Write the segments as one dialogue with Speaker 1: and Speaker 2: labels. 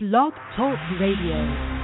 Speaker 1: Blog Talk Radio.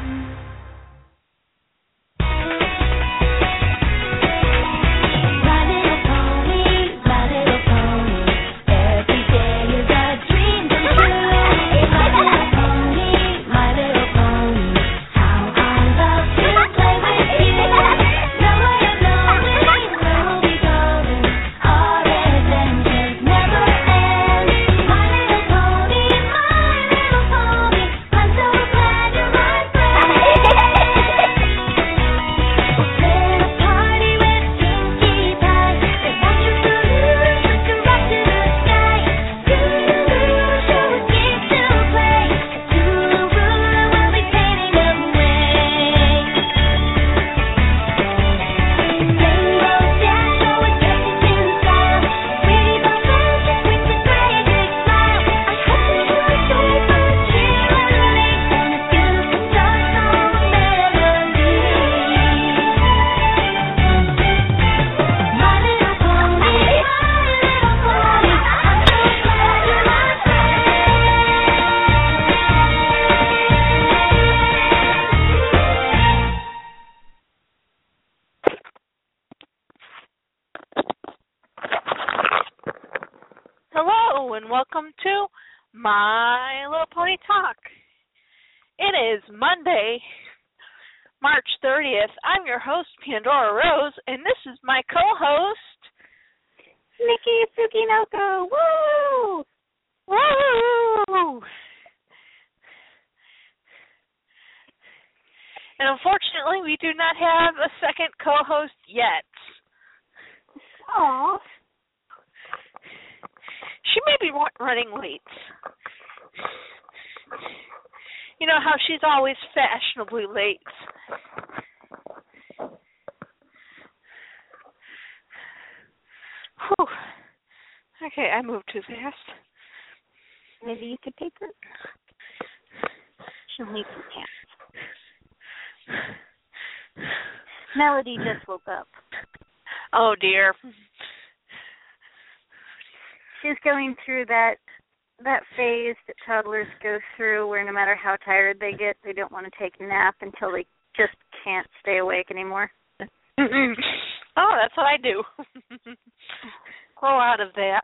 Speaker 2: I'm
Speaker 3: your host, Pandora Rose, and this is my co-host,
Speaker 4: Nikki Tsukinoko. Woo!
Speaker 3: Woo! And unfortunately, we do not have a second co-host yet.
Speaker 4: Aw.
Speaker 3: She may be running late. You know how she's always fashionably late. Whew. Okay, I moved too fast.
Speaker 4: Maybe you could take her. She'll need some pants. Melody just woke up.
Speaker 3: Oh dear.
Speaker 4: She's going through that that phase that toddlers go through where no matter how tired they get, they don't want to take a nap until they just can't stay awake anymore.
Speaker 3: Oh, that's what I do. Grow out of that.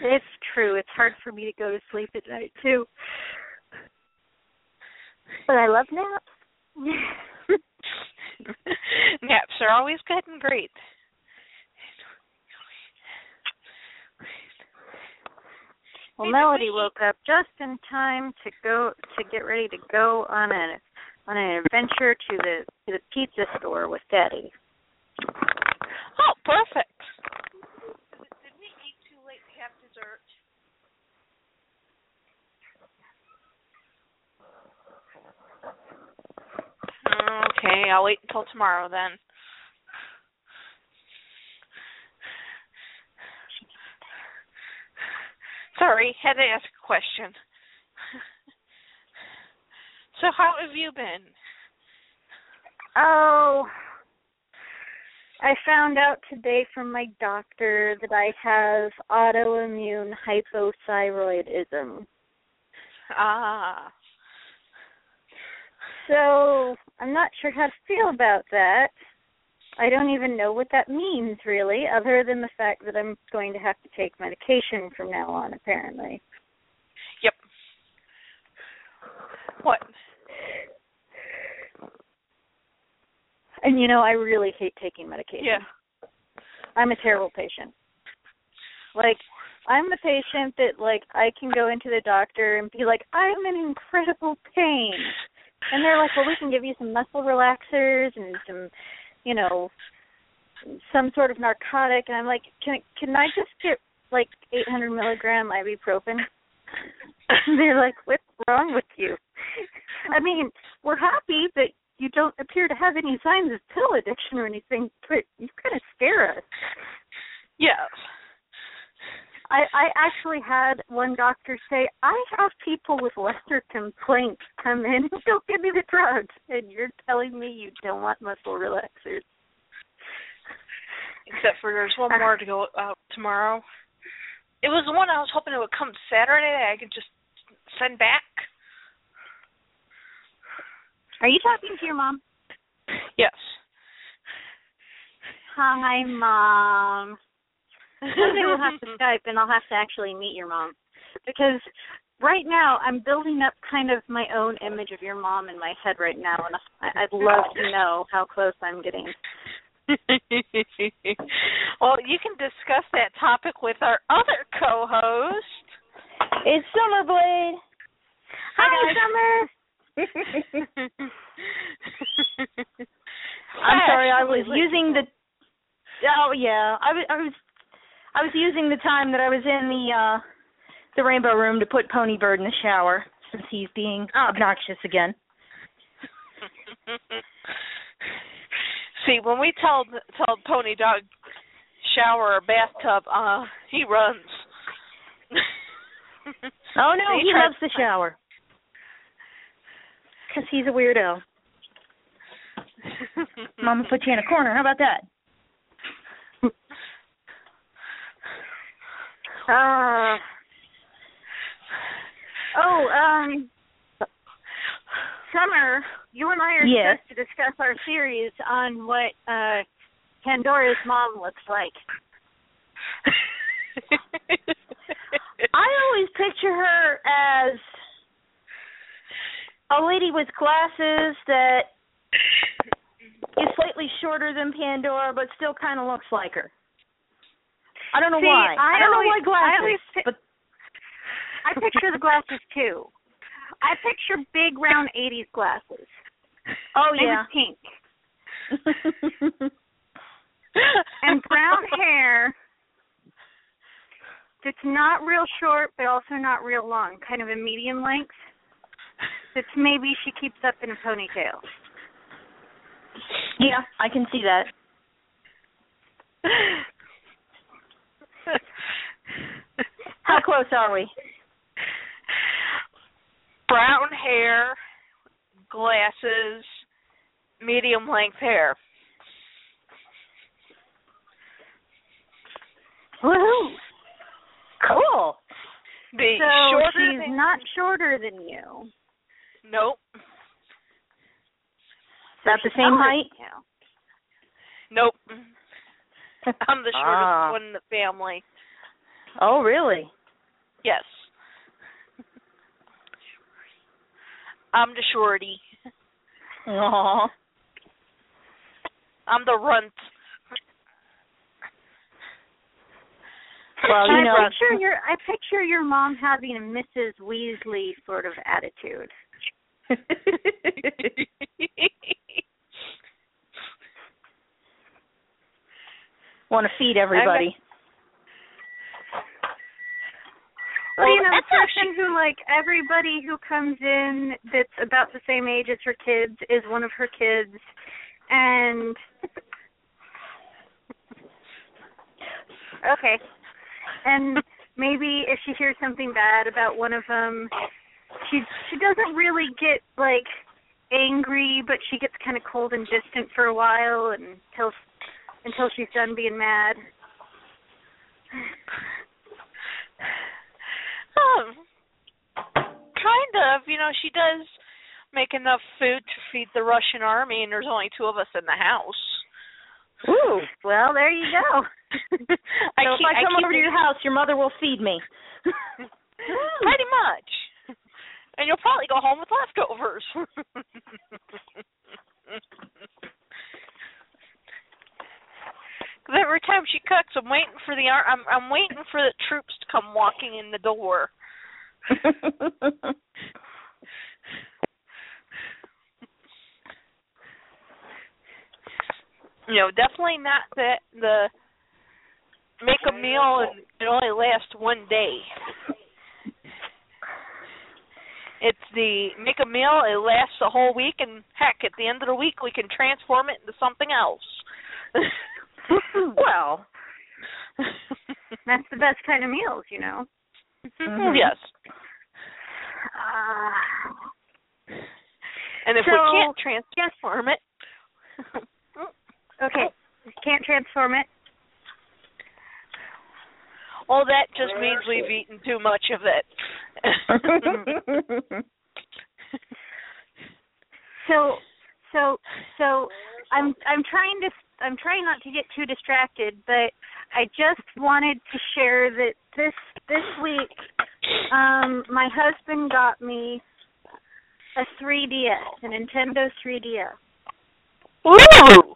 Speaker 4: It's true. It's hard for me to go to sleep at night too. But I love naps.
Speaker 3: Naps are always good and great.
Speaker 4: Well,
Speaker 3: Maybe
Speaker 4: Melody
Speaker 3: we-
Speaker 4: woke up just in time to go to get ready to go on a on an adventure to the to the pizza store with Daddy.
Speaker 3: Oh, perfect. Did we eat too late to have dessert? Okay, I'll wait until tomorrow then. Sorry, had to ask a question. so how have you been?
Speaker 4: Oh, I found out today from my doctor that I have autoimmune hypothyroidism.
Speaker 3: Ah.
Speaker 4: So I'm not sure how to feel about that. I don't even know what that means really, other than the fact that I'm going to have to take medication from now on, apparently.
Speaker 3: Yep. What?
Speaker 4: And you know, I really hate taking medication.
Speaker 3: Yeah.
Speaker 4: I'm a terrible patient. Like, I'm the patient that like I can go into the doctor and be like, I'm in incredible pain, and they're like, well, we can give you some muscle relaxers and some, you know, some sort of narcotic, and I'm like, can can I just get like 800 milligram ibuprofen? And they're like, what's wrong with you? I mean, we're happy that you don't appear to have any signs of pill addiction or anything, but you kind of scare us.
Speaker 3: Yes.
Speaker 4: I, I actually had one doctor say, I have people with lesser complaints come in and don't give me the drugs, and you're telling me you don't want muscle relaxers.
Speaker 3: Except for there's one more to go out tomorrow. It was the one I was hoping it would come Saturday that I could just send back.
Speaker 4: Are you talking to your mom?
Speaker 3: Yes.
Speaker 4: Hi, mom. Someday we'll have to Skype, and I'll have to actually meet your mom because right now I'm building up kind of my own image of your mom in my head right now, and I- I'd love to know how close I'm getting.
Speaker 3: well, you can discuss that topic with our other co-host.
Speaker 5: It's Summerblade.
Speaker 4: Hi, Summer.
Speaker 5: I'm sorry, I was using the. Oh yeah, I was I was I was using the time that I was in the uh the rainbow room to put Pony Bird in the shower since he's being obnoxious again.
Speaker 3: See, when we tell tell Pony Dog shower or bathtub, uh, he runs.
Speaker 5: Oh no,
Speaker 3: See,
Speaker 5: he loves the shower because he's a weirdo. Mama put you in a corner. How about that?
Speaker 4: Uh, oh, um, Summer, you and I are
Speaker 5: Yes.
Speaker 4: supposed to discuss our theories on what uh Pandora's mom looks like.
Speaker 5: I always picture her as a lady with glasses that is slightly shorter than Pandora, but still kind of looks like her. I don't know
Speaker 4: See,
Speaker 5: why.
Speaker 4: I
Speaker 5: don't
Speaker 4: always-
Speaker 5: know why glasses,
Speaker 4: I always pi-
Speaker 5: but
Speaker 4: I picture the glasses too. I picture big round '80s glasses.
Speaker 5: oh
Speaker 4: They
Speaker 5: yeah,
Speaker 4: was pink and brown hair. That's not real short, but also not real long. Kind of a medium length. That's maybe she keeps up in a ponytail.
Speaker 5: yeah, I can see that. How close are we?
Speaker 3: Brown hair, glasses, medium length hair.
Speaker 4: Woohoo!
Speaker 5: Cool.
Speaker 3: The
Speaker 4: So
Speaker 3: shorter
Speaker 4: she's
Speaker 3: than-
Speaker 4: not shorter than you.
Speaker 3: Nope.
Speaker 5: About the same height.
Speaker 4: you.
Speaker 3: Nope. I'm the shortest
Speaker 5: Ah.
Speaker 3: one in the family.
Speaker 5: Oh really?
Speaker 3: Yes. I'm the shorty.
Speaker 5: Aw.
Speaker 3: I'm the runt.
Speaker 5: Well, you know, I
Speaker 4: picture your I picture your mom having a Mrs. Weasley sort of attitude.
Speaker 5: want to feed everybody.
Speaker 4: Well, you know, the
Speaker 3: that's how
Speaker 4: person who like everybody who comes in that's about the same age as her kids is one of her kids, and okay, and maybe if she hears something bad about one of them, she she doesn't really get like angry, but she gets kind of cold and distant for a while until until she's done being mad.
Speaker 3: Um, kind of. You know, she does make enough food to feed the Russian army, and there's only two of us in the house.
Speaker 5: Ooh.
Speaker 4: Well, there you go.
Speaker 3: I
Speaker 5: so
Speaker 3: keep,
Speaker 5: if I come
Speaker 3: keep
Speaker 5: over to your house, your mother will feed me.
Speaker 3: Pretty much. And you'll probably go home with leftovers. Because every time she cooks, I'm waiting for the I'm I'm waiting for the troops to come walking in the door. You know, definitely not the the make a meal and it only lasts one day. It's the make a meal, it lasts a whole week, and heck, at the end of the week, we can transform it into something else.
Speaker 5: well,
Speaker 4: That's the best kind of meals, you know.
Speaker 5: Mhm.
Speaker 3: Yes.
Speaker 4: Uh,
Speaker 3: And if
Speaker 4: So,
Speaker 3: we can't transform it,
Speaker 4: okay, can't transform it.
Speaker 3: Well, that just means we've eaten too much of it.
Speaker 4: So so so I'm I'm trying to I'm trying not to get too distracted, but I just wanted to share that this this week um my husband got me a 3DS, a Nintendo 3DS.
Speaker 3: Ooh.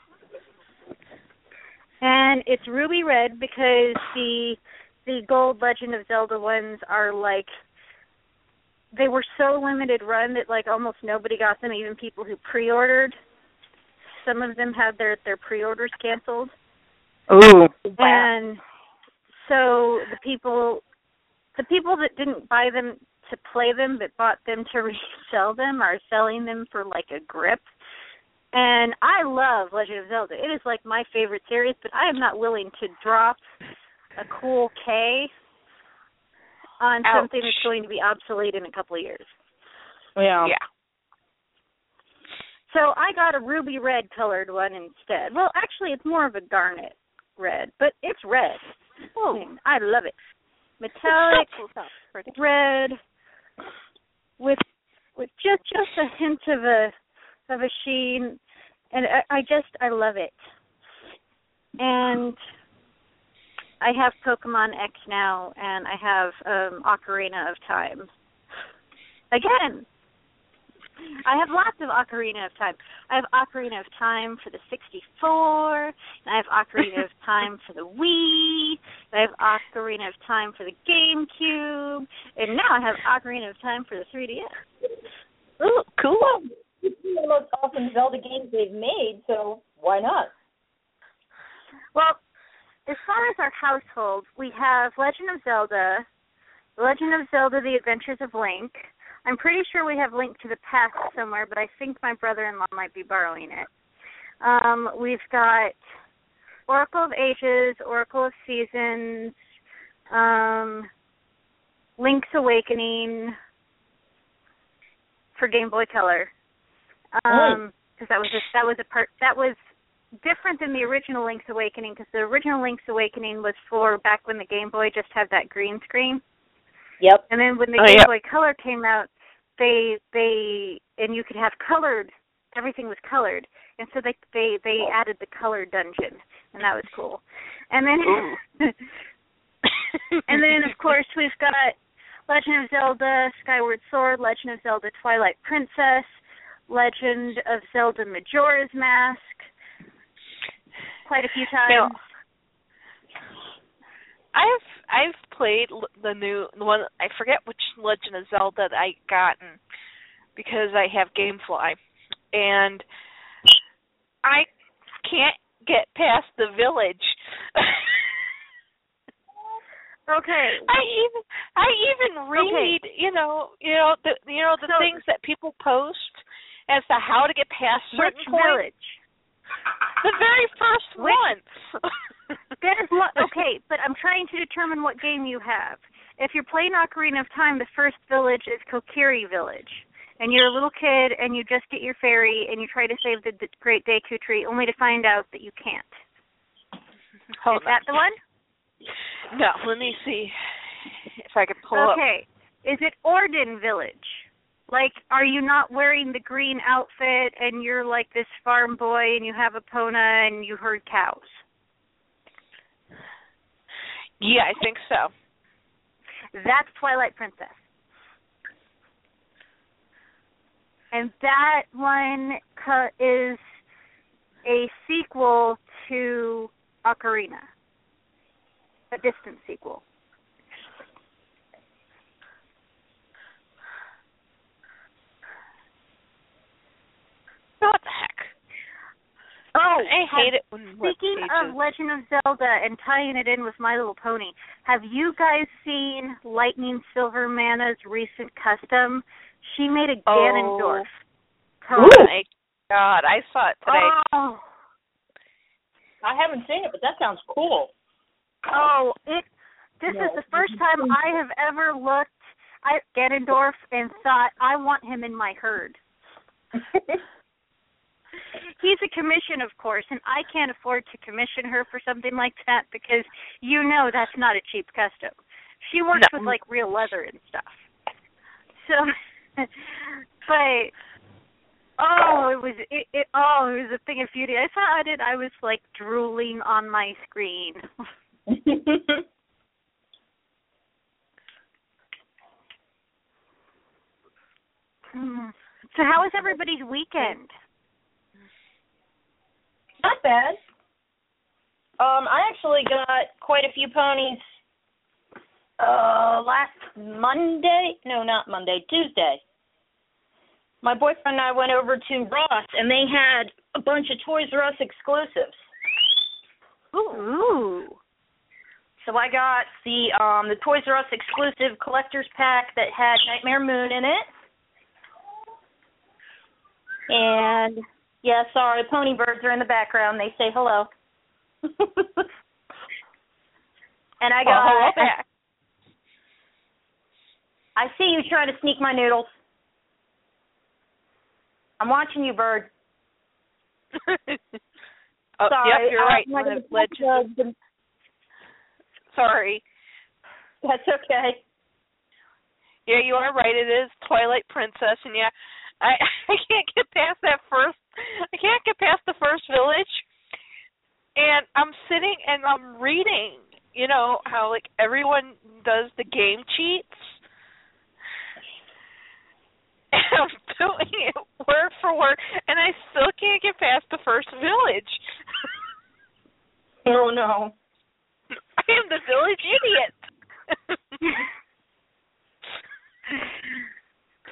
Speaker 4: And it's ruby red because the the gold Legend of Zelda ones are like they were so limited run that like almost nobody got them, even people who pre-ordered. Some of them had their their pre-orders canceled.
Speaker 6: Ooh.
Speaker 4: And so the people the people that didn't buy them to play them but bought them to resell them are selling them for like a grip. And I love Legend of Zelda. It is like my favorite series, but I am not willing to drop a cool K on
Speaker 3: Ouch.
Speaker 4: something that's going to be obsolete in a couple of years.
Speaker 6: Yeah.
Speaker 3: Yeah.
Speaker 4: So I got a ruby red colored one instead. Well, actually, it's more of a garnet red, but it's red. Oh, I love it. Metallic red with with just just a hint of a of a sheen, and I, I just I love it. And I have Pokemon X now, and I have um Ocarina of Time. Again, I have lots of Ocarina of Time. I have Ocarina of Time for the 64. And I have Ocarina of Time for the Wii. I have Ocarina of Time for the GameCube. And now I have Ocarina of Time for the 3DS.
Speaker 3: Ooh, cool.
Speaker 5: It's one of the most awesome Zelda games they've made, so why not?
Speaker 4: Well, as far as our household, we have Legend of Zelda, Legend of Zelda: The Adventures of Link. I'm pretty sure we have Link to the Past somewhere, but I think my brother-in-law might be borrowing it. Um, we've got Oracle of Ages, Oracle of Seasons, um, Link's Awakening for Game Boy Color. Um, because that was a, that was a part that was different than the original Link's Awakening because the original Link's Awakening was for back when the Game Boy just had that green screen.
Speaker 5: Yep.
Speaker 4: And then when the
Speaker 3: Oh,
Speaker 4: Game
Speaker 3: yeah.
Speaker 4: Boy Color came out, they they and you could have colored everything was colored. And so they they they added the color dungeon and that was cool. And then and then of course we've got Legend of Zelda Skyward Sword, Legend of Zelda Twilight Princess, Legend of Zelda Majora's Mask quite a few
Speaker 3: Now,
Speaker 4: times.
Speaker 3: I've I've played the new the one I forget which Legend of Zelda that I gotten because I have GameFly, and I can't get past the village.
Speaker 4: Okay.
Speaker 3: I even I even read you know you know the you know the
Speaker 4: So-
Speaker 3: things that people post as to how to get past
Speaker 4: Which
Speaker 3: certain points.
Speaker 4: village?
Speaker 3: The very first
Speaker 4: Which-
Speaker 3: one.
Speaker 4: That is lo- okay, but I'm trying to determine what game you have. If you're playing Ocarina of Time, the first village is Kokiri Village, and you're a little kid and you just get your fairy and you try to save the, the Great Deku Tree, only to find out that you can't.
Speaker 3: Hold
Speaker 4: is that the one?
Speaker 3: on. No, let me see if I can pull up.
Speaker 4: Okay. Is it Ordon Village? Like, are you not wearing the green outfit and you're like this farm boy and you have Epona and you herd cows?
Speaker 3: Yeah, I think so.
Speaker 4: That's Twilight Princess. And that one is a sequel to Ocarina, a distant sequel.
Speaker 3: What the heck?
Speaker 4: Oh,
Speaker 3: I hate it when
Speaker 4: Speaking of Legend of Zelda and tying it in with My Little Pony, have you guys seen Lightning Silver Mana's recent custom? She made a
Speaker 3: Oh.
Speaker 4: Ganondorf.
Speaker 3: Oh
Speaker 4: code.
Speaker 3: my god, I saw it today.
Speaker 4: Oh,
Speaker 5: I haven't seen it, but that sounds cool.
Speaker 4: oh, it. This
Speaker 5: No.
Speaker 4: is the first time I have ever looked at Ganondorf and thought, I want him in my herd. he's a commission, of course, and I can't afford to commission her for something like that because you know that's not a cheap custom. She works
Speaker 3: No.
Speaker 4: with like real leather and stuff. So, but oh, it was it, it oh, it was a thing of beauty. I saw it, I was like drooling on my screen. Hmm. So, how was everybody's weekend?
Speaker 5: Not bad. Um, I actually got quite a few ponies uh last Monday. No, not Monday, Tuesday. My boyfriend and I went over to Ross and they had a bunch of Toys R Us exclusives.
Speaker 4: Ooh.
Speaker 5: So I got the um the Toys R Us exclusive collector's pack that had Nightmare Moon in it. And yeah, sorry, pony birds are in the background. They say hello. and I
Speaker 3: Well,
Speaker 5: got
Speaker 3: hello back.
Speaker 5: I see you trying to sneak my noodles. I'm watching you, bird.
Speaker 3: oh,
Speaker 5: Sorry,
Speaker 3: yep, you're right.
Speaker 5: I'm not gonna
Speaker 3: Leg-
Speaker 5: touch,
Speaker 3: Sorry.
Speaker 5: That's okay.
Speaker 3: Yeah, you are right. It is Twilight Princess, and yeah, I I can't get past that first. I can't get past the first village, and I'm sitting and I'm reading. You know how like everyone does the game cheats. And I'm doing it word for word, and I still can't get past the first village.
Speaker 5: Oh no.
Speaker 3: I am the village idiot.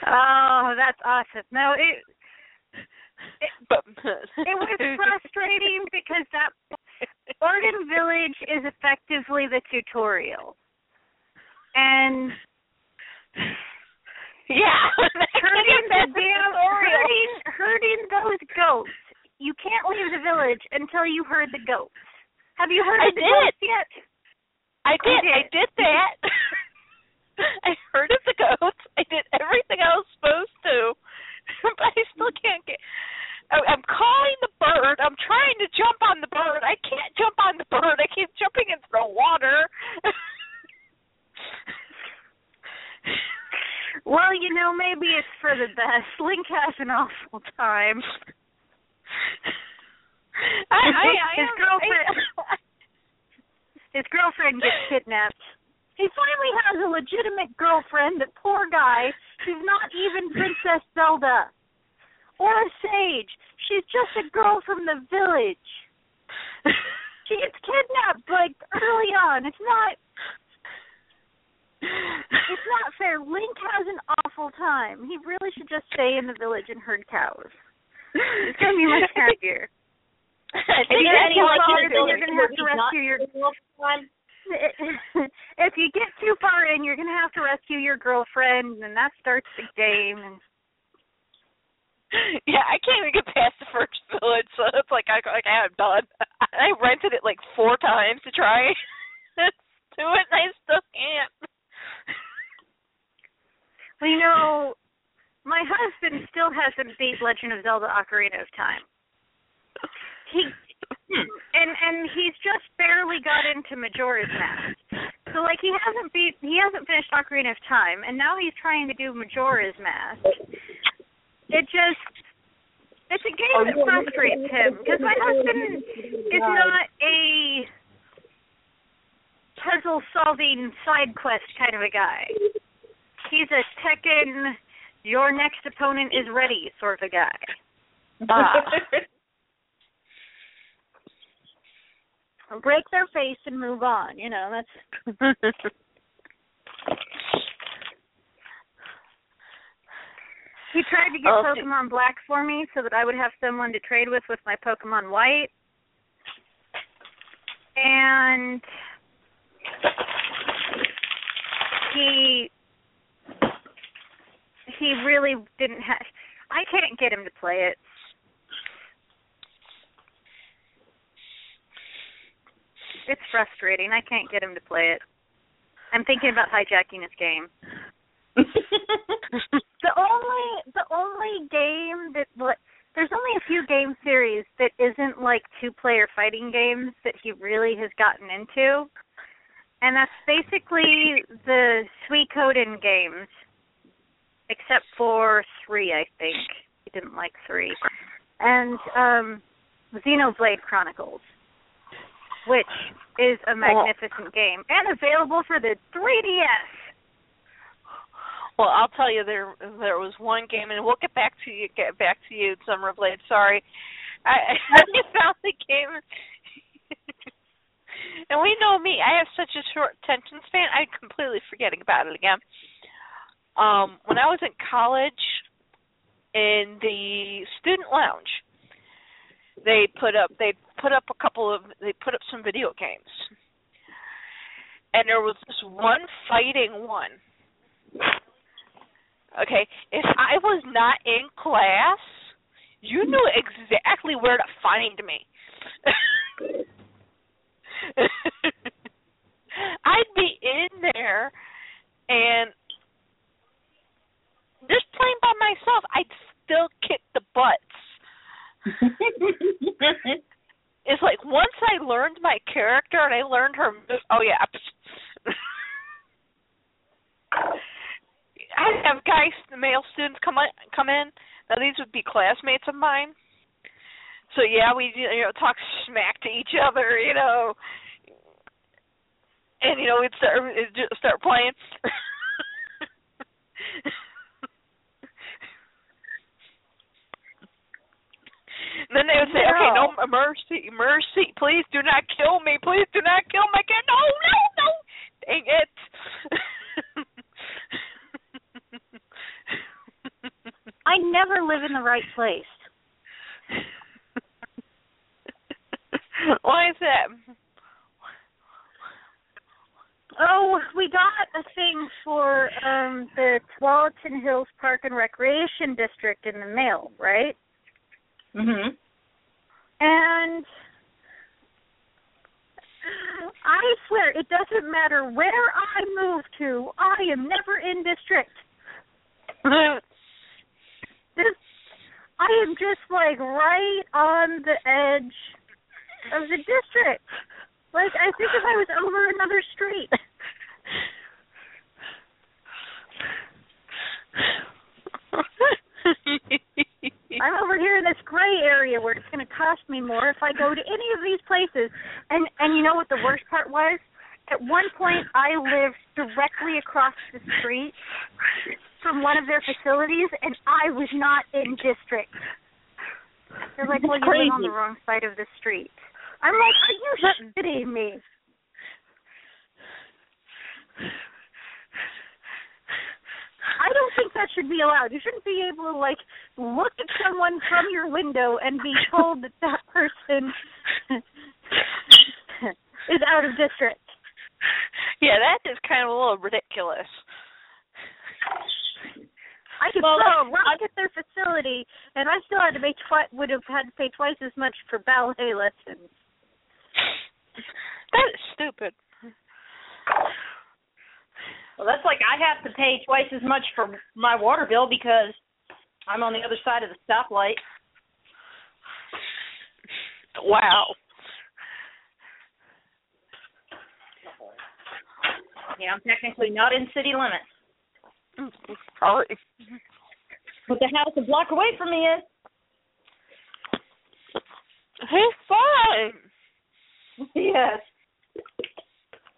Speaker 4: Oh, that's awesome. No, it
Speaker 3: but
Speaker 4: it was frustrating because that Ordon Village is effectively the tutorial. And
Speaker 3: yeah,
Speaker 4: hurting the damn hurting hurting those goats. You can't leave the village until you herd the goats. Have you heard
Speaker 3: I
Speaker 4: of the
Speaker 3: did.
Speaker 4: goats yet?
Speaker 3: I did. I
Speaker 4: did.
Speaker 3: did that. I heard of the goats. I did everything I was supposed to, but I still can't get. I- I'm calling the bird. I'm trying to jump on the bird. I can't jump on the bird. I keep jumping into the water.
Speaker 4: Well, you know, maybe it's for the best. Link has an awful time.
Speaker 3: I, I, I
Speaker 4: His girlfriend- His girlfriend gets kidnapped. He finally has a legitimate girlfriend, that poor guy, who's not even Princess Zelda or a sage. She's just a girl from the village. She gets kidnapped like early on. It's not it's not fair. Link has an awful time. He really should just stay in the village and herd cows. It's gonna be much happier.
Speaker 3: I
Speaker 5: Is
Speaker 3: think
Speaker 5: there
Speaker 3: that's
Speaker 5: any
Speaker 4: too
Speaker 5: like
Speaker 4: you're gonna have to rescue your-
Speaker 5: time?
Speaker 4: if you get too far in, you're gonna have to rescue your girlfriend, and that starts the game. And
Speaker 3: yeah, I can't even get past the first village, so it's like I like I'm done. I rented it like four times to try do it, and I still can't.
Speaker 4: well, you know, my husband still hasn't beat Legend of Zelda: Ocarina of Time. He hmm. and and he's just barely got into Majora's Mask. So like he hasn't beat he hasn't finished Ocarina of Time, and now he's trying to do Majora's Mask. It just it's a game that frustrates him because my husband is not a puzzle solving side quest kind of a guy. He's a Tekken your next opponent is ready sort of a guy.
Speaker 3: Ah.
Speaker 4: Break their face and move on, you know, that's He tried to get Pokemon Black for me so that I would have someone to trade with with my Pokemon White. And he he really didn't have I can't get him to play it. It's frustrating. I can't get him to play it. I'm thinking about hijacking his game. The only the only game that there's only a few game series that isn't like two player fighting games that he really has gotten into. And that's basically the Suikoden games. Except for three, I think. He didn't like three. And um Xenoblade Chronicles. Which is a magnificent game. And available for the 3DS.
Speaker 3: Well, I'll tell you there there was one game, and we'll get back to you. Get back to you, Summer Blade. Sorry, I, I found the game, and we know me. I have such a short attention span. I'm completely forgetting about it again. Um, when I was in college, in the student lounge, they put up they put up a couple of they put up some video games, and there was this one fighting one Okay, if I was not in class, you knew exactly where to find me. I'd be in there and just playing by myself, I'd still kick the butts. it's like once I learned my character and I learned her oh yeah. I have guys, the male students come in, come in. Now these would be classmates of mine. So yeah, we you know talk smack to each other, you know, and you know we'd start start playing. And then they would say,
Speaker 4: No.
Speaker 3: "Okay, no mercy, mercy! Please do not kill me! Please do not kill my kid! No, no, no! Dang it!"
Speaker 4: I never live in the right place.
Speaker 3: Why is that?
Speaker 4: Oh, we got a thing for um the Tualatin Hills Park and Recreation District in the mail, right?
Speaker 5: Mhm.
Speaker 4: And I swear it doesn't matter where I move to, I am never in district. This I am just like right on the edge of the district. Like I think if I was over another street. I'm over here in this gray area where it's going to cost me more if I go to any of these places. And and you know what the worst part was? At one point, I lived directly across the street from one of their facilities, and I was not in district. They're like, "Well, you live on the wrong side of the street." I'm like, "Are you shitting me?" I don't think that should be allowed. You shouldn't be able to like look at someone from your window and be told that that person is out of district.
Speaker 3: Yeah, that is kind of a little ridiculous.
Speaker 4: I could
Speaker 5: Well,
Speaker 4: throw a rock at their facility, and I still had to pay twi- would have had to pay twice as much for ballet lessons.
Speaker 3: That is stupid.
Speaker 5: Well, that's like I have to pay twice as much for my water bill because I'm on the other side of the stoplight.
Speaker 3: Wow.
Speaker 5: Yeah, I'm technically not in city limits, mm,
Speaker 3: Sorry.
Speaker 5: but the house a block away from me is.
Speaker 3: He's fine.
Speaker 5: Yes.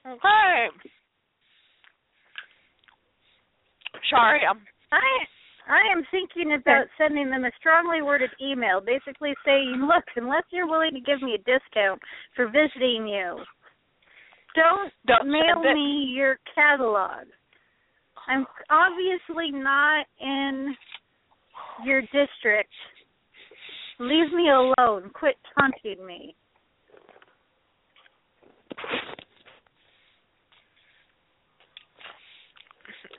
Speaker 3: Okay. Sorry, I'm
Speaker 4: I I am thinking about sending them a strongly worded email, basically saying, "Look, unless you're willing to give me a discount for visiting you, don't,
Speaker 3: Don't
Speaker 4: mail me your catalog. I'm obviously not in your district. Leave me alone. Quit taunting me."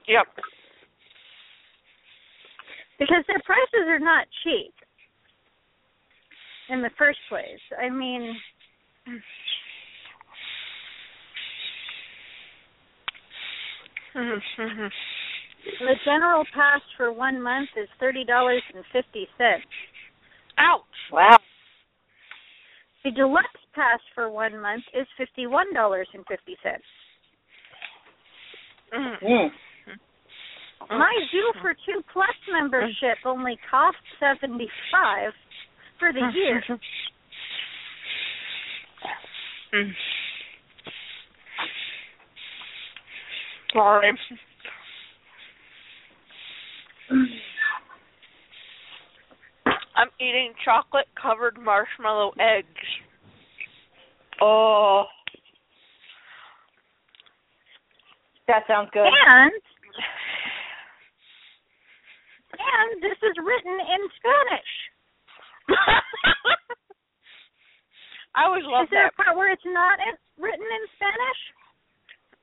Speaker 3: yep.
Speaker 4: because their prices are not cheap in the first place. I mean,
Speaker 3: Mhm.
Speaker 4: The general pass for one month is thirty dollars and fifty cents.
Speaker 3: Ouch.
Speaker 5: Wow.
Speaker 4: The deluxe pass for one month is fifty-one dollars and fifty cents.
Speaker 3: Mm.
Speaker 5: Mm.
Speaker 4: My Zoo for Two Plus membership only costs seventy-five for the year.
Speaker 3: Mm. Sorry. I'm eating chocolate covered marshmallow eggs.
Speaker 5: Oh. That sounds good.
Speaker 4: And and this is written in Spanish.
Speaker 3: I always love
Speaker 4: is there
Speaker 3: that.
Speaker 4: a part where it's not in, written in Spanish?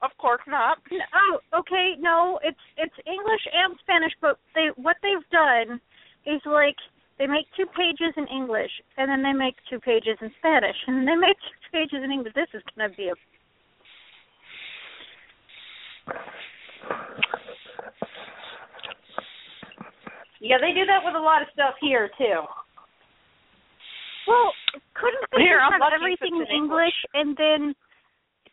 Speaker 3: Of course not.
Speaker 4: No, oh, okay, no, it's it's English and Spanish, but they what they've done is like they make two pages in English and then they make two pages in Spanish and then they make two pages in English. This is gonna be a
Speaker 5: Yeah, they do that with a lot of stuff here too.
Speaker 4: well. Couldn't they
Speaker 3: Here,
Speaker 4: just
Speaker 3: I'm
Speaker 4: have
Speaker 3: lucky
Speaker 4: everything in
Speaker 3: in
Speaker 4: English and then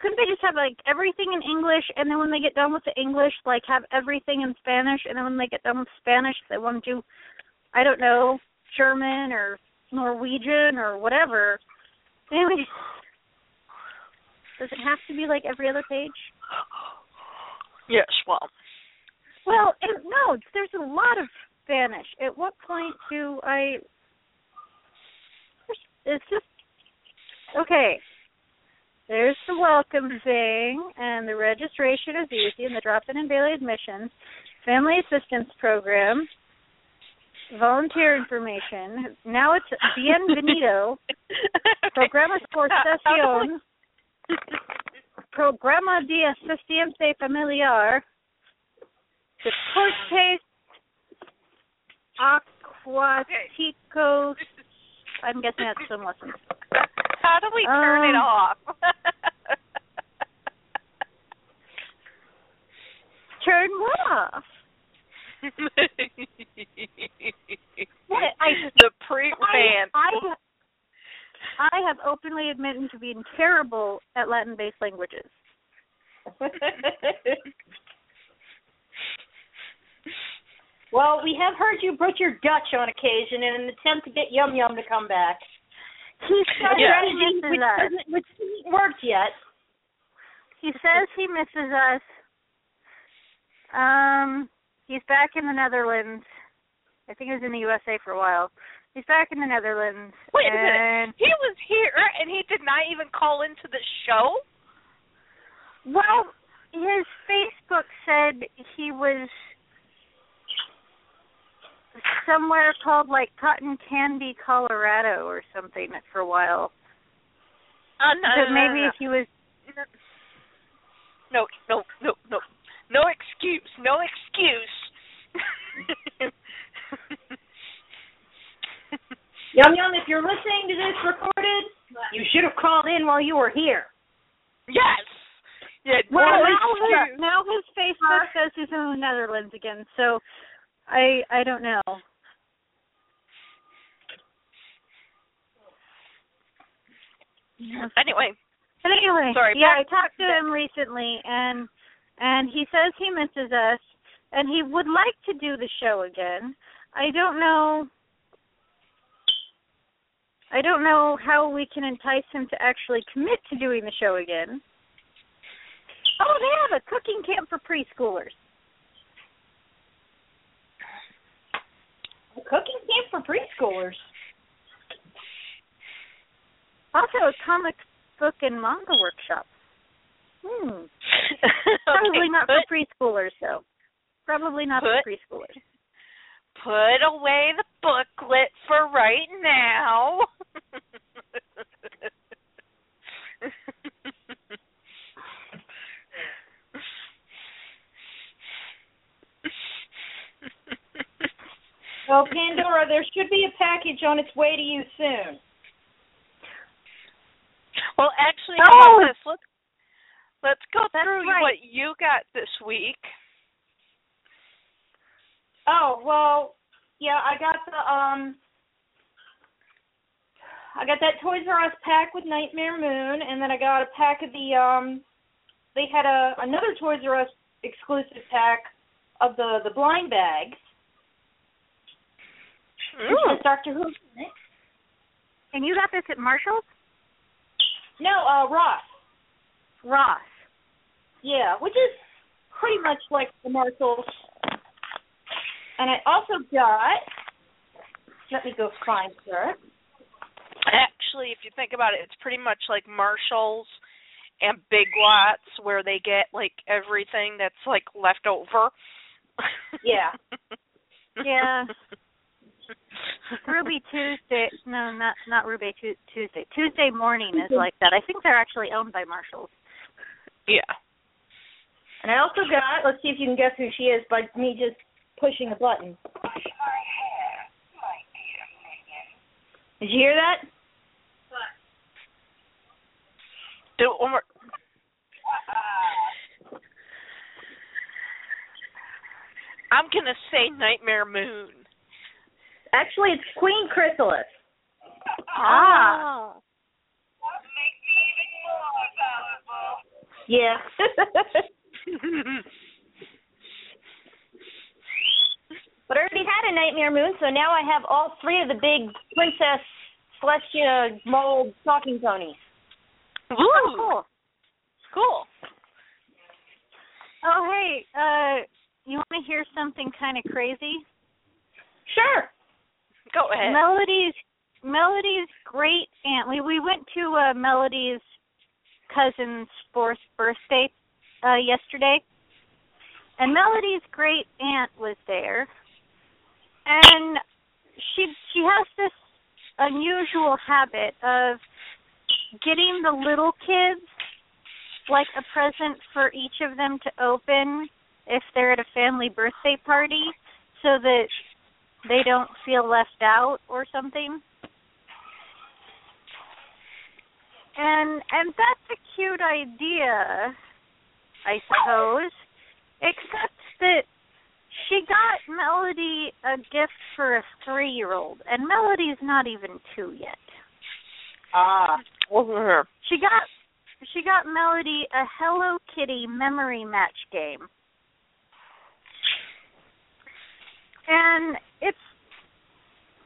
Speaker 4: couldn't they just have like everything in English and then when they get done with the English, like have everything in Spanish and then when they get done with Spanish, they want to do, I don't know, German or Norwegian or whatever. Anyway, does it have to be like every other page?
Speaker 3: Yes, well.
Speaker 4: Well, and no, there's a lot of Spanish. At what point do I? It's just okay. There's the welcome thing, and the registration is easy, and the drop-in and daily admissions, family assistance program, volunteer information. Now it's bienvenido, programa por sesión, programa de asistencia familiar, deportes acuáticos. I'm guessing that's swim lessons.
Speaker 3: How do we turn it
Speaker 4: Um,
Speaker 3: off?
Speaker 4: Turn what off? What, I-
Speaker 3: the pre-ban.
Speaker 4: I, I, I have openly admitted to being terrible at Latin-based languages.
Speaker 5: well, we have heard you butcher Dutch on occasion in an attempt to get Yum Yum to come back.
Speaker 4: He says
Speaker 3: Yeah.
Speaker 4: he misses
Speaker 5: which,
Speaker 4: us.
Speaker 5: doesn't, which hasn't worked yet.
Speaker 4: He says he misses us. Um, he's back in the Netherlands. I think he was in the USA for a while. He's back in the Netherlands.
Speaker 3: Wait a
Speaker 4: and,
Speaker 3: minute. He was here and he did not even call into the show?
Speaker 4: Well, his Facebook said he was somewhere called like Cotton Candy, Colorado, or something for a while.
Speaker 3: Uh, no,
Speaker 4: Because
Speaker 3: no, no,
Speaker 4: maybe
Speaker 3: no,
Speaker 4: if he was
Speaker 3: no, no, no, no, no excuse, no excuse.
Speaker 5: Yum Yum, if you're listening to this recorded, you should have called in while you were here.
Speaker 3: yes. Yeah,
Speaker 4: Well, now his, now his Facebook says he's in the Netherlands again, so I I don't know.
Speaker 3: Anyway,
Speaker 4: But anyway,
Speaker 3: Sorry,
Speaker 4: yeah, I talked to him recently, and and he says he misses us, and he would like to do the show again. I don't know. I don't know how we can entice him to actually commit to doing the show again. Oh, they have a cooking camp for preschoolers.
Speaker 5: Cooking camp for preschoolers.
Speaker 4: Also, a comic book and manga workshop. Hmm. Probably not
Speaker 3: put,
Speaker 4: for preschoolers, though. Probably not
Speaker 3: Put-
Speaker 4: for preschoolers.
Speaker 3: put away the booklet for right now.
Speaker 5: Well, Pandora, there should be a package on its way to you soon.
Speaker 3: well, actually,
Speaker 4: Oh!
Speaker 3: this? Let's let's go
Speaker 4: That's
Speaker 3: through
Speaker 4: right.
Speaker 3: what you got this week.
Speaker 5: Oh well, yeah, I got the um, I got that Toys R Us pack with Nightmare Moon, and then I got a pack of the um. They had a another Toys R Us exclusive pack of the the blind bags. Which
Speaker 3: Ooh.
Speaker 5: has Doctor Who. in it.
Speaker 4: And you got this at Marshall's?
Speaker 5: No, uh, Ross.
Speaker 4: Ross.
Speaker 5: Yeah, which is pretty much like the Marshalls. And I also got. Let me go find her.
Speaker 3: Actually, if you think about it, it's pretty much like Marshalls and Big Lots where they get like everything that's like left over.
Speaker 5: Yeah.
Speaker 4: Yeah. Ruby Tuesday. No, not not Ruby Tu- Tuesday. Tuesday morning is like that. I think they're actually owned by Marshalls.
Speaker 3: yeah.
Speaker 5: And I also got. Let's see if you can guess who she is by me just pushing a button. Did you hear that?
Speaker 3: Do it one more. I'm gonna say Nightmare Moon.
Speaker 5: Actually, it's Queen Chrysalis.
Speaker 4: Ah.
Speaker 5: Yeah. but I already had a Nightmare Moon, so now I have all three of the big Princess Celestia mold talking ponies.
Speaker 3: Ooh,
Speaker 4: Oh, cool.
Speaker 3: cool.
Speaker 4: Oh, hey, uh, you want to hear something kind of crazy?
Speaker 5: Sure.
Speaker 3: Go ahead.
Speaker 4: Melody's Melody's great aunt. We we went to uh, Melody's cousin's fourth birthday uh yesterday, and Melody's great aunt was there, and she she has this unusual habit of getting the little kids like a present for each of them to open if they're at a family birthday party so that they don't feel left out or something. And and that's a cute idea, I suppose. Except that she got Melody a gift for a three year old and Melody's not even two yet.
Speaker 5: Ah.
Speaker 3: Over her.
Speaker 4: She got she got Melody a Hello Kitty memory match game. And it's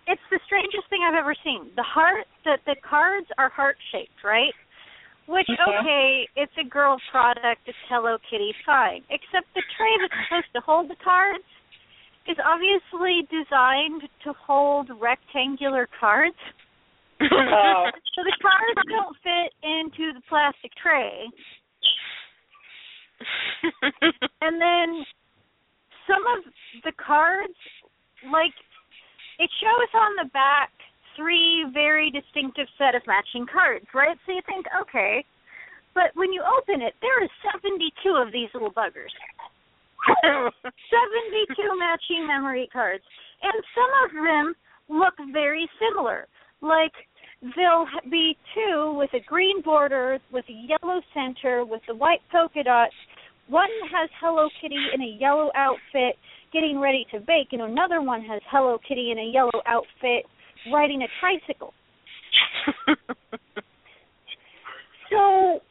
Speaker 4: it's the strangest thing I've ever seen. The heart the the cards are heart shaped, right? Which
Speaker 5: Okay.
Speaker 4: okay, it's a girl product, it's Hello Kitty, fine. Except the tray that's supposed to hold the cards is obviously designed to hold rectangular cards.
Speaker 5: Oh.
Speaker 4: So the cards don't fit into the plastic tray. And then some of the cards, like it shows on the back three very distinctive set of matching cards, right? So you think, okay, but when you open it, there is 72 of these little buggers. 72 matching memory cards. And some of them look very similar. Like there'll be two with a green border, with a yellow center, with the white polka dots. One has Hello Kitty in a yellow outfit getting ready to bake, and another one has Hello Kitty in a yellow outfit riding a tricycle. So,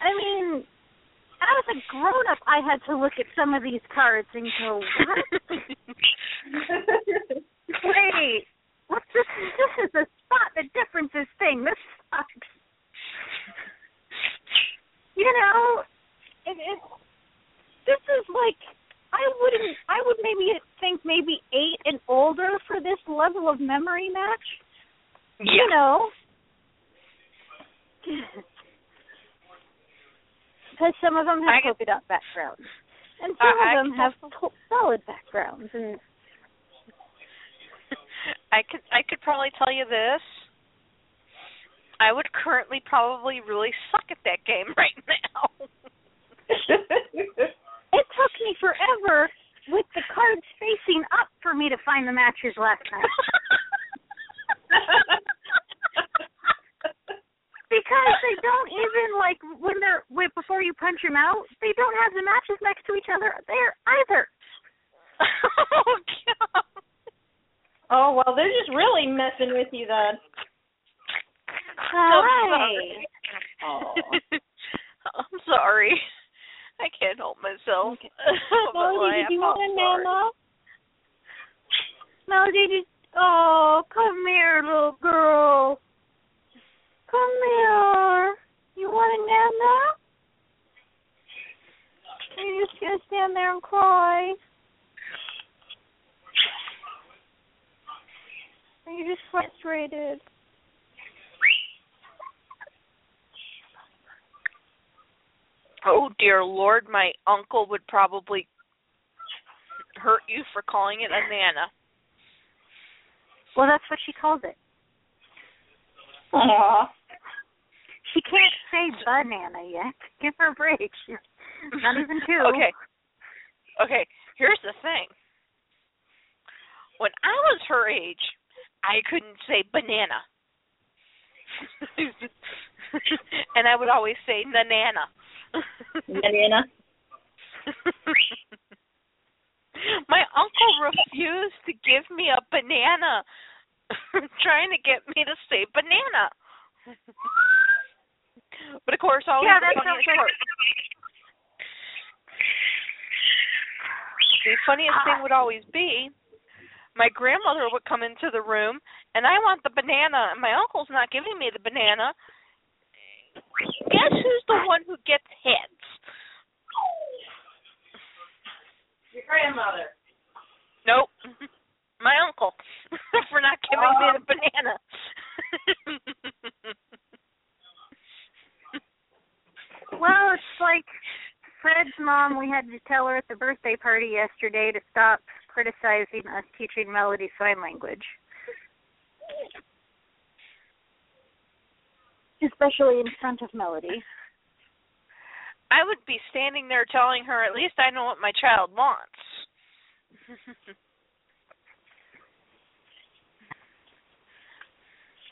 Speaker 4: I mean, as a grown up, I had to look at some of these cards and go, what? Wait, what's this? This is a spot the differences thing. This sucks. You know, it, it, this is like I wouldn't. I would maybe think maybe eight and older for this level of memory match.
Speaker 3: Yeah.
Speaker 4: You know, because some of them have polka dot backgrounds, and some
Speaker 3: I
Speaker 4: of them have solid backgrounds, and
Speaker 3: I could I could probably tell you this. I would currently probably really suck at that game right now.
Speaker 4: it took me forever with the cards facing up for me to find the matches last night. because they don't even like when they're wait before you punch them out, they don't have the matches next to each other there either.
Speaker 3: oh god.
Speaker 5: oh well, they're just really messing with you then.
Speaker 3: Sorry.
Speaker 5: Aw.
Speaker 3: I'm sorry. I can't help myself. But
Speaker 5: Melody, did you want a mama?
Speaker 4: Melody, did, oh, come here, little girl. Come here. You want a nana? Are you just gonna stand there and cry? Are you just frustrated?
Speaker 3: Oh dear lord, my uncle would probably hurt you for calling it a nana.
Speaker 4: Well, that's what she calls it.
Speaker 5: Aw.
Speaker 4: She can't say banana yet. Give her a break. She's not even two.
Speaker 3: Okay. Okay, here's the thing. When I was her age, I couldn't say banana. and I would always say nanana.
Speaker 5: Banana.
Speaker 3: My uncle refused to give me a banana, trying to get me to say banana. but of course, always
Speaker 4: Yeah,
Speaker 3: the
Speaker 4: that
Speaker 3: funniest
Speaker 4: sounds
Speaker 3: part. The funniest thing would always be my grandmother would come into the room and I want the banana and my uncle's not giving me the banana. Guess who's the one who gets hits?
Speaker 5: Your grandmother.
Speaker 3: Nope. My uncle for not giving me the oh. banana.
Speaker 4: Well, it's like Fred's mom. We had to tell her at the birthday party yesterday to stop criticizing us teaching Melody sign language. Especially in front of Melody.
Speaker 3: I would be standing there telling her, at least I know what my child wants.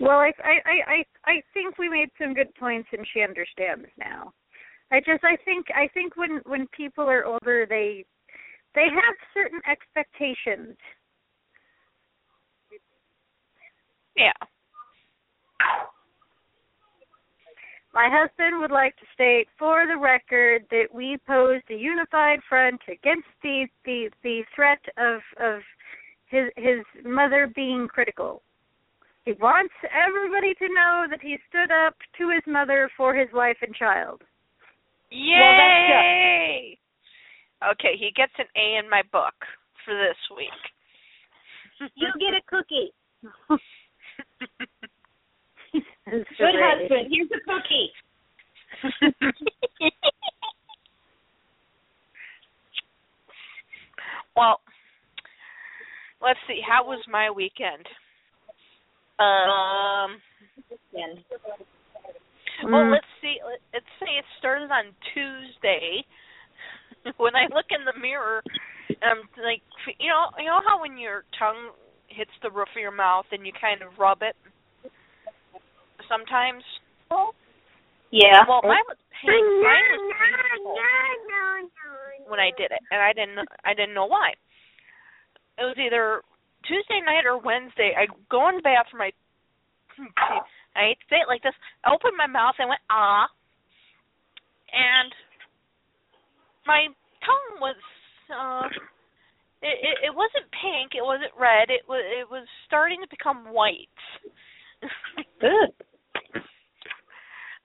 Speaker 4: Well, I, I I I I think we made some good points, and she understands now. I just I think I think when when people are older, they they have certain expectations.
Speaker 3: yeah.
Speaker 4: My husband would like to state for the record that we posed a unified front against the the the threat of of his his mother being critical. He wants everybody to know that he stood up to his mother for his wife and child.
Speaker 3: Yay! okay, he gets an A in my book for this week.
Speaker 5: You get a cookie.
Speaker 4: Good
Speaker 5: Good husband. Here's a cookie.
Speaker 3: well, let's see. How was my weekend? Um.
Speaker 5: And
Speaker 3: Well,
Speaker 4: Mm.
Speaker 3: let's see. let- Let's say it started on Tuesday. when I look in the mirror, I'm like, you know, you know how when your tongue hits the roof of your mouth and you kind of rub it. Sometimes.
Speaker 5: yeah.
Speaker 3: Well, mine was pain. Mine was painful when I did it, and I didn't. I didn't know why. It was either Tuesday night or Wednesday. I go in the bathroom. I I hate to say it like this. I opened my mouth and went ah, and my tongue was uh, it, it it wasn't pink. It wasn't red. It was it was starting to become white.
Speaker 5: Good.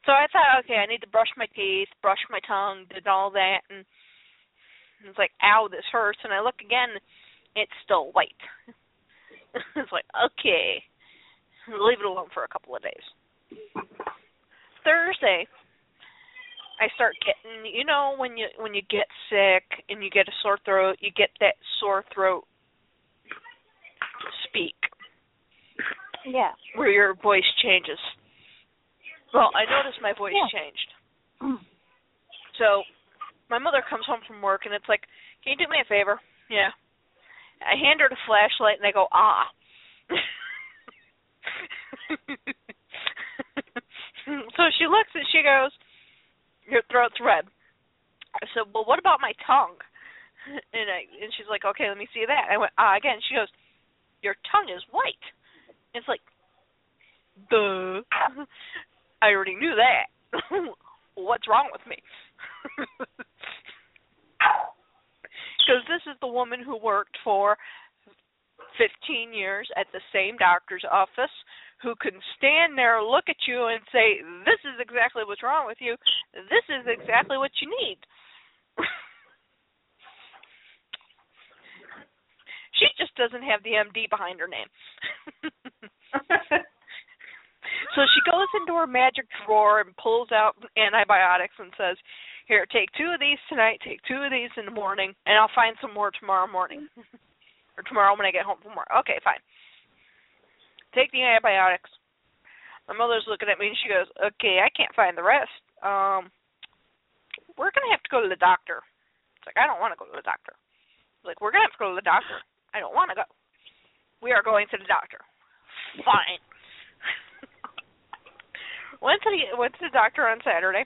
Speaker 3: So I thought, okay, I need to brush my teeth, brush my tongue, did all that, and it's like, ow, this hurts. And I look again, it's still white. it's like, okay, leave it alone for a couple of days. Thursday, I start getting, you know, when you when you get sick and you get a sore throat, you get that sore throat speak
Speaker 4: Yeah.
Speaker 3: where your voice changes. Well, I noticed my voice
Speaker 4: Yeah.
Speaker 3: changed. So my mother comes home from work and it's like, Can you do me a favor? Yeah. I hand her the flashlight and I go, Ah So she looks and she goes, Your throat's red. I said, Well what about my tongue? And I and she's like, Okay, let me see that. I went, Ah again. She goes, Your tongue is white. It's like Duh. I already knew that. What's wrong with me? Because this is the woman who worked for 15 years at the same doctor's office who can stand there, look at you, and say, This is exactly what's wrong with you. This is exactly what you need. she just doesn't have the MD behind her name. So she goes into her magic drawer and pulls out antibiotics and says, Here, take two of these tonight, take two of these in the morning, and I'll find some more tomorrow morning. or tomorrow when I get home from work. Okay, fine take the antibiotics. My mother's looking at me and she goes, Okay, I can't find the rest. Um we're gonna have to go to the doctor. It's like I don't wanna go to the doctor. Like, we're gonna have to go to the doctor. I don't wanna go. We are going to the doctor. Fine. Went to the went to the doctor on Saturday.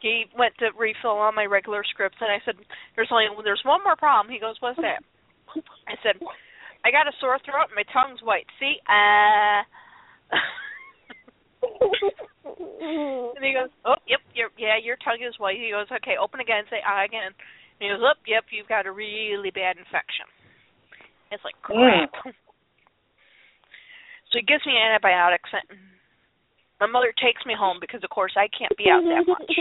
Speaker 3: He went to refill all my regular scripts and I said, There's only there's one more problem. He goes, What's that? I said, I got a sore throat and my tongue's white. See? Uh and he goes, Oh, yep, your yeah, your tongue is white. He goes, Okay, open again, say ah again. And he goes, Up, oh, yep, you've got a really bad infection. It's like crap. Mm. So he gives me antibiotics and my mother takes me home because of course I can't be out that much.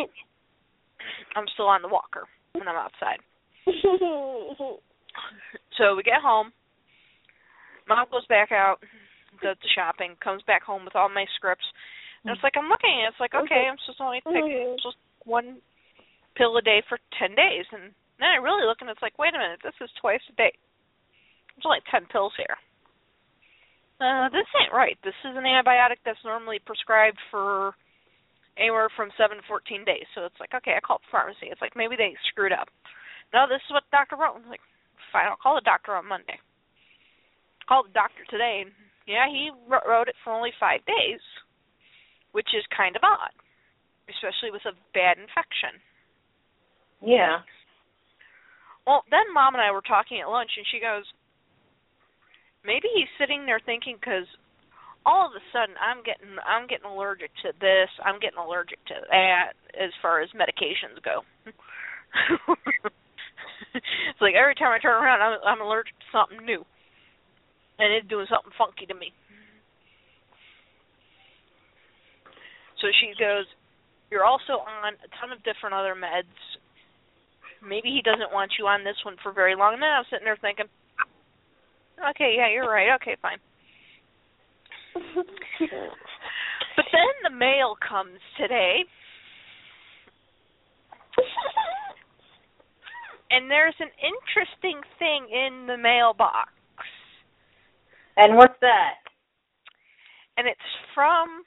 Speaker 3: I'm still on the walker when I'm outside. So we get home Mom goes back out, does the shopping, comes back home with all my scripts. And it's like I'm looking, at it's like okay, I'm supposed to only take mm-hmm. just one pill a day for ten days, and then I really look and it's like, wait a minute, this is twice a day. There's like ten pills here. Uh, this ain't right. This is an antibiotic that's normally prescribed for anywhere from seven to fourteen days. So it's like, okay, I called the pharmacy. It's like maybe they screwed up. No, this is what the doctor wrote. I'm like, fine, I'll call the doctor on Monday called the doctor today. Yeah, he wrote it for only five days, which is kind of odd, especially with a bad infection.
Speaker 5: Yeah.
Speaker 3: Well, then mom and I were talking at lunch, and she goes, maybe he's sitting there thinking because all of a sudden I'm getting I'm getting allergic to this, I'm getting allergic to that as far as medications go. it's like every time I turn around, I'm, I'm allergic to something new and it's doing something funky to me. So she goes, You're also on a ton of different other meds. Maybe he doesn't want you on this one for very long. And then I was sitting there thinking, Okay, yeah, you're right. Okay, fine. but then the mail comes today. and there's an interesting thing in the mailbox.
Speaker 5: And what's that?
Speaker 3: And it's from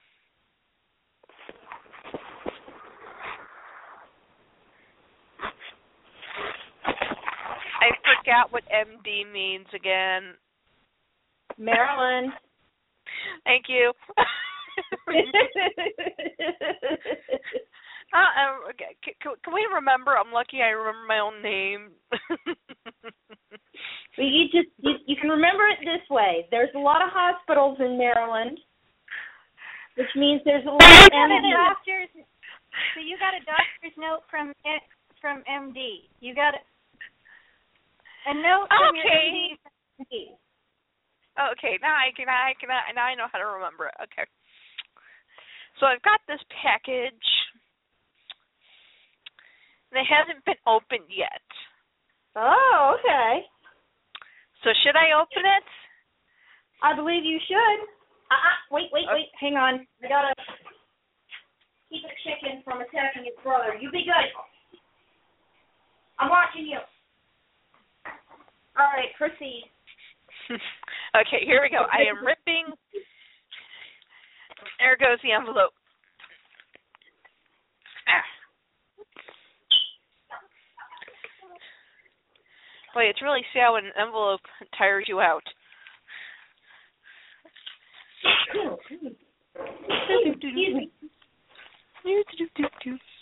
Speaker 3: I forgot what MD means again.
Speaker 5: Maryland.
Speaker 3: Thank you. uh, can, can we remember? I'm lucky I remember my own name.
Speaker 5: But you just you, you can remember it this way. There's a lot of hospitals in Maryland, which means there's a lot of
Speaker 4: MD. Doctors, so you got a doctor's note from from MD. You got a, note from
Speaker 3: okay.
Speaker 4: your oh,
Speaker 3: Okay, now I can I can now I know how to remember it. Okay. So I've got this package. It hasn't been opened yet.
Speaker 5: Oh, okay.
Speaker 3: So should I open it?
Speaker 5: I believe you should. Uh-uh. Wait, wait, wait. Hang on. I gotta keep a chicken from attacking his brother. You be good. I'm watching you. All right, proceed.
Speaker 3: okay, here we go. I am ripping. There goes the envelope. Ah. Boy, it's really sad when an envelope tires you out.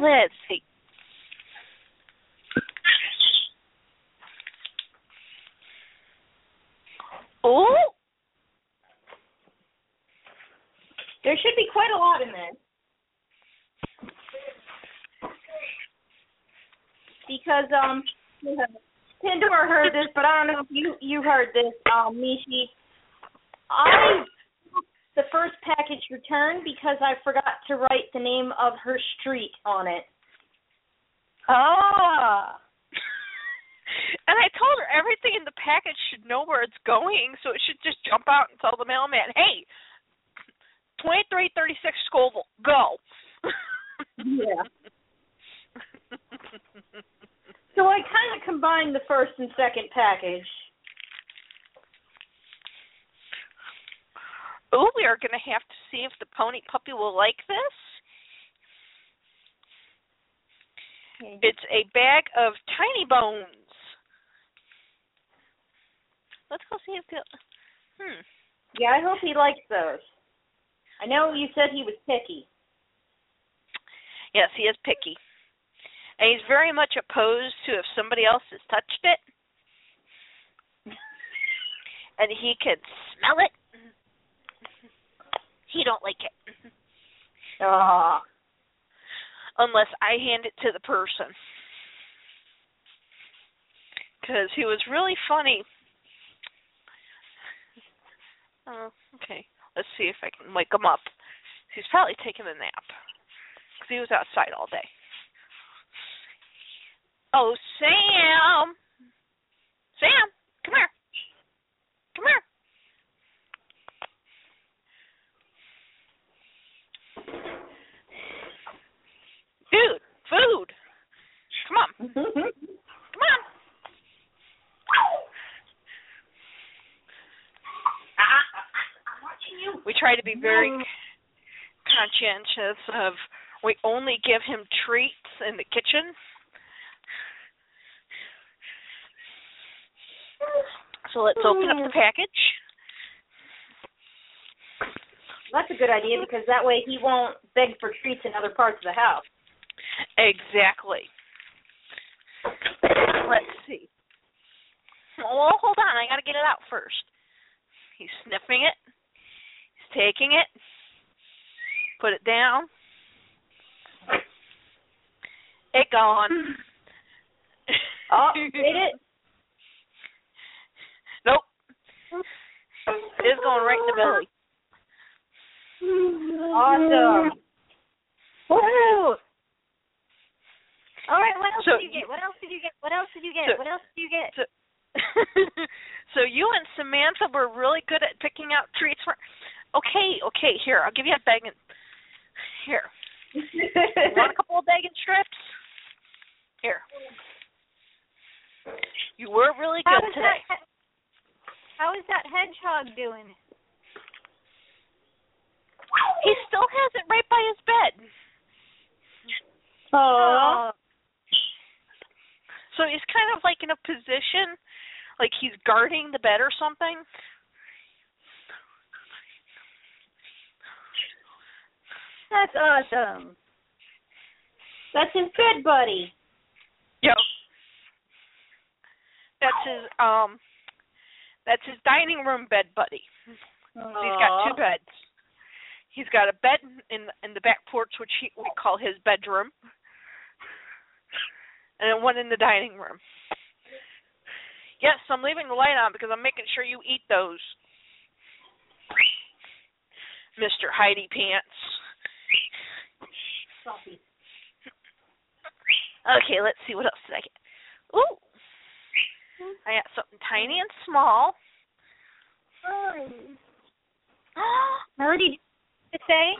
Speaker 3: Let's see. Ooh.
Speaker 5: There should be quite a lot in there. Because um Pandora heard this, but I don't know if you you heard this, um, Mishi. I the first package returned because I forgot to write the name of her street on it.
Speaker 3: Ah. and I told her everything in the package should know where it's going, so it should just jump out and tell the mailman, "Hey, twenty three thirty six Scoville, go."
Speaker 5: Yeah. So I kind of combined the first and second package.
Speaker 3: Ooh, we are going to have to see if the pony puppy will like this. It's a bag of tiny bones. Let's go see if the. Hmm.
Speaker 5: Yeah, I hope he likes those. I know you said he was picky.
Speaker 3: Yes, he is picky. And he's very much opposed to if somebody else has touched it. And he can smell it. He don't like it.
Speaker 5: Ah.
Speaker 3: Unless I hand it to the person. Because he was really funny. Oh, okay. Let's see if I can wake him up. He's probably taking a nap. Because he was outside all day. Oh, Sam! Sam, come here. Come here. Dude, food. Come on. Come on.
Speaker 5: I'm watching you.
Speaker 3: We try to be very conscientious of we only give him treats in the kitchen. So let's open up the mm. package.
Speaker 5: That's a good idea because that way he won't beg for treats in other parts of the house.
Speaker 3: Exactly. Let's see. Well, hold on. I got to get it out first. He's sniffing it. He's taking it. Put it down. It gone.
Speaker 5: Oh, did it?
Speaker 3: Nope. It's going right in the belly.
Speaker 5: Awesome.
Speaker 4: Woo! All right, what else
Speaker 3: So
Speaker 4: did you
Speaker 3: you-
Speaker 4: get? What else did you get? What else did you get?
Speaker 3: So-
Speaker 4: what else did you get?
Speaker 3: So, so you and Samantha were really good at picking out treats for. Okay, okay. Here, I'll give you a bag and here. You want a couple of bag and strips? Here. You were really good
Speaker 4: is
Speaker 3: today.
Speaker 4: that? How is that hedgehog doing?
Speaker 3: He still has it right by his bed.
Speaker 5: Oh.
Speaker 3: So he's kind of like in a position like he's guarding the bed or something.
Speaker 4: That's awesome.
Speaker 5: That's his bed buddy.
Speaker 3: Yep. That's his um that's his dining room bed buddy. He's got two beds. He's got a bed in in the back porch which he we call his bedroom. And one in the dining room. Yes, I'm leaving the light on because I'm making sure you eat those. Mr. Heidi Pants. Okay, let's see what else did I get. Ooh. I got something tiny and small.
Speaker 4: Melody, to say?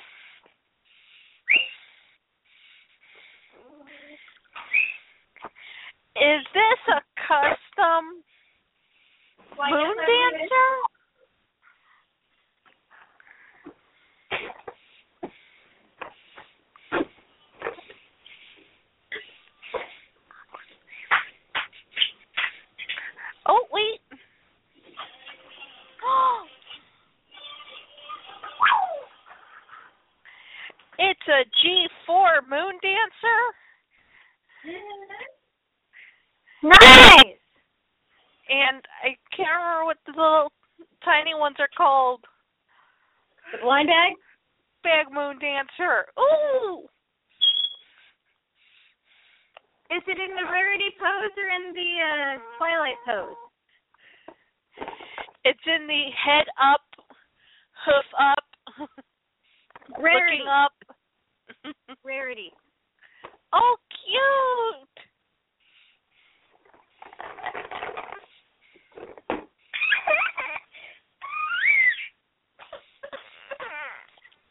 Speaker 3: Is this a custom Moondancer? Oh wait. It's a G4 Moondancer.
Speaker 4: Nice.
Speaker 3: and I can't remember what the little tiny ones are called
Speaker 5: The blind bag?
Speaker 3: Bag Dancer. Ooh.
Speaker 4: Is it in the rarity pose or in the uh, twilight pose?
Speaker 3: It's in the head up, hoof up,
Speaker 4: Rarity.
Speaker 3: looking up.
Speaker 4: Rarity.
Speaker 3: oh, cute.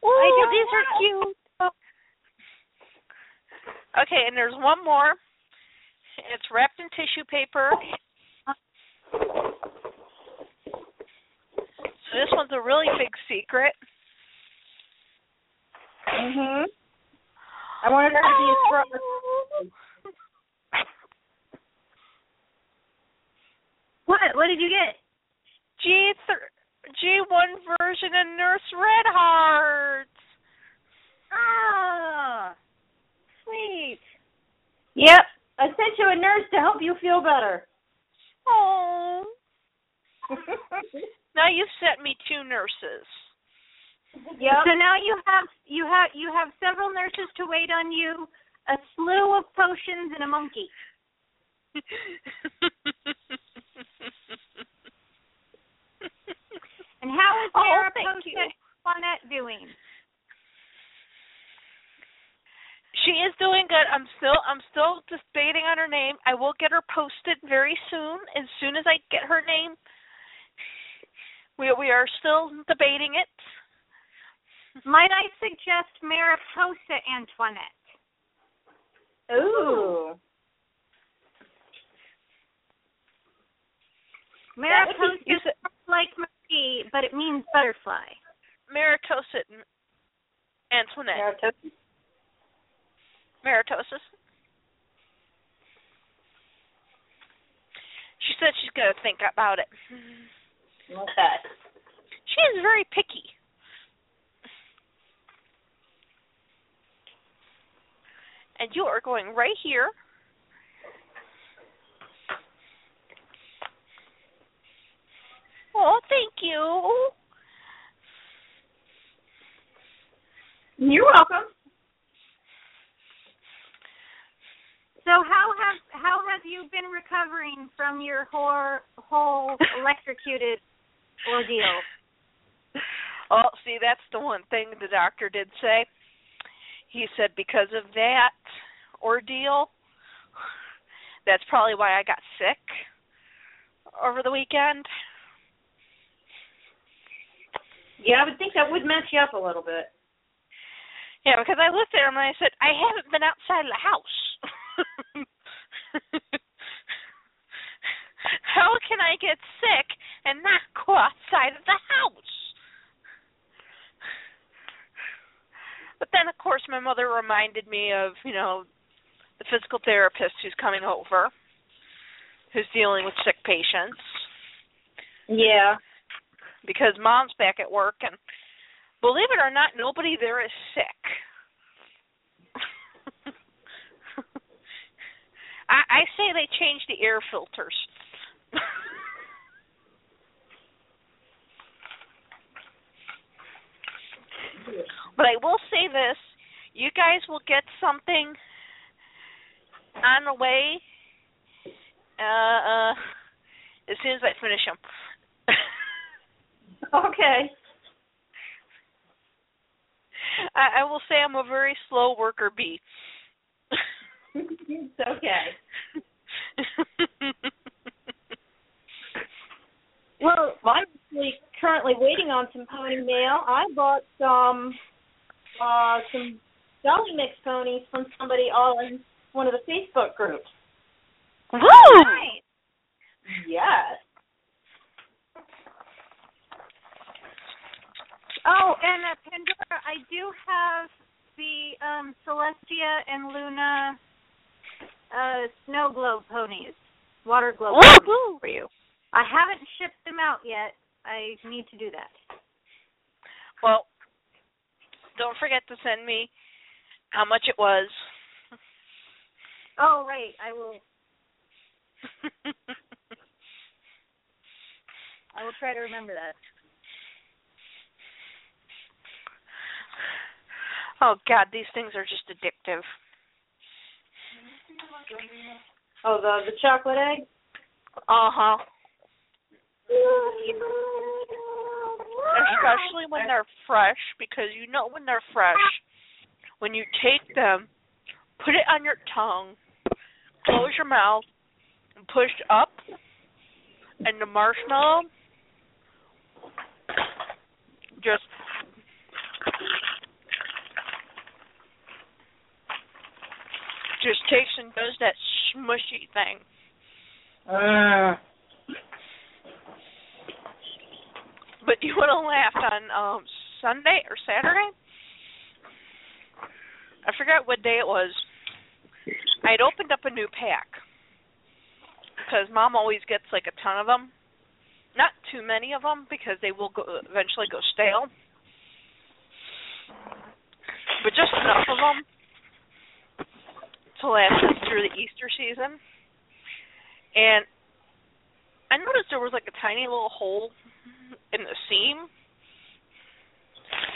Speaker 3: Ooh,
Speaker 4: don't
Speaker 3: these are
Speaker 4: know.
Speaker 3: cute. Okay, and there's one more. It's wrapped in tissue paper. So this one's a really big secret.
Speaker 5: Mhm. I wanted her to be a strong.
Speaker 4: What? What did you get?
Speaker 3: G th- G1 version of Nurse Red Hearts.
Speaker 4: Oh, sweet.
Speaker 5: Yep. I sent you a nurse to help you feel better.
Speaker 3: Oh. Now you've sent me two nurses.
Speaker 5: yep.
Speaker 4: So now you have you have you have several nurses to wait on you, a slew of potions, and a monkey. And how is
Speaker 3: Oh, you.
Speaker 4: Juanette doing?
Speaker 3: She is doing good. I'm still I'm still debating on her name. I will get her posted very soon. As soon as I get her name, we we are still debating it.
Speaker 4: Might I suggest Mariposa Antoinette?
Speaker 5: Ooh. That be-
Speaker 4: Mariposa is
Speaker 3: said
Speaker 4: like Marie, but it means butterfly.
Speaker 3: Maritosa Antoinette. Maritosis. She said she's gonna think about it.
Speaker 5: Okay.
Speaker 3: She is very picky. And you are going right here. Oh, thank you.
Speaker 5: You're welcome.
Speaker 4: So how have how have you been recovering from your whole whole electrocuted ordeal?
Speaker 3: Oh, see, that's the one thing the doctor did say. He said because of that ordeal, that's probably why I got sick over the weekend.
Speaker 5: Yeah, I would think that would mess you up a little bit.
Speaker 3: Yeah, because I looked at him and I said, I haven't been outside of the house. How can I get sick and not go outside of the house? But then, of course, my mother reminded me of, you know, the physical therapist who's coming over, who's dealing with sick patients,
Speaker 5: Yeah.
Speaker 3: because mom's back at work, and believe it or not, nobody there is sick. I, I say they change the air filters. but I will say this: you guys will get something on the way. Uh, uh, as soon as I finish them.
Speaker 5: Okay.
Speaker 3: I, I will say I'm a very slow worker bee.
Speaker 5: it's okay. Well, I'm actually currently waiting on some pony mail. I bought some uh some Dolly Mix ponies from somebody all in one of the Facebook groups.
Speaker 3: Woo!
Speaker 4: Right.
Speaker 5: Yes.
Speaker 4: Oh, and uh, Pandora, I do have the um Celestia and Luna uh snow globe ponies, water globe ponies
Speaker 3: Woo!
Speaker 4: for you. I haven't shipped them out yet. I need to do that.
Speaker 3: Well, don't forget to send me how much it was.
Speaker 4: Oh, right. I will. I will try to remember that.
Speaker 3: Oh God, these things are just addictive.
Speaker 5: Oh, the the chocolate egg.
Speaker 3: Uh huh. Especially when they're fresh, because you know when they're fresh. When you take them, put it on your tongue, close your mouth, and push up, and the marshmallow just just takes and does that smushy thing.
Speaker 5: Uh,
Speaker 3: But you would have laughed on um Sunday or Saturday. I forgot what day it was. I had opened up a new pack because mom always gets like a ton of them. Not too many of them because they will go eventually go stale. But just enough of them to last us through the Easter season. And I noticed there was like a tiny little hole in the seam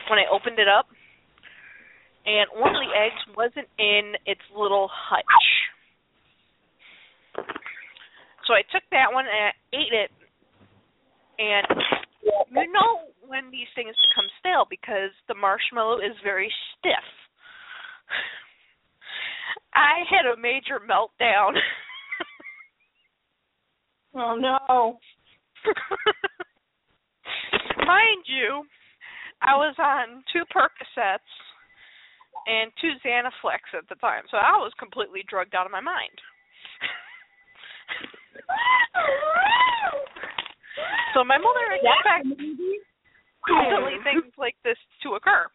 Speaker 3: when I opened it up, and one of the eggs wasn't in its little hutch. So I took that one and I ate it, and you know when these things become stale because the marshmallow is very stiff. I had a major meltdown.
Speaker 5: oh no.
Speaker 3: Mind you, I was on two Percocets and two Zanaflex at the time, so I was completely drugged out of my mind. so my mother expects silly things like this to occur.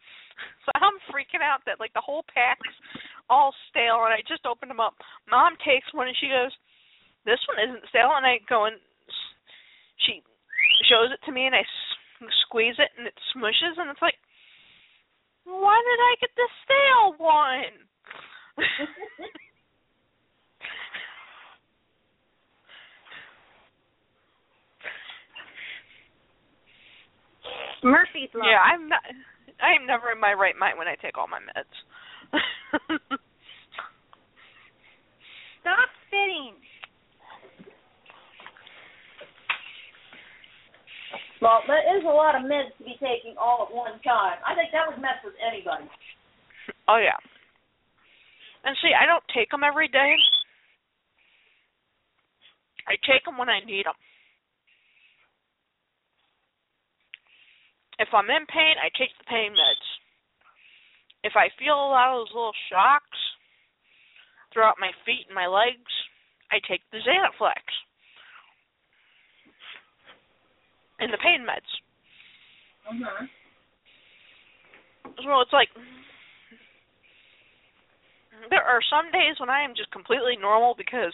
Speaker 3: So I'm freaking out that like the whole pack's all stale, and I just opened them up. Mom takes one and she goes, "This one isn't stale," and I go and she shows it to me, and I squeeze it, and it smushes, and it's like, why did I get the stale one?
Speaker 4: Murphy's Law.
Speaker 3: yeah, I'm not. I am never in my right mind when I take all my meds.
Speaker 4: Stop spitting.
Speaker 5: Well, that is a lot of meds to be taking all at one time. I think that would mess with anybody.
Speaker 3: oh yeah. And see, I don't take them every day. I take them when I need them. If I'm in pain, I take the pain meds. If I feel a lot of those little shocks throughout my feet and my legs, I take the Zanaflex and the pain meds.
Speaker 5: Uh-huh.
Speaker 3: So it's like there are some days when I am just completely normal because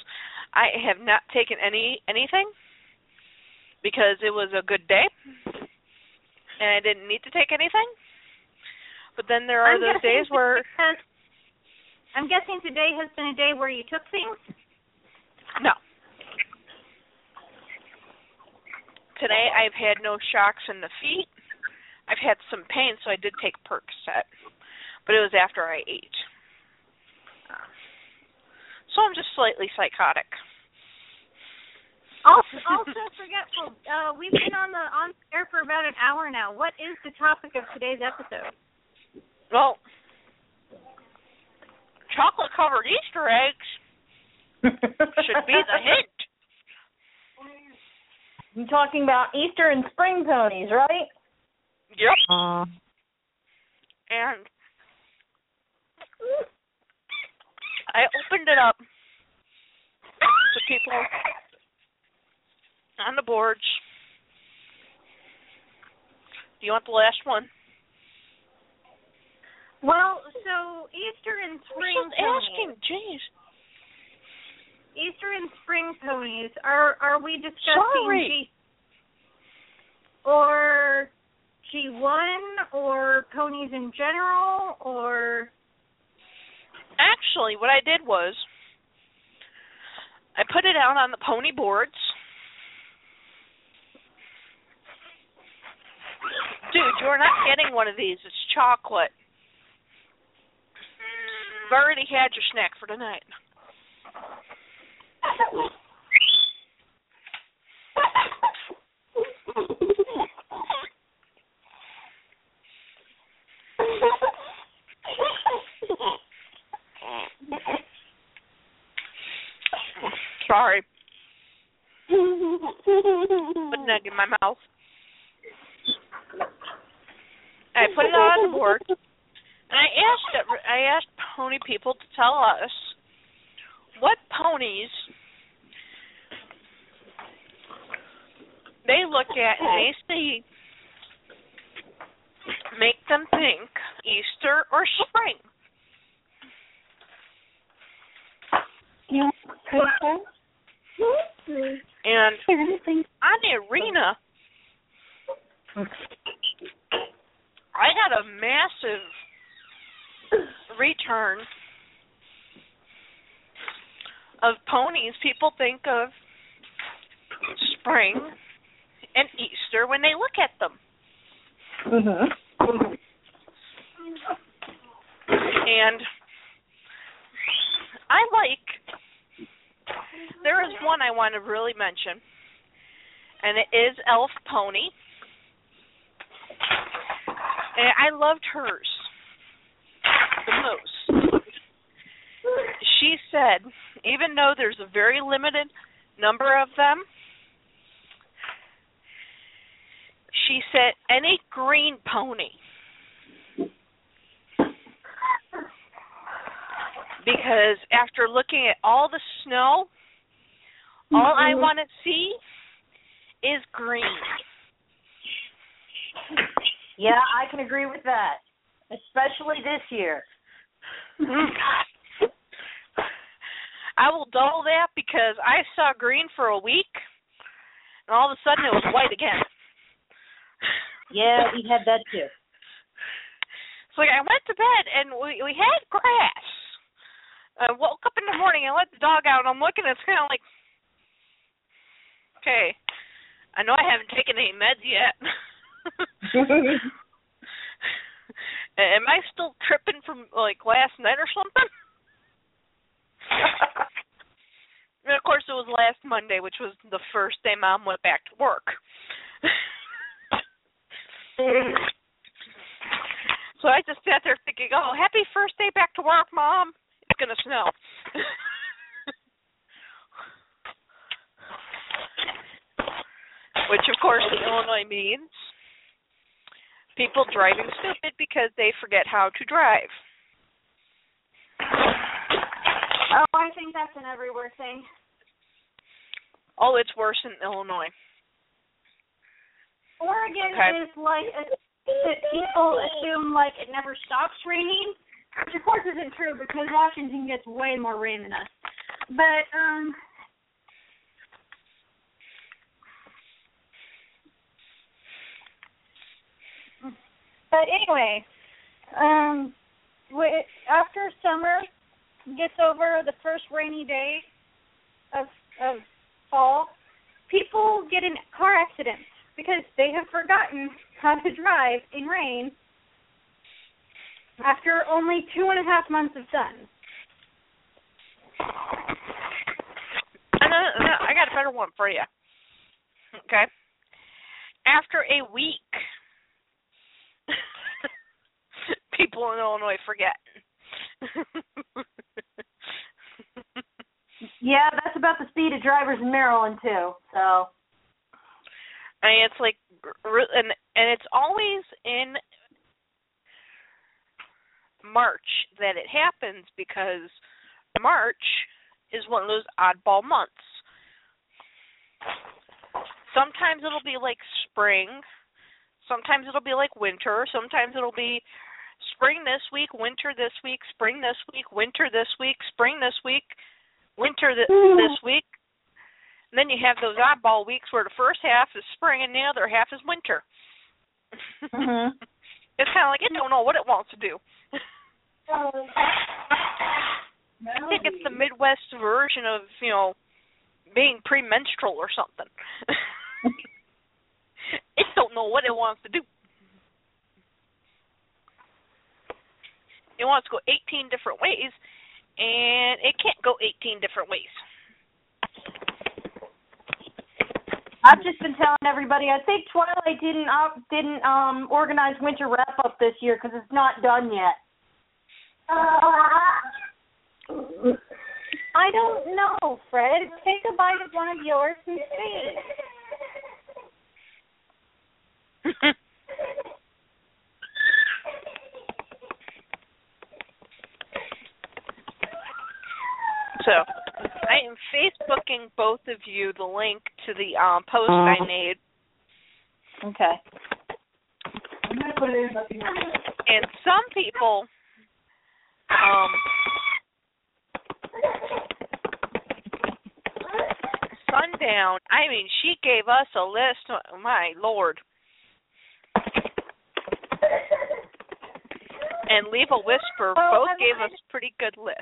Speaker 3: I have not taken any anything because it was a good day and I didn't need to take anything. But then there are
Speaker 4: I'm
Speaker 3: those days where
Speaker 4: I'm guessing today has been a day where you took things.
Speaker 3: no. Today I've had no shocks in the feet. I've had some pain, so I did take Percocet, but it was after I ate. So I'm just slightly psychotic.
Speaker 4: Also, also forgetful. Uh, we've been on the on air for about an hour now. What is the topic of today's episode?
Speaker 3: Well, chocolate covered Easter eggs should be the hint.
Speaker 5: I'm talking about Easter and spring ponies, right?
Speaker 3: Yep.
Speaker 1: Uh,
Speaker 3: And I opened it up to people on the boards. Do you want the last one?
Speaker 4: Well, so Easter and spring
Speaker 3: Just asking.
Speaker 4: ponies.
Speaker 3: Jeez.
Speaker 4: Easter and spring ponies. Are are we discussing
Speaker 3: Sorry.
Speaker 4: G or G one or ponies in general or
Speaker 3: Actually, what I did was I put it out on the pony boards Dude, you're not getting one of these. It's chocolate. You've already had your snack for tonight. Sorry. Put an egg in my mouth. I put it on the board, and I asked I asked pony people to tell us what ponies they look at and they see make them think Easter or spring. And on the arena, I got a massive return of ponies. People think of spring and Easter when they look at them.
Speaker 6: Mhm.
Speaker 3: And I like there is one I want to really mention, and it is Elf Pony. And I loved hers the most. She said, even though there's a very limited number of them, she said any green pony because after looking at all the snow, all I mm-hmm. want to see is green.
Speaker 5: Yeah, I can agree with that, especially this year. Mm.
Speaker 3: I will dull that because I saw green for a week, and all of a sudden it was white again.
Speaker 5: Yeah, we had that too.
Speaker 3: So like I went to bed and we we had grass. I woke up in the morning and let the dog out and I'm looking and it's kind of like, okay, I know I haven't taken any meds yet. Am I still tripping from like last night or something? and of course it was last Monday, which was the first day mom went back to work. so I just sat there thinking, "Oh, happy first day back to work, mom. It's gonna snow." Which, of course, in Illinois means people driving stupid because they forget how to drive.
Speaker 4: Oh, I think that's an everywhere thing.
Speaker 3: Oh, it's worse in Illinois.
Speaker 4: Oregon
Speaker 3: Okay.
Speaker 4: is like a, that people assume like it never stops raining, which of course isn't true because Washington gets way more rain than us. But um But anyway, um after summer gets over the first rainy day of of fall, people get in car accidents because they have forgotten how to drive in rain after only two and a half months of sun.
Speaker 3: Uh, I got a better one for you. Okay. After a week, people in Illinois forget.
Speaker 5: Yeah, that's about the speed of drivers in Maryland too. So
Speaker 3: I mean, it's like, and and it's always in March that it happens because March is one of those oddball months. Sometimes it'll be like spring, sometimes it'll be like winter, sometimes it'll be spring this week, winter this week, spring this week, winter this week, spring this week, winter th- mm. this week. And then you have those oddball weeks where the first half is spring and the other half is winter.
Speaker 5: Mm-hmm.
Speaker 3: it's kind of like it don't know what it wants to do. I think it's the Midwest version of you know being premenstrual or something. it don't know what it wants to do. It wants to go 18 different ways, and it can't go 18 different ways.
Speaker 5: I've just been telling everybody. I think Twilight didn't uh, didn't um organize winter wrap up this year because it's not done yet.
Speaker 4: I don't know, Fred. Take a bite of one of yours and see.
Speaker 3: so, I am Facebooking both of you the link to the um, post I made,
Speaker 5: Okay.
Speaker 3: and some people, um, Sundown. I mean, she gave us a list. oh, My lord. And Leave a Whisper
Speaker 4: Oh,
Speaker 3: both gave us pretty good lists.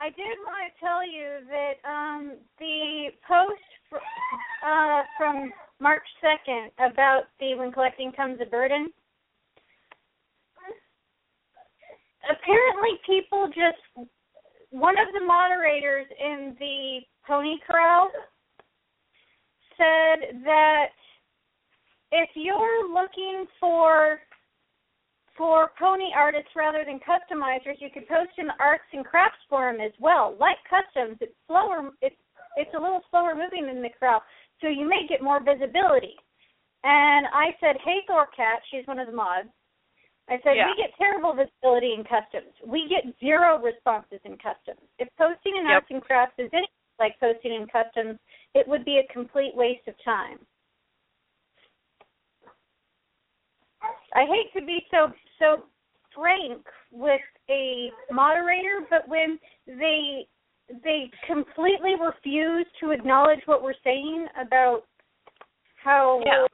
Speaker 4: I did want to tell you that um, the post fr- uh, from March 2nd about the when collecting comes a burden. Apparently, people just one of the moderators in the pony corral said that if you're looking for for pony artists rather than customizers, you could post in the arts and crafts forum as well. Like customs, it's slower. It's it's a little slower moving than the corral, so you may get more visibility. And I said, "Hey, Thorcat, she's one of the mods." I said,
Speaker 3: Yeah.
Speaker 4: "We get terrible visibility in customs. We get zero responses in customs. If posting in
Speaker 3: Yep.
Speaker 4: arts and crafts is anything like posting in customs, it would be a complete waste of time." I hate to be so so frank with a moderator, but when they they completely refuse to acknowledge what we're saying about how
Speaker 3: Yeah.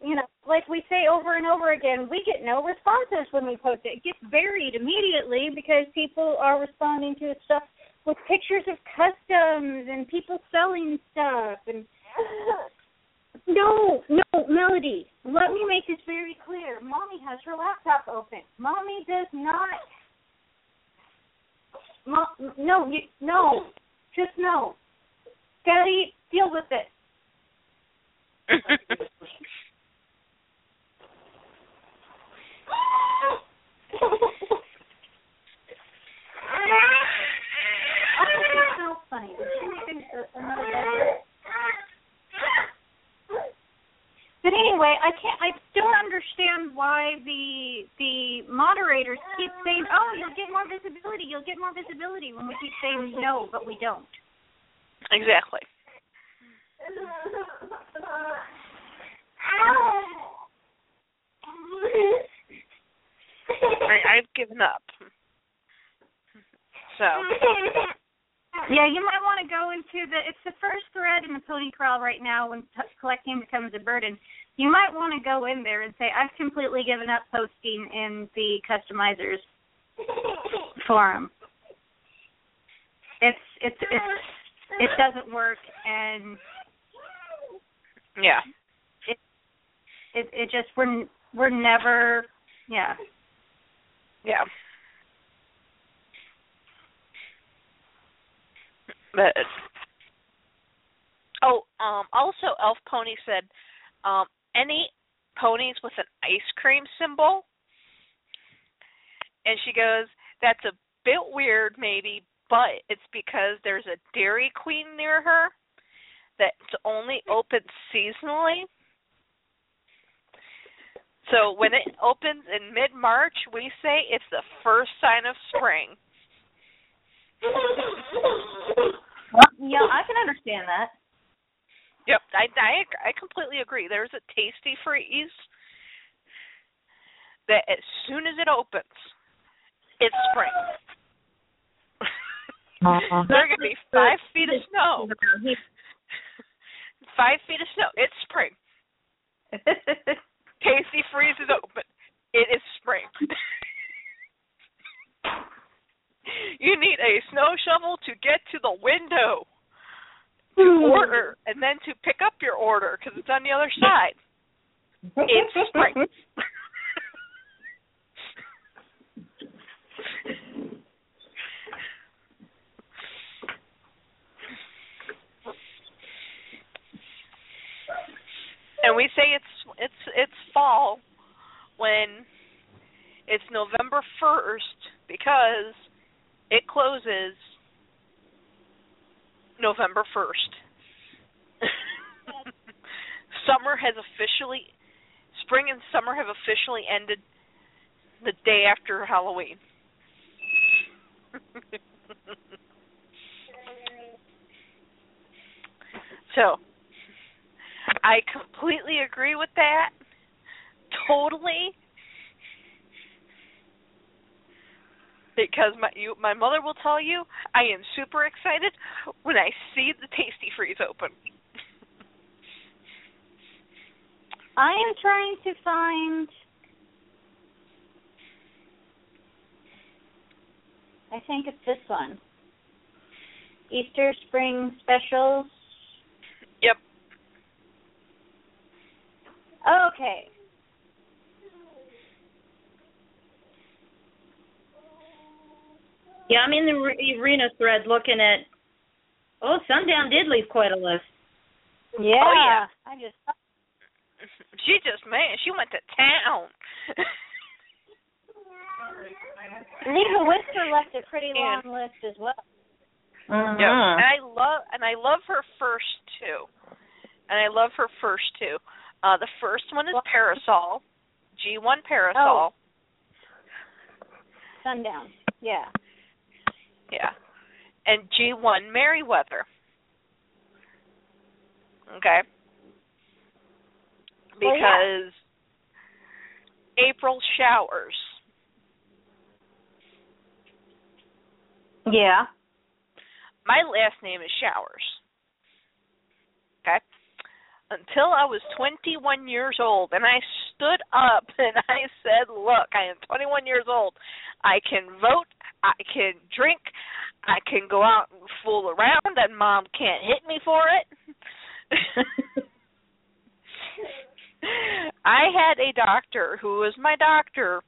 Speaker 4: you know, like we say over and over again, we get no responses when we post it. It gets buried immediately because people are responding to stuff with pictures of customs and people selling stuff and no, no, Melody. Let me make this very clear. Mommy has her laptop open. Mommy does not. Mo- no, you, no, just no. Daddy, deal with it. Oh, smells funny. Did she make another bed? But anyway, I can't. I don't understand why the the moderators keep saying, "Oh, you'll get more visibility. You'll get more visibility," when we keep saying no, but we don't.
Speaker 3: Exactly. I, I've given up. So
Speaker 4: Yeah, you might want to go into the. It's the first thread in the pony corral right now when t- collecting becomes a burden. You might want to go in there and say, "I've completely given up posting in the customizers forum." It's it's it's it doesn't work, and
Speaker 3: yeah.
Speaker 4: it it just we're we're never yeah.
Speaker 3: Yeah. But oh, um also Elf Pony said um any ponies with an ice cream symbol and she goes, That's a bit weird maybe, but it's because there's a Dairy Queen near her that's only open seasonally. So when it opens in mid March, we say it's the first sign of spring.
Speaker 5: Yeah, I can understand that.
Speaker 3: Yep, I I I completely agree. There's a tasty freeze that as soon as it opens, it's spring. Uh-huh. There's gonna be five feet of snow. Five feet of snow. It's spring. Tastee-Freez is open. It is spring. you need a snow shovel to get to the window to order and then to pick up your order because it's on the other side. It's spring. and we say it's it's it's fall when it's November 1st because it closes November 1st. summer has officially spring and summer have officially ended the day after Halloween. so, I completely agree with that. Totally. Because my you, my mother will tell you I am super excited when I see the Tastee-Freez open.
Speaker 4: I am trying to find. I think it's this one. Easter Spring Specials.
Speaker 3: Yep.
Speaker 4: Okay.
Speaker 5: Yeah, I'm in the re- arena thread looking at. Oh, Sundown did leave quite a list.
Speaker 4: Yeah.
Speaker 3: Oh, yeah.
Speaker 4: I just
Speaker 3: She just man, she went to town.
Speaker 4: and even Whisker left a pretty
Speaker 3: Yeah.
Speaker 4: long list as well.
Speaker 5: Uh-huh.
Speaker 3: Yep. And I love and I love her first two. And I love her first two. Uh the first one is Parasol. G one Parasol. Oh.
Speaker 4: Sundown. Yeah.
Speaker 3: Yeah. And G one Merriweather. Okay.
Speaker 4: Well, yeah.
Speaker 3: Because April showers.
Speaker 5: Yeah.
Speaker 3: My last name is Showers. Okay? Until I was 21 years old and I stood up and I said, "Look, I am 21 years old. I can vote, I can drink, I can go out and fool around and mom can't hit me for it." I had a doctor who was my doctor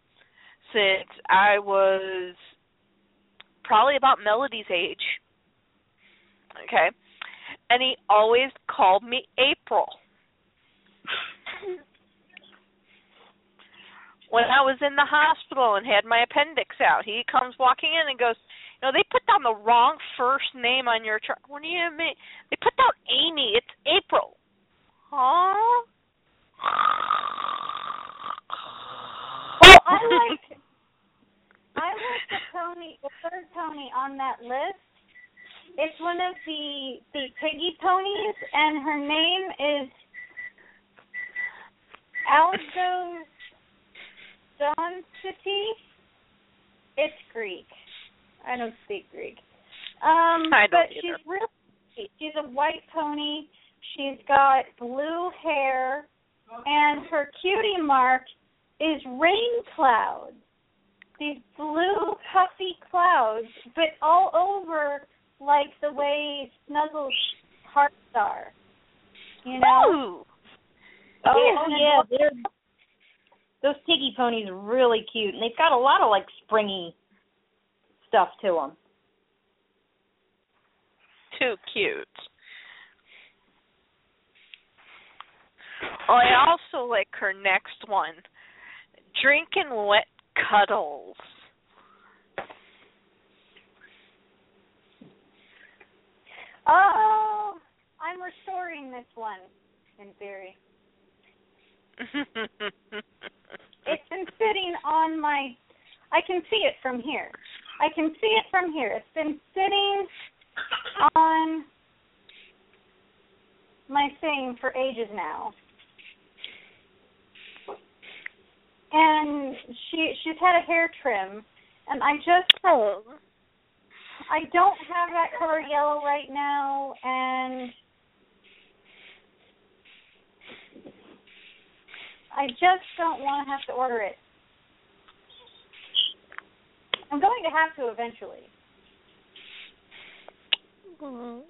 Speaker 3: since I was probably about Melody's age. Okay. And he always called me April. when I was in the hospital and had my appendix out, he comes walking in and goes, "You know, they put down the wrong first name on your chart. What do you mean? They put down Amy. It's April." Huh?
Speaker 4: Well, I like I like the pony, the third pony on that list. It's one of the the piggy ponies, and her name is Algo City. It's Greek. I don't speak Greek. Um,
Speaker 3: I don't
Speaker 4: but
Speaker 3: either.
Speaker 4: she's real. She's a white pony. She's got blue hair, and her cutie mark is rain clouds. These blue puffy clouds, but all over like the way Snuggles' hearts are. You know?
Speaker 3: Ooh.
Speaker 5: Oh,
Speaker 4: Yeah.
Speaker 5: oh yeah, they're those piggy ponies are really cute, and they've got a lot of like springy stuff to them.
Speaker 3: Too cute. Oh, I also like her next one. Drinking wet cuddles.
Speaker 4: Oh, I'm restoring this one in theory. It's been sitting on my. I can see it from here. I can see it from here. It's been sitting on my thing for ages now. And she she's had a hair trim and I just
Speaker 3: oh.
Speaker 4: I don't have that color yellow right now and I just don't want to have to order it. I'm going to have to eventually. Mm-hmm.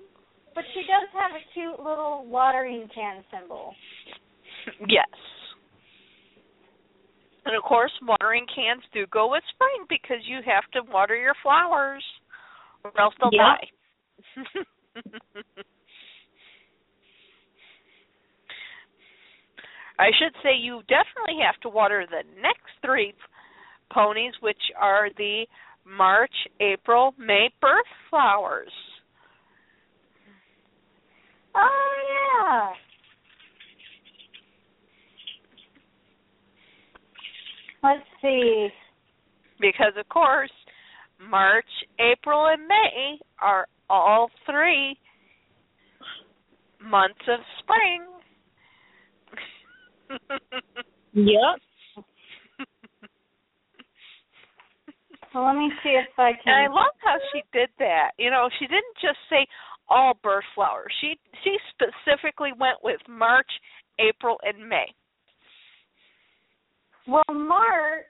Speaker 4: But she does have a cute little watering can symbol.
Speaker 3: Yes. And of course, watering cans do go with spring because you have to water your flowers or else they'll
Speaker 5: Yeah.
Speaker 3: die. I should say you definitely have to water the next three ponies, which are the March, April, May birth flowers.
Speaker 4: Oh yeah. Let's see.
Speaker 3: Because of course, March, April, and May are all three months of spring.
Speaker 5: Yep.
Speaker 4: Well, let me see if I can.
Speaker 3: And I love how she did that. You know, she didn't just say all birth flowers. She she specifically went with March, April, and May.
Speaker 4: Well, March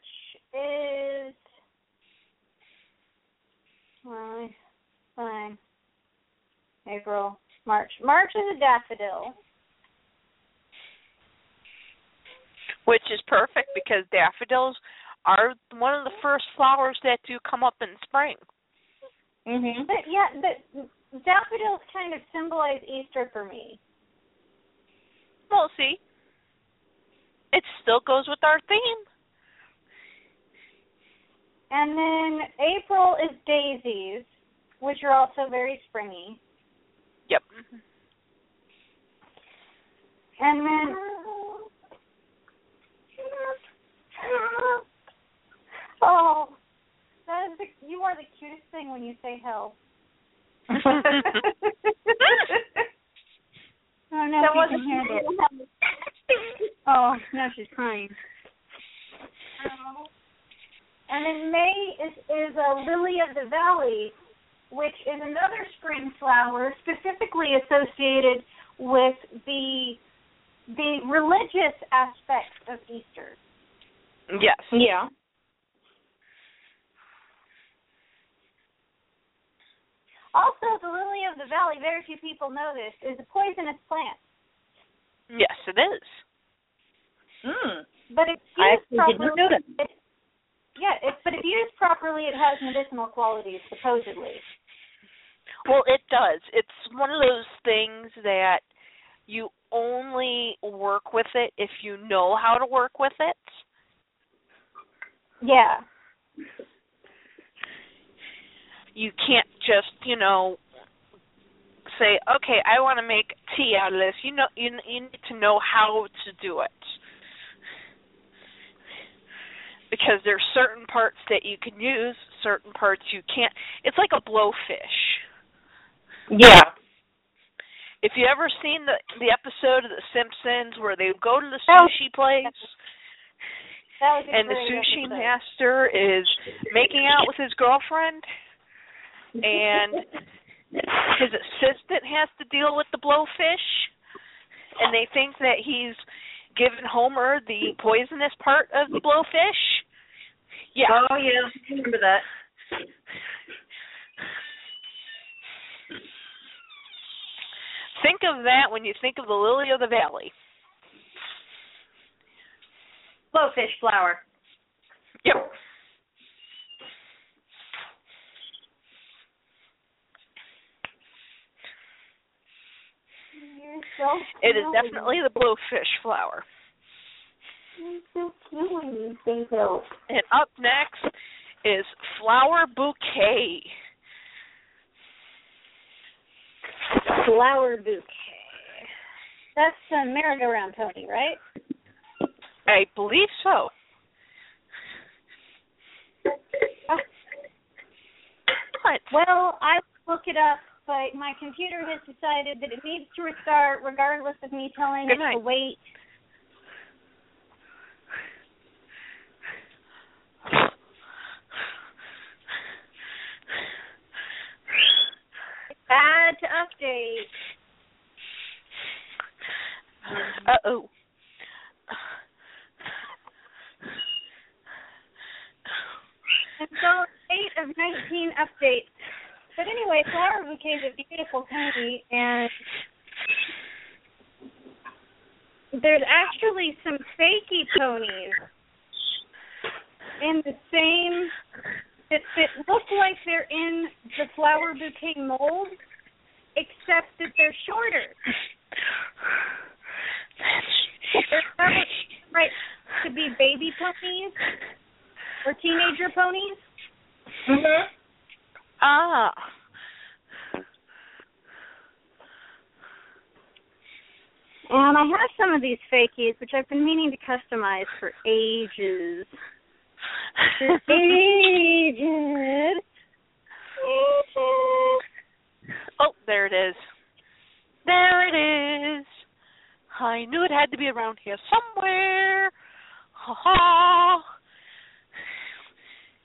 Speaker 4: is. Well, fine. April, March. March is a daffodil.
Speaker 3: Which is perfect because daffodils are one of the first flowers that do come up in spring.
Speaker 5: Mhm.
Speaker 4: But yeah, but daffodils kind of symbolize Easter for me.
Speaker 3: We'll see. It still goes with our theme.
Speaker 4: And then April is daisies, which are also very springy.
Speaker 3: Yep.
Speaker 4: And then Oh, that is the, you are the cutest thing when you say hell. oh no,
Speaker 5: That
Speaker 4: she
Speaker 5: wasn't
Speaker 4: can handle it. Oh, now she's crying. Um, and then May is is a lily of the valley, which is another spring flower specifically associated with the the religious aspect of Easter.
Speaker 3: Yes.
Speaker 5: Yeah.
Speaker 4: Also, the lily of the valley, very few people know this, is a poisonous plant.
Speaker 3: Yes, it is.
Speaker 5: Mm.
Speaker 4: But if
Speaker 5: I
Speaker 4: used
Speaker 5: actually did not know
Speaker 4: properly,
Speaker 5: that.
Speaker 4: it, yeah, if, but if used properly, it has medicinal qualities, supposedly.
Speaker 3: Well, it does. It's one of those things that you only work with it if you know how to work with it.
Speaker 4: Yeah.
Speaker 3: You can't just, you know, say, "Okay, I want to make tea out of this." You know, you you need to know how to do it. Because there's certain parts that you can use, certain parts you can't. It's like a blowfish.
Speaker 5: Yeah.
Speaker 3: If you ever seen the the episode of The Simpsons where they go to the
Speaker 4: Oh.
Speaker 3: sushi place
Speaker 4: That was a
Speaker 3: and the sushi
Speaker 4: episode.
Speaker 3: master is making out with his girlfriend and his assistant has to deal with the blowfish and they think that he's given Homer the poisonous part of the blowfish. Yeah.
Speaker 5: Oh yeah, I remember that.
Speaker 3: Think of that when you think of the lily of the valley.
Speaker 5: Blowfish flower.
Speaker 3: Yep.
Speaker 4: So
Speaker 3: It is definitely the blowfish flower.
Speaker 4: You're so cute when you say so.
Speaker 3: And up next is flower bouquet.
Speaker 4: Flower bouquet. That's the merry-go-round pony, right?
Speaker 3: I believe so. What?
Speaker 4: Well, I will look it up, but my computer has decided that it needs to restart regardless of me telling
Speaker 3: Good
Speaker 4: it
Speaker 3: night.
Speaker 4: to wait. Add to update.
Speaker 3: Uh oh.
Speaker 4: And so eight of nineteen updates. But anyway, flower bouquet is a beautiful pony, and there's actually some fakey ponies in the same that, that look like they're in the flower bouquet mold, except that they're shorter.
Speaker 3: That's they're
Speaker 6: right to be baby ponies or teenager ponies.
Speaker 5: Mhm.
Speaker 3: Ah.
Speaker 4: And I have some of these fakies, which I've been meaning to customize for ages. For ages.
Speaker 3: Oh, there it is. There it is. I knew it had to be around here somewhere. Ha ha.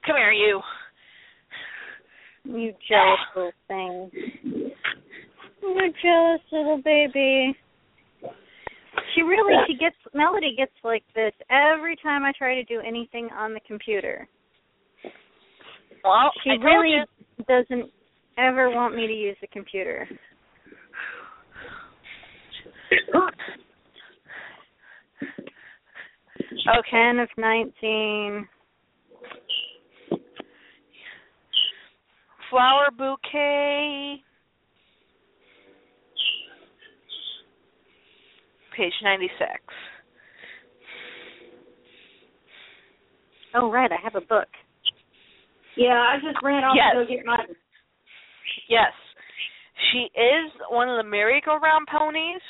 Speaker 3: Come here, you.
Speaker 4: You jealous little thing. You jealous little baby. She really she gets Melody gets like this every time I try to do anything on the computer.
Speaker 3: Well,
Speaker 4: She really
Speaker 3: you.
Speaker 4: doesn't ever want me to use the computer.
Speaker 3: Okay.
Speaker 4: Ten of nineteen.
Speaker 3: Flower bouquet. Page 96.
Speaker 4: Oh right, I have a book.
Speaker 5: Yeah, I just ran off
Speaker 3: Yes.
Speaker 5: to go get mine.
Speaker 3: Yes. She is one of the merry-go-round ponies.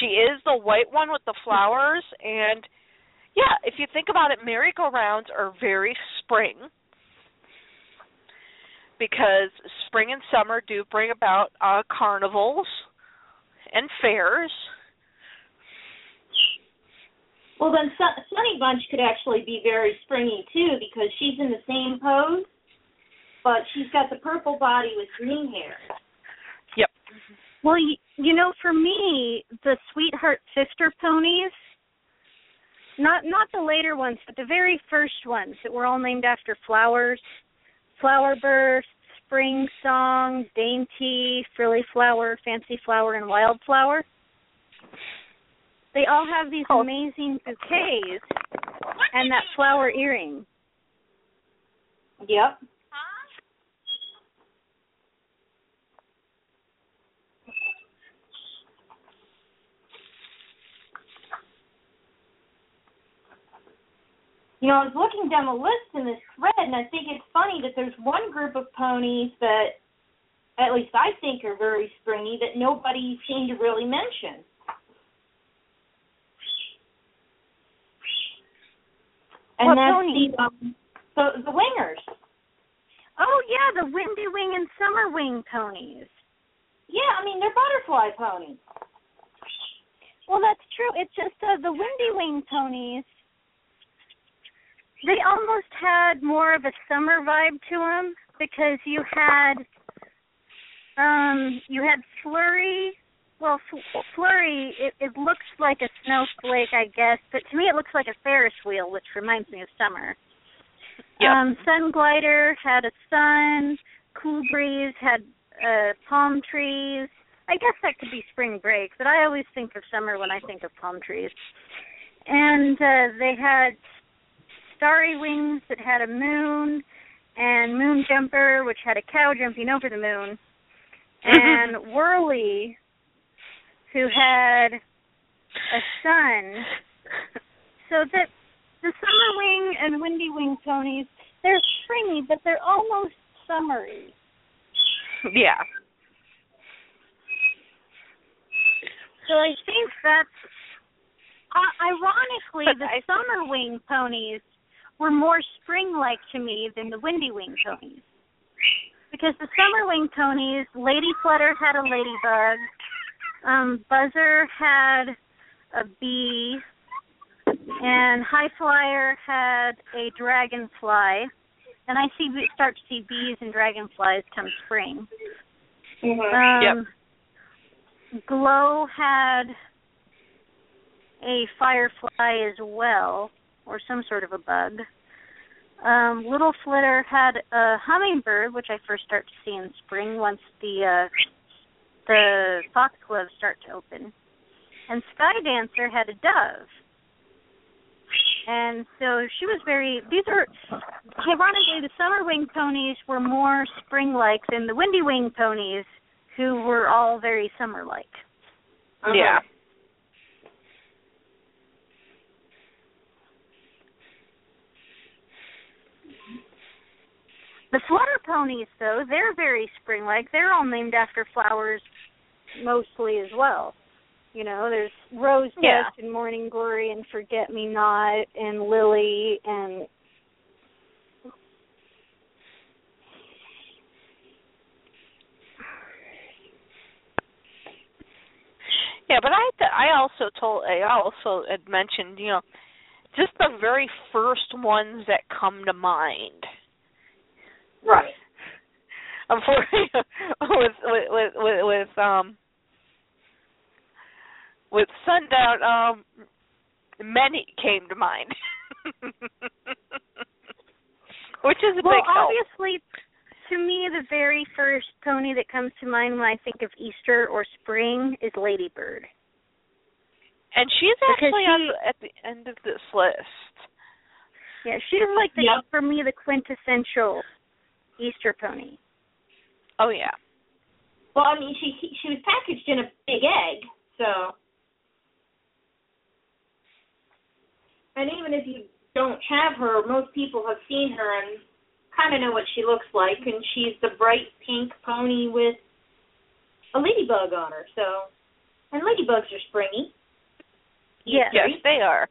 Speaker 3: She is the white one with the flowers and yeah, if you think about it, merry-go-rounds are very spring because spring and summer do bring about uh carnivals and fairs.
Speaker 5: Well, then Sun- Sunny Bunch could actually be very springy too because she's in the same pose, but she's got the purple body with green hair.
Speaker 3: Yep.
Speaker 4: Well, you, you know, for me, the Sweetheart Sister ponies, not not the later ones, but the very first ones that were all named after flowers, Flower Burst, Spring Song, Dainty, Frilly Flower, Fancy Flower, and Wildflower. They all have these oh. amazing bouquets and that flower earring.
Speaker 5: Yep. You know, I was looking down the list in this thread, and I think it's funny that there's one group of ponies that, at least I think, are very springy that nobody seemed to really mention. And
Speaker 4: What
Speaker 5: that's the um, the the wingers.
Speaker 4: Oh yeah, the Windy Wing and Summer Wing ponies.
Speaker 5: Yeah, I mean they're butterfly ponies.
Speaker 4: Well, that's true. It's just uh, the Windy Wing ponies. They almost had more of a summer vibe to them because you had, um, you had Flurry. Well, Flurry, it, it looks like a snowflake, I guess, but to me it looks like a Ferris wheel, which reminds me of summer.
Speaker 3: Yep.
Speaker 4: Um, Sun Glider had a sun. Cool Breeze had uh, palm trees. I guess that could be spring break, but I always think of summer when I think of palm trees. And uh, they had Starry Wings that had a moon, and Moon Jumper, which had a cow jumping over the moon, and Whirly, who had a sun. So that the Summer Wing and Windy Wing ponies, they're springy, but they're almost summery.
Speaker 3: Yeah.
Speaker 4: So I think that's uh, ironically the summer wing ponies were more spring-like to me than the windy wing ponies. Because the summer wing ponies, Lady Flutter had a ladybug, um, Buzzer had a bee, and High Flyer had a dragonfly. And I see we start to see bees and dragonflies come spring.
Speaker 5: Mm-hmm.
Speaker 4: Um, Glow had a firefly as well, or some sort of a bug. Um, Little Flitter had a hummingbird, which I first start to see in spring once the uh, the foxgloves start to open. And Sky Dancer had a dove. And so she was very. These are, ironically, the summer wing ponies were more spring-like than the windy wing ponies, who were all very summer-like.
Speaker 5: Uh-huh.
Speaker 3: Yeah.
Speaker 4: The flutter ponies, though, they're very spring-like. They're all named after flowers, mostly as well. You know, there's rose
Speaker 3: Yeah.
Speaker 4: and morning glory and forget me not and lily and
Speaker 3: Yeah, but I th- I also told I also had mentioned you know just the very first ones that come to mind.
Speaker 5: Right.
Speaker 3: Unfortunately, with with with with, um with sundown um many came to mind. Which is a
Speaker 4: well,
Speaker 3: big help.
Speaker 4: obviously, to me, the very first pony that comes to mind when I think of Easter or spring is Ladybird.
Speaker 3: And she's actually on the, at the end of this list.
Speaker 4: Yeah, she's like the
Speaker 5: Yep.
Speaker 4: for me the quintessential Easter pony.
Speaker 3: Oh yeah.
Speaker 5: Well, I mean, she she was packaged in a big egg, so. And even if you don't have her, most people have seen her and kind of know what she looks like, and she's the bright pink pony with a ladybug on her. So, and ladybugs are springy.
Speaker 4: Yes.
Speaker 3: Yes, they are.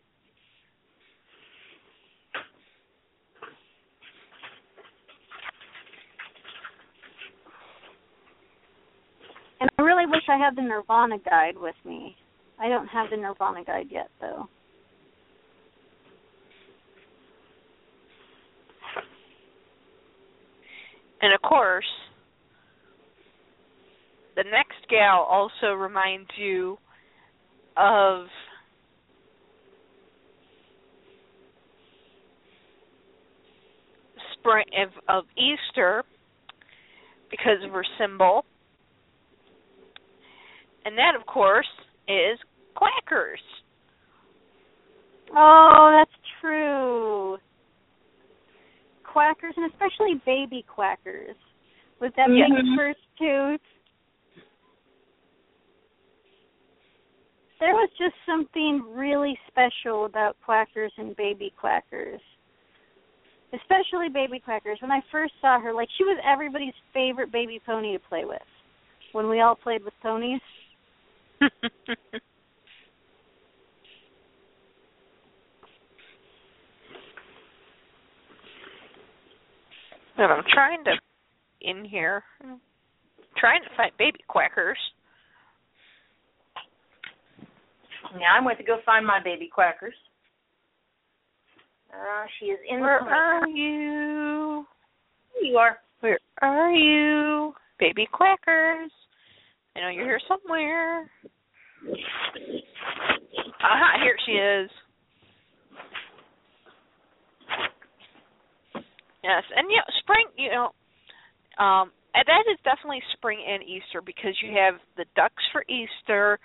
Speaker 4: Really wish I had the Nirvana guide with me. I don't have the Nirvana guide yet, though.
Speaker 3: And of course, the next gal also reminds you of spring of, of Easter because of her symbol. And that of course is quackers.
Speaker 4: Oh, that's true. Quackers, and especially baby quackers, with that big first tooth. There was just something really special about quackers and baby quackers. Especially baby quackers. When I first saw her, like she was everybody's favorite baby pony to play with. When we all played with ponies.
Speaker 3: And I'm trying to in here trying to find baby quackers.
Speaker 5: Now I went to go find my baby quackers. Uh, she is in
Speaker 3: Where
Speaker 5: the
Speaker 3: are you?
Speaker 5: Here you are.
Speaker 3: Where are you? Baby quackers. I know you're here somewhere. Aha, here she is. Yes, and know, spring, you know, um that is definitely spring and Easter because you have the ducks for Easter,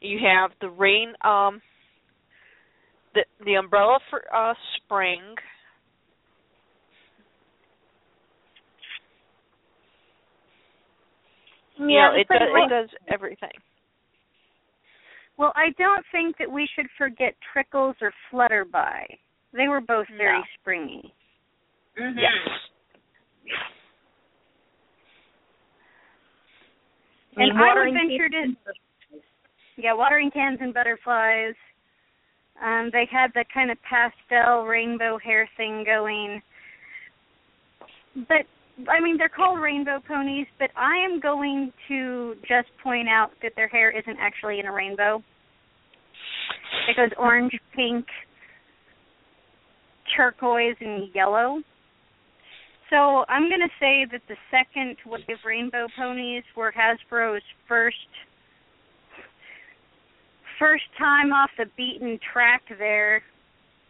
Speaker 3: you have the rain um the the umbrella for uh spring. You know, it does it does everything.
Speaker 4: Well, I don't think that we should forget Trickles or Flutterby. They were both very
Speaker 3: No.
Speaker 4: springy.
Speaker 5: Mhm.
Speaker 3: Yes.
Speaker 4: And
Speaker 5: And
Speaker 4: I would
Speaker 5: watering
Speaker 4: venture to yeah, watering cans and butterflies. Um, they had the kind of pastel rainbow hair thing going. But I mean, they're called rainbow ponies, but I am going to just point out that their hair isn't actually in a rainbow. It goes orange, pink, turquoise, and yellow. So I'm going to say that the second wave of rainbow ponies were Hasbro's first first time off the beaten track there.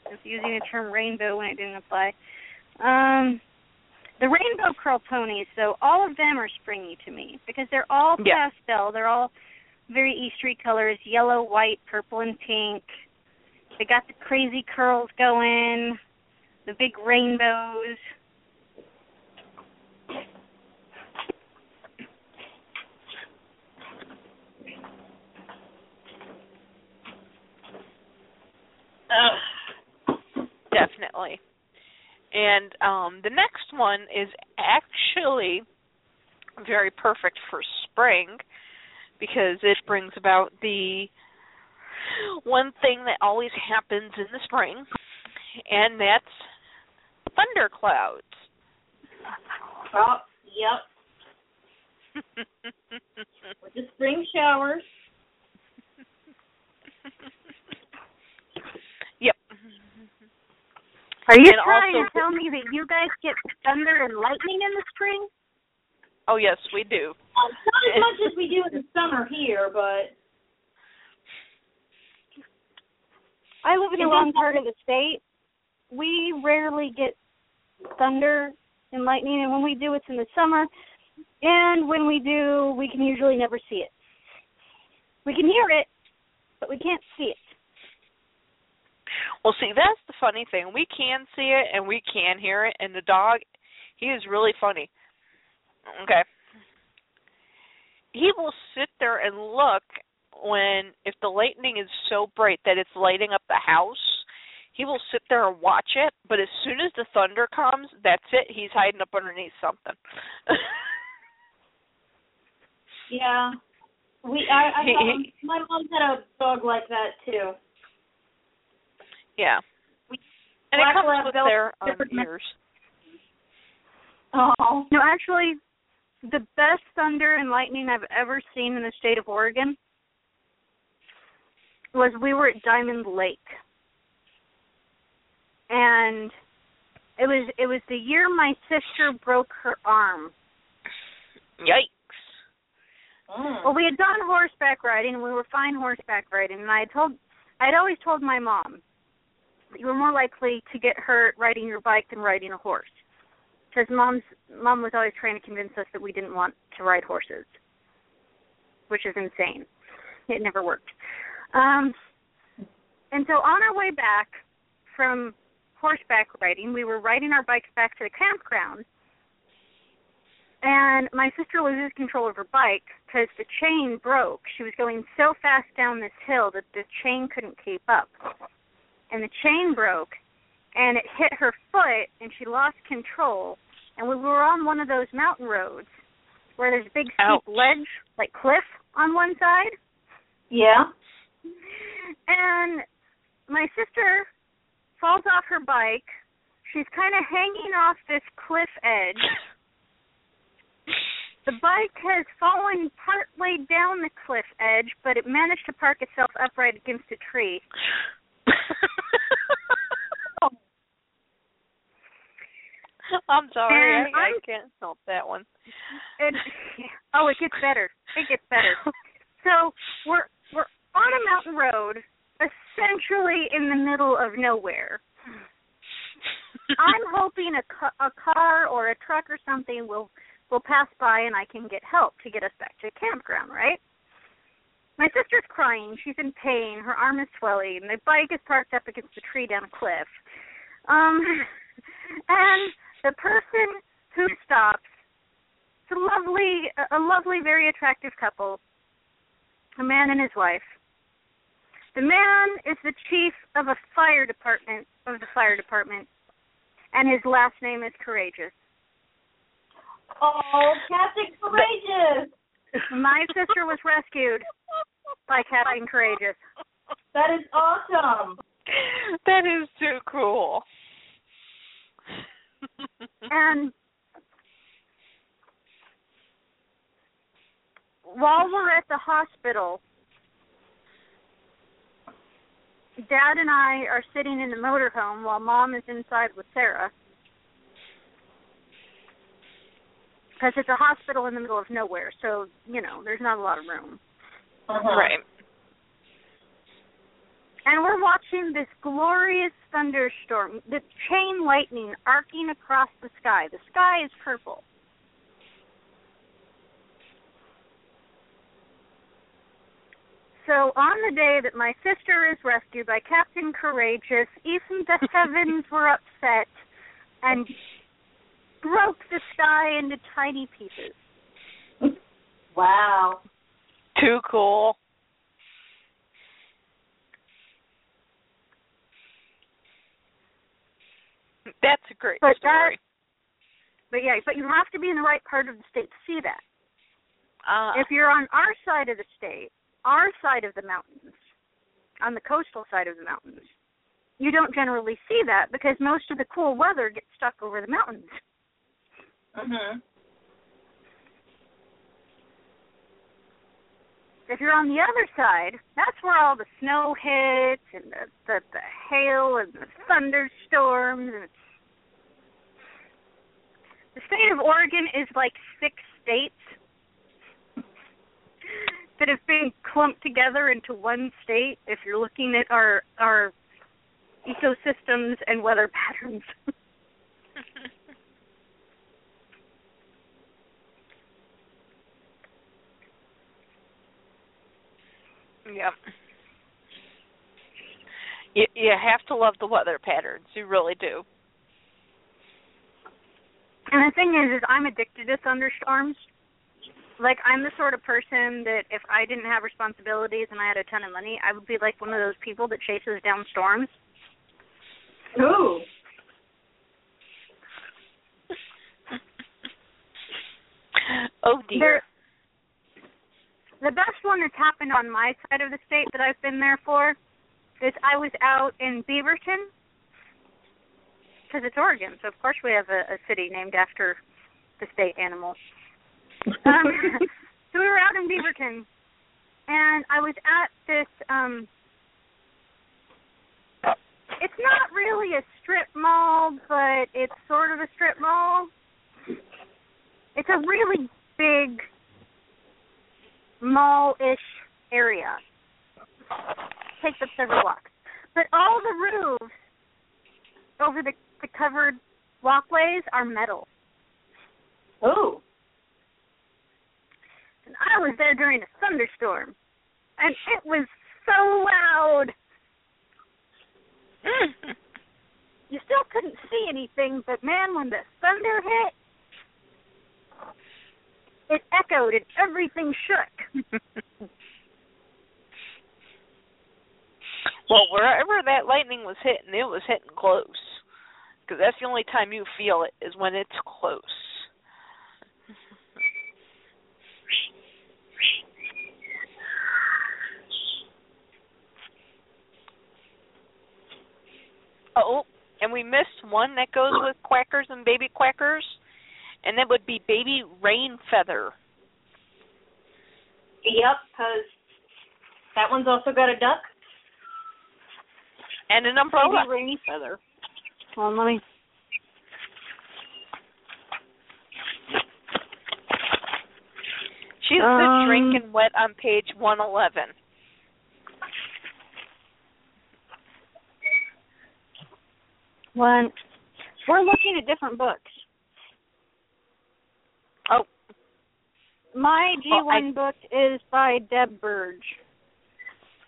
Speaker 4: Just using the term rainbow when it didn't apply. Um, the rainbow curl ponies, though, all of them are springy to me because they're all
Speaker 3: yeah.
Speaker 4: pastel. They're all very eastery colors: yellow, white, purple, and pink. They got the crazy curls going, the big rainbows. Ugh.
Speaker 3: Definitely. And um the next one is actually very perfect for spring because it brings about the one thing that always happens in the spring and that's thunderclouds.
Speaker 5: Oh, yep. With the spring showers.
Speaker 3: yep.
Speaker 4: Are you
Speaker 3: And
Speaker 4: trying
Speaker 3: also-
Speaker 4: to tell me that you guys get thunder and lightning in the spring?
Speaker 3: Oh yes, we do.
Speaker 5: Um, not as much as we do in the summer here, but
Speaker 4: I live in the wrong part of the state. We rarely get thunder and lightning, and when we do, it's in the summer. And when we do, we can usually never see it. We can hear it, but we can't see it.
Speaker 3: Well, see, that's the funny thing. We can see it and we can hear it, and the dog, he is really funny. Okay. He will sit there and look when, if the lightning is so bright that it's lighting up the house, he will sit there and watch it, but as soon as the thunder comes, that's it. He's hiding up underneath something.
Speaker 5: yeah. We I, I
Speaker 3: He- he-
Speaker 5: my mom had a dog like that too.
Speaker 3: Yeah. And it comes
Speaker 5: lab
Speaker 3: with their um,
Speaker 4: different me-
Speaker 3: ears.
Speaker 5: Oh.
Speaker 4: No, actually, the best thunder and lightning I've ever seen in the state of Oregon was we were at Diamond Lake. And it was it was the year my sister broke her arm.
Speaker 3: Yikes.
Speaker 5: Mm.
Speaker 4: Well, we had gone horseback riding and we were fine horseback riding and I had told I'd always told my mom that you were more likely to get hurt riding your bike than riding a horse. Because mom's mom was always trying to convince us that we didn't want to ride horses, which is insane. It never worked. Um, and so on our way back from horseback riding, we were riding our bikes back to the campground, and my sister loses control of her bike because the chain broke. She was going so fast down this hill that the chain couldn't keep up, and the chain broke, and it hit her foot, and she lost control. And we were on one of those mountain roads where there's a big
Speaker 3: Ouch.
Speaker 4: steep ledge, like cliff, on one side.
Speaker 5: Yeah.
Speaker 4: And my sister falls off her bike. She's kind of hanging off this cliff edge. The bike has fallen partway down the cliff edge, but it managed to park itself upright against a tree.
Speaker 3: I'm sorry, I, I can't help that one.
Speaker 4: And oh, it gets better. It gets better. So we're we're on a mountain road, essentially in the middle of nowhere. I'm hoping a ca- a car or a truck or something will will pass by and I can get help to get us back to the campground, right? My sister's crying. She's in pain. Her arm is swelling. The bike is parked up against a tree down a cliff. Um, and the person who stops, it's a lovely, a lovely, very attractive couple, a man and his wife. The man is the chief of a fire department of the fire department, and his last name is Courageous.
Speaker 5: Oh, Captain Courageous.
Speaker 4: My sister was rescued by Captain Courageous.
Speaker 5: That is awesome.
Speaker 3: that is too cool.
Speaker 4: And while we're at the hospital, Dad and I are sitting in the motorhome while Mom is inside with Sarah. Because it's a hospital in the middle of nowhere, so, you know, there's not a lot of room.
Speaker 5: Uh-huh.
Speaker 3: Right.
Speaker 4: And we're watching this glorious thunderstorm, the chain lightning arcing across the sky. The sky is purple. So on the day that my sister is rescued by Captain Courageous, even the heavens were upset and broke the sky into tiny pieces.
Speaker 5: Wow.
Speaker 3: Too cool. That's a great
Speaker 4: But
Speaker 3: story.
Speaker 4: But yeah, but you have to be in the right part of the state to see that.
Speaker 3: Uh,
Speaker 4: If you're on our side of the state, our side of the mountains, on the coastal side of the mountains, you don't generally see that because most of the cool weather gets stuck over the mountains.
Speaker 5: Mhm.
Speaker 4: If you're on the other side, that's where all the snow hits and the the, the hail and the thunderstorms and the state of Oregon is like six states that have been clumped together into one state if you're looking at our our ecosystems and weather patterns.
Speaker 3: Yep. You you have to love the weather patterns. You really do.
Speaker 4: And the thing is, is I'm addicted to thunderstorms. Like I'm the sort of person that if I didn't have responsibilities and I had a ton of money, I would be like one of those people that chases down storms.
Speaker 5: Ooh.
Speaker 3: Oh dear.
Speaker 4: There, the best one that's happened on my side of the state that I've been there for is I was out in Beaverton because it's Oregon, so of course we have a, a city named after the state animal. Um, so we were out in Beaverton, and I was at this. um It's not really a strip mall, but it's sort of a strip mall. It's a really big mall-ish area. Takes up several blocks, but all the roofs over the, the covered walkways are metal.
Speaker 5: Ooh.
Speaker 4: And I was there during a thunderstorm, and it was so loud. You still couldn't see anything, but man, when the thunder hit, it echoed and everything shook.
Speaker 3: well, wherever that lightning was hitting, it was hitting close. Because that's the only time you feel it is when it's close. Oh, and we missed one that goes with quackers and baby quackers, and that would be baby rain feather.
Speaker 5: Yep, because that one's also got a duck.
Speaker 3: And an umbrella.
Speaker 4: Baby rain feather. Hold on, let me.
Speaker 3: She's the
Speaker 4: Um,
Speaker 3: drinking wet on page 111.
Speaker 4: One. We're looking at different books.
Speaker 3: Oh.
Speaker 4: My
Speaker 3: Well, I-
Speaker 4: G1 book is by Deb Burge.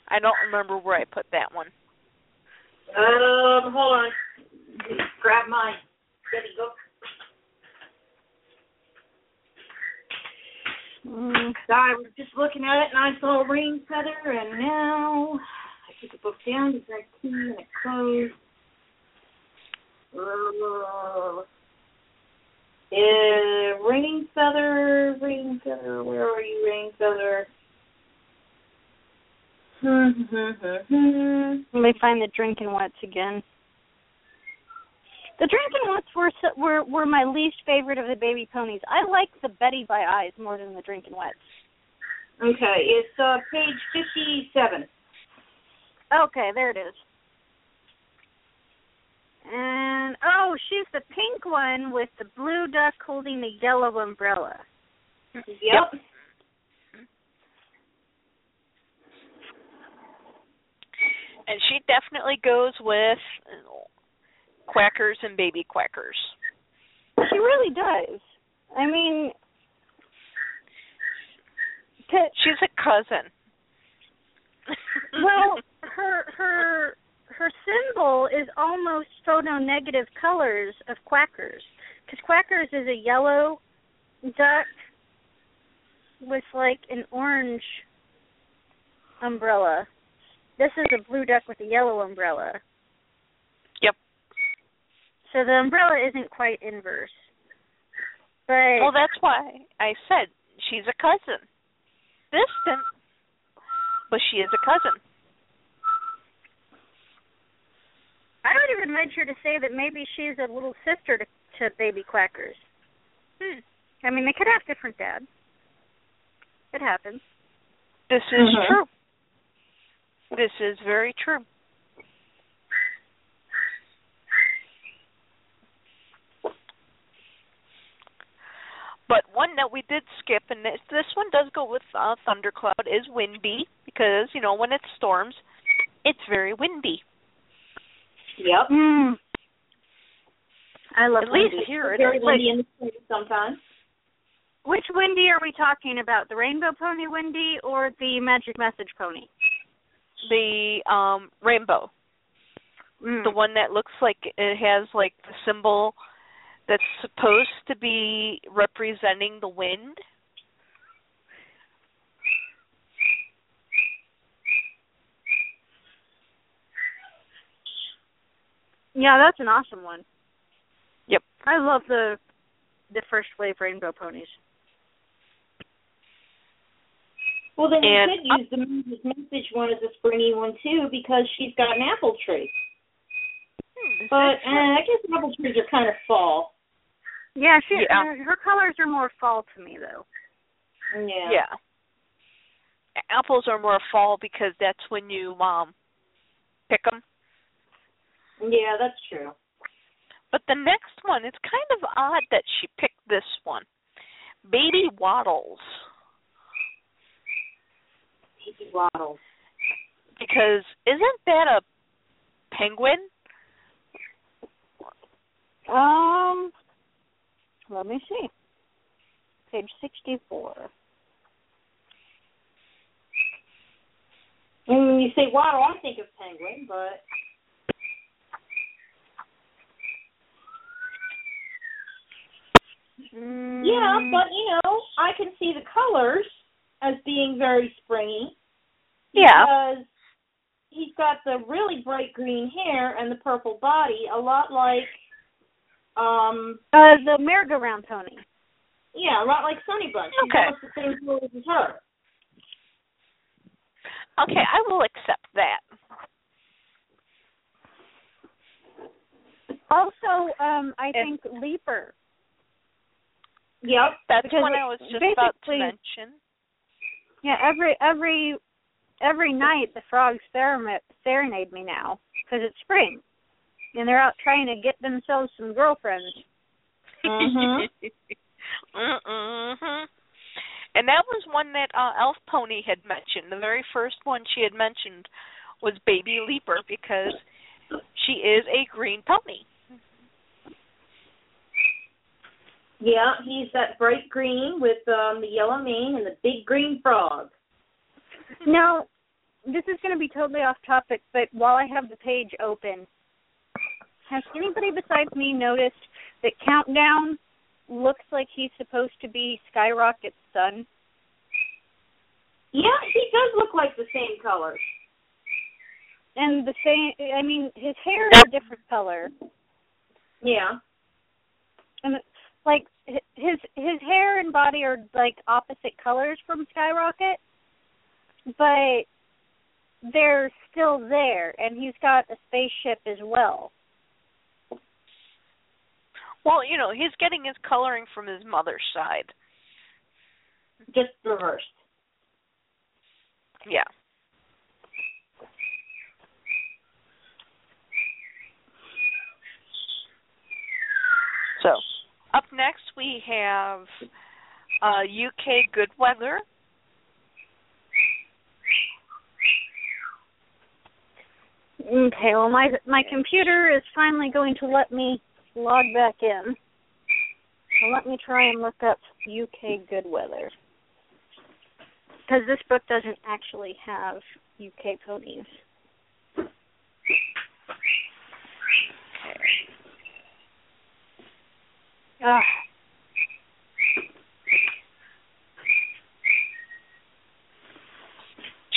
Speaker 3: I don't remember where I put that one.
Speaker 5: Um, hold on. Grab my Debbie book.
Speaker 4: Mm,
Speaker 5: So I was just looking at it and I saw rain feather and now I took the book down because I key and it closed. Uh, uh, rain feather, rain feather, where are you, rain feather? Hmm,
Speaker 4: let me find the drinking wets again. The drinking wets were were were my least favorite of the baby ponies. I like the Beddy Bye Eyes more than the drinking wets.
Speaker 5: okay, it's uh, page 57.
Speaker 4: Okay, there it is. And oh, she's the pink one with the blue duck holding the yellow umbrella.
Speaker 5: Yep.
Speaker 3: And she definitely goes with quackers and baby quackers.
Speaker 4: She really does. I mean, to,
Speaker 3: She's a cousin.
Speaker 4: well, her her her symbol is almost photo negative colors of quackers because quackers is a yellow duck with like an orange umbrella. This is a blue duck with a yellow umbrella.
Speaker 3: Yep.
Speaker 4: So the umbrella isn't quite inverse. But
Speaker 3: Well, that's why I said she's a cousin. Distant, but she is a cousin.
Speaker 4: I would even venture to say that maybe she's a little sister to, to baby quackers.
Speaker 3: Hmm.
Speaker 4: I mean, they could have different dads. It happens.
Speaker 3: This is
Speaker 5: Mhm.
Speaker 3: true. This is very true. But one that we did skip, and this, this one does go with uh, thundercloud, is windy because you know when it storms, it's very windy.
Speaker 5: Yep.
Speaker 4: Mm. I love
Speaker 3: At least
Speaker 4: windy.
Speaker 3: here it
Speaker 5: Very
Speaker 3: is.
Speaker 5: windy in the spring sometimes.
Speaker 4: Which Wendy are we talking about? The Rainbow Pony Wendy or the Magic Message Pony?
Speaker 3: The um rainbow,
Speaker 4: Mm.
Speaker 3: the one that looks like it has like the symbol that's supposed to be representing the wind.
Speaker 4: Yeah, that's an awesome one.
Speaker 3: Yep.
Speaker 4: I love the the first wave rainbow ponies.
Speaker 5: Well, then you
Speaker 3: And
Speaker 5: could use the Moses message one as a springy one too, because she's got an apple tree.
Speaker 3: Hmm,
Speaker 5: But uh, I guess apple trees are kind of fall.
Speaker 4: Yeah, she
Speaker 3: Yeah.
Speaker 4: uh, her colors are more fall to me though.
Speaker 5: Yeah.
Speaker 3: Yeah. Apples are more fall because that's when you um pick them.
Speaker 5: Yeah, that's true.
Speaker 3: But the next one, it's kind of odd that she picked this one. Baby Waddles.
Speaker 5: Baby waddles.
Speaker 3: Because isn't that a penguin?
Speaker 4: Um, let me see. Page sixty-four.
Speaker 5: When you say waddle, I think of penguin, but
Speaker 4: Mm,
Speaker 5: yeah, but you know, I can see the colors as being very springy.
Speaker 3: Yeah.
Speaker 5: Because he's got the really bright green hair and the purple body, a lot like um
Speaker 4: uh, the merry-go-round pony.
Speaker 5: yeah, a lot like Sunny Bunch.
Speaker 3: Okay.
Speaker 5: almost the same colors as her.
Speaker 3: Okay, I will accept that.
Speaker 4: Also, um, I
Speaker 3: And-
Speaker 4: think Leaper.
Speaker 5: Yep.
Speaker 3: That's
Speaker 4: Because
Speaker 3: what I was just about to mention.
Speaker 4: Yeah, every every every night the frogs serenade, serenade me now because it's spring, and they're out trying to get themselves some girlfriends.
Speaker 5: Mhm.
Speaker 3: Mhm. And that was one that uh, Elf Pony had mentioned. The very first one she had mentioned was Baby Leaper because she is a green pony.
Speaker 5: Yeah, he's that bright green with um the yellow mane and the big green frog.
Speaker 4: Now, this is going to be totally off topic, but while I have the page open, has anybody besides me noticed that Countdown looks like he's supposed to be Skyrocket's son?
Speaker 5: Yeah, he does look like the same colors.
Speaker 4: And the same, I mean, his hair is a different color.
Speaker 5: Yeah.
Speaker 4: and like his his hair and body are like opposite colors from Skyrocket, but they're still there, and he's got a spaceship as well.
Speaker 3: Well, you know, he's getting his coloring from his mother's side.
Speaker 5: Just reversed.
Speaker 3: Yeah. So, up next we have uh, UK Good Weather.
Speaker 4: Okay, well my my computer is finally going to let me log back in. So let me try and look up UK Good Weather. Because this book doesn't actually have UK ponies.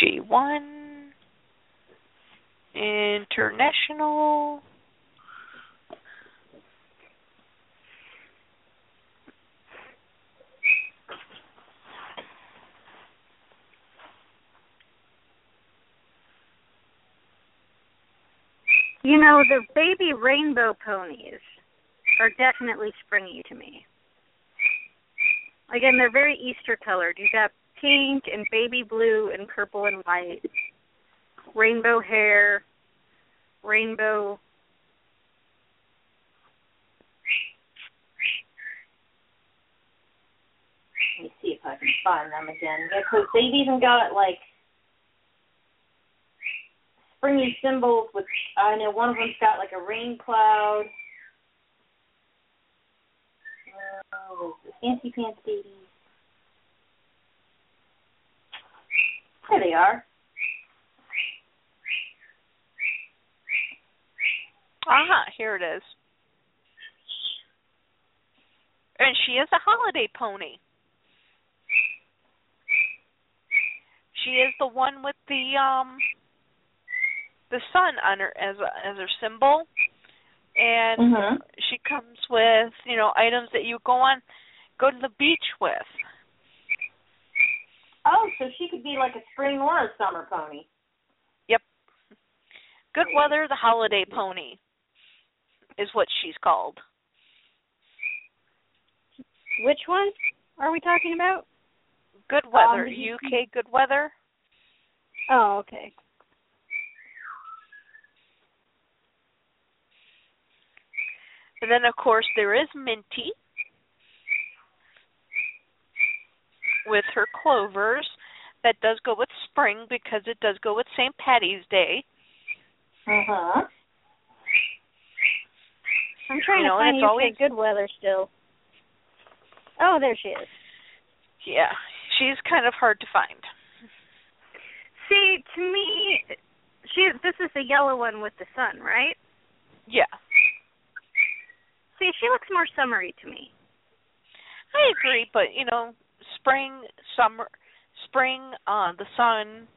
Speaker 3: G1 International.
Speaker 4: You know, the baby rainbow ponies are definitely springy to me. Again, they're very Easter colored. You got pink and baby blue and purple and white, rainbow hair, rainbow.
Speaker 5: Let me see if I can find them again. Because they've even got like springy symbols with. I know one of them's got like a rain cloud. Oh, the fancy pants babies. There they are.
Speaker 3: Ah, here it is. And she is a holiday pony. She is the one with the um the sun on her as a, as her symbol, and
Speaker 5: Mhm.
Speaker 3: she comes with you know items that you go on go to the beach with.
Speaker 5: Oh, so she could be like a spring or a summer pony. Yep.
Speaker 3: Good weather, the holiday pony, is what she's called.
Speaker 4: Which one are we talking about?
Speaker 3: Good weather,
Speaker 5: Um,
Speaker 3: UK good weather.
Speaker 4: Oh, okay.
Speaker 3: And then of course there is Minty with her clovers. That does go with spring because it does go with St. Patty's Day.
Speaker 5: Uh huh.
Speaker 4: I'm trying
Speaker 3: You know,
Speaker 4: to
Speaker 3: and
Speaker 4: find
Speaker 3: it's
Speaker 4: UK
Speaker 3: always-
Speaker 4: good weather still. Oh, there she is.
Speaker 3: Yeah, she's kind of hard to find.
Speaker 4: See, to me, she this is the yellow one with the sun, right?
Speaker 3: Yeah,
Speaker 4: See, she looks more summery to me.
Speaker 3: I agree, but you know, spring, summer, spring, uh, the sun.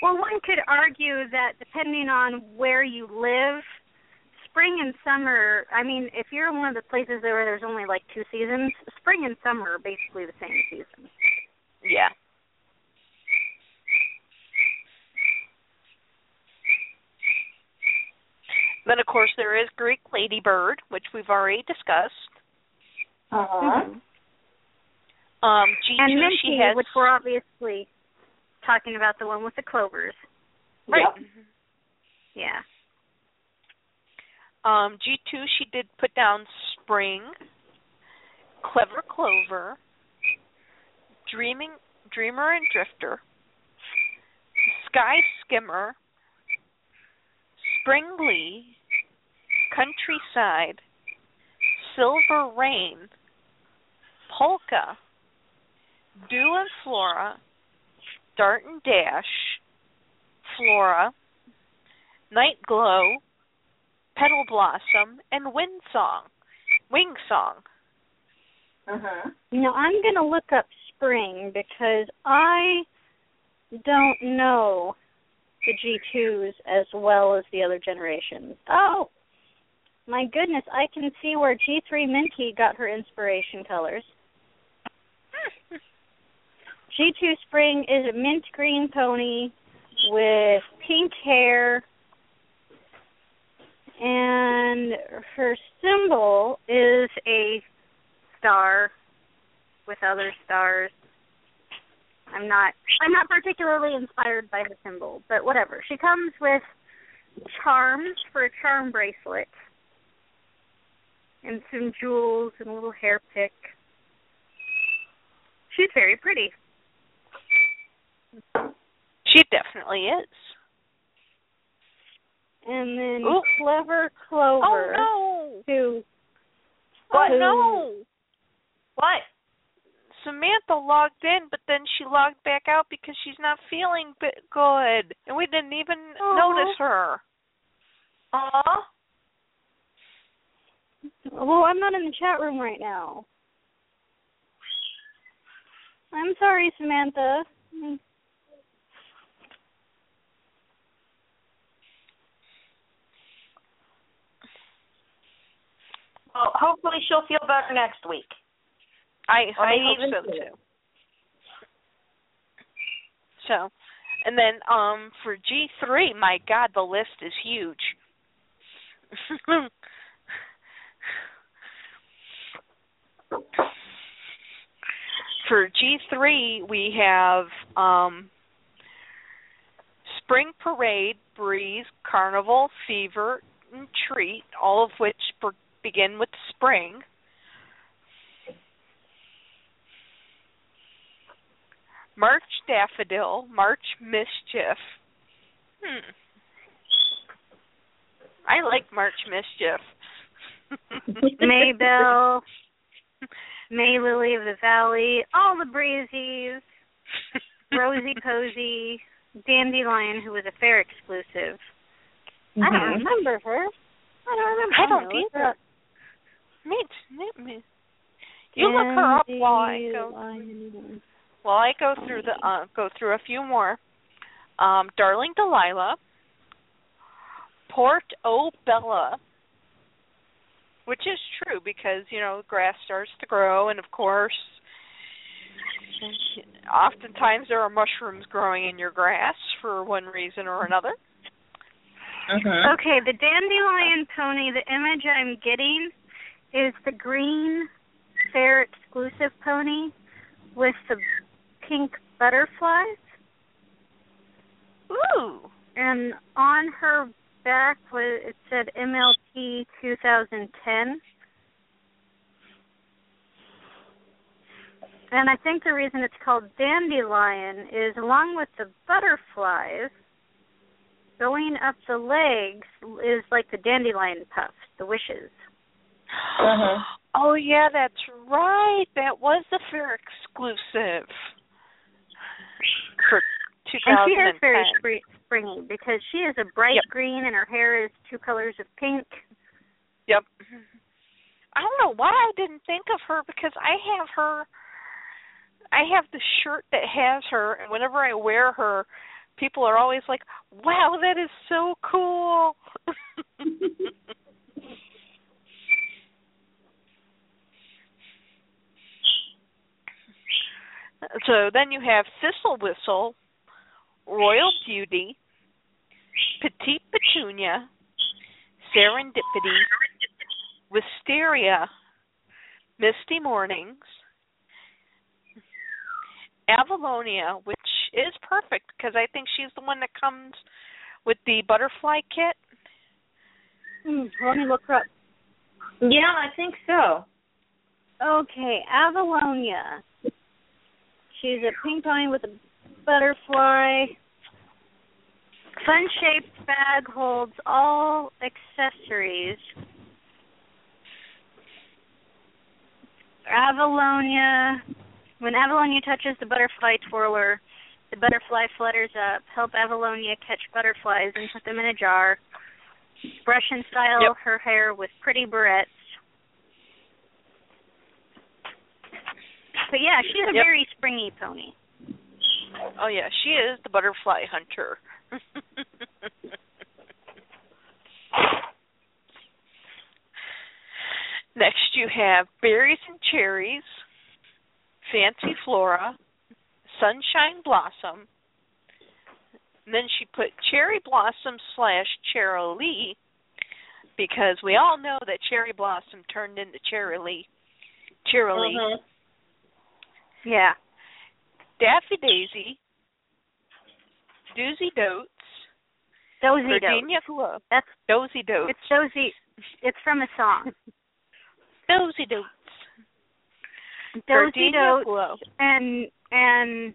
Speaker 4: Well, one could argue that depending on where you live, spring and summer, I mean, if you're in one of the places where there's only like two seasons, spring and summer are basically the same season.
Speaker 3: Yeah. Then of course there is Greek ladybird, which we've already discussed.
Speaker 5: Uh huh.
Speaker 4: Mhm.
Speaker 3: Um, G
Speaker 4: And
Speaker 3: two
Speaker 4: Minty,
Speaker 3: she has
Speaker 4: which we're obviously talking about the one with the clovers.
Speaker 3: right.
Speaker 5: Yep.
Speaker 4: Yeah.
Speaker 3: Um, G two she did put down spring, clever clover, dreaming dreamer and drifter, sky skimmer, springly, countryside, silver rain, polka, dew and flora, dart and dash, flora, night glow, petal blossom, and wind song, wing song.
Speaker 5: Uh huh.
Speaker 4: You know, I'm going to look up spring because I don't know the G2s as well as the other generations. Oh, my goodness, I can see where G3 Minty got her inspiration colors. G2 Spring is a mint green pony with pink hair, and her symbol is a star with other stars. I'm not I'm not particularly inspired by the symbol, but whatever. She comes with charms for a charm bracelet and some jewels and a little hair pick. She's very pretty.
Speaker 3: She definitely is.
Speaker 4: And then
Speaker 3: Ooh.
Speaker 4: Clever Clover
Speaker 3: Oh
Speaker 4: who
Speaker 3: no! Oh
Speaker 4: Who-
Speaker 3: no!
Speaker 5: What?
Speaker 3: Samantha logged in, but then she logged back out because she's not feeling good, and we didn't even
Speaker 4: Aw.
Speaker 3: notice her.
Speaker 5: Aw.
Speaker 4: Well, I'm not in the chat room right now. I'm sorry, Samantha.
Speaker 5: Well, hopefully she'll feel better next week.
Speaker 3: I I
Speaker 5: maybe
Speaker 3: hope
Speaker 5: even
Speaker 3: so too. So, And then um for G3, my god, the list is huge. for G3, we have um Spring Parade, Breeze, Carnival, Fever, and Treat, all of which be- begin with spring. March Daffodil, March Mischief. Hmm. I like March Mischief.
Speaker 4: Maybell, May Lily of the Valley, all the breezies, Rosie Posy, Dandelion, who was a fair exclusive. I don't remember her. I don't remember.
Speaker 3: I don't
Speaker 4: I'm gonna look
Speaker 3: either.
Speaker 4: up.
Speaker 3: Me, me, me. You look her up while I go
Speaker 4: Dandelion.
Speaker 3: while I go through the uh, go through a few more. Um, Darling Delilah, Port O Bella, which is true because you know grass starts to grow, and of course, oftentimes there are mushrooms growing in your grass for one reason or another.
Speaker 5: Mhm.
Speaker 4: Okay, the dandelion pony, the image I'm getting is the green fair exclusive pony with the pink butterflies.
Speaker 3: Ooh,
Speaker 4: And on her back was it said MLT 2010. And I think the reason it's called dandelion is along with the butterflies, going up the legs is like the dandelion puffs, the wishes.
Speaker 5: Mhm.
Speaker 3: Oh yeah, that's right. That was the fair exclusive for
Speaker 4: And she is very spri- springy because she is a bright
Speaker 3: Yep.
Speaker 4: green and her hair is two colors of pink.
Speaker 3: Yep. Mm-hmm. I don't know why I didn't think of her because I have her I have the shirt that has her and whenever I wear her people are always like, "Wow, that is so cool." so then you have Thistle Whistle, Royal Beauty, Petite Petunia, Serendipity, Wisteria, Misty Mornings, Avalonia, which is perfect because I think she's the one that comes with the butterfly kit.
Speaker 4: Hmm, let me look her up.
Speaker 5: Yeah, I think so.
Speaker 4: Okay, Avalonia. She's a pink pony with a butterfly. Fun shaped bag holds all accessories. Avalonia. When Avalonia touches the butterfly twirler, the butterfly flutters up. Help Avalonia catch butterflies and put them in a jar. Brush and style
Speaker 3: Yep.
Speaker 4: her hair with pretty barrettes. But yeah, she's a
Speaker 3: Yep.
Speaker 4: very springy pony.
Speaker 3: Oh yeah, she is the butterfly hunter. Next you have berries and cherries, fancy flora, sunshine blossom. And then she put cherry blossom slash Cheryl because we all know that cherry blossom turned into Cheerilee. Cheryl
Speaker 5: Mhm.
Speaker 4: Yeah.
Speaker 3: Daffy Daisy, Doozy Dotes,
Speaker 4: Dozy.
Speaker 3: Virginia Glow,
Speaker 4: That's
Speaker 3: Dozy Dotes,
Speaker 4: it's Dozy it's from a song.
Speaker 3: Dozy Dotes,
Speaker 4: Dozy
Speaker 3: Gardenia
Speaker 4: Dote
Speaker 3: Glow.
Speaker 4: and and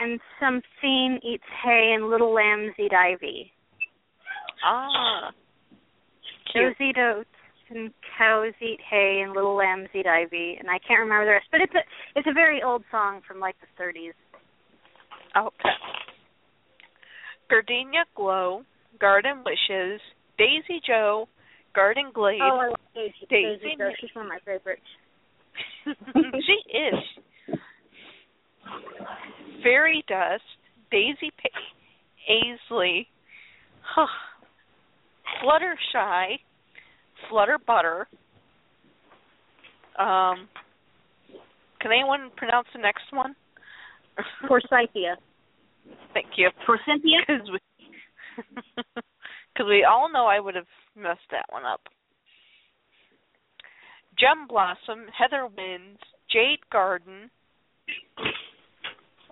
Speaker 4: and something eats hay and little lambs eat ivy.
Speaker 3: Ah.
Speaker 4: Dozy Dotes and cows eat hay and little lambs eat ivy and I can't remember the rest. But it's a it's a very old song from like the thirties.
Speaker 3: Okay. Gardenia Glow, Garden Wishes, Daisy Joe, Garden Glade.
Speaker 4: Oh, I love Daisy,
Speaker 3: Daisy
Speaker 4: Daisy Dote. She's one of my favorites.
Speaker 3: she is. Fairy Dust, Daisy pa- Aisley, Fluttershy, Flutter Butter. Um, can anyone pronounce the next one?
Speaker 4: Forsythia.
Speaker 3: Thank you.
Speaker 5: For Cynthia?
Speaker 3: Because we, cause we all know I would have messed that one up. Gem Blossom, Heather Winds, Jade Garden,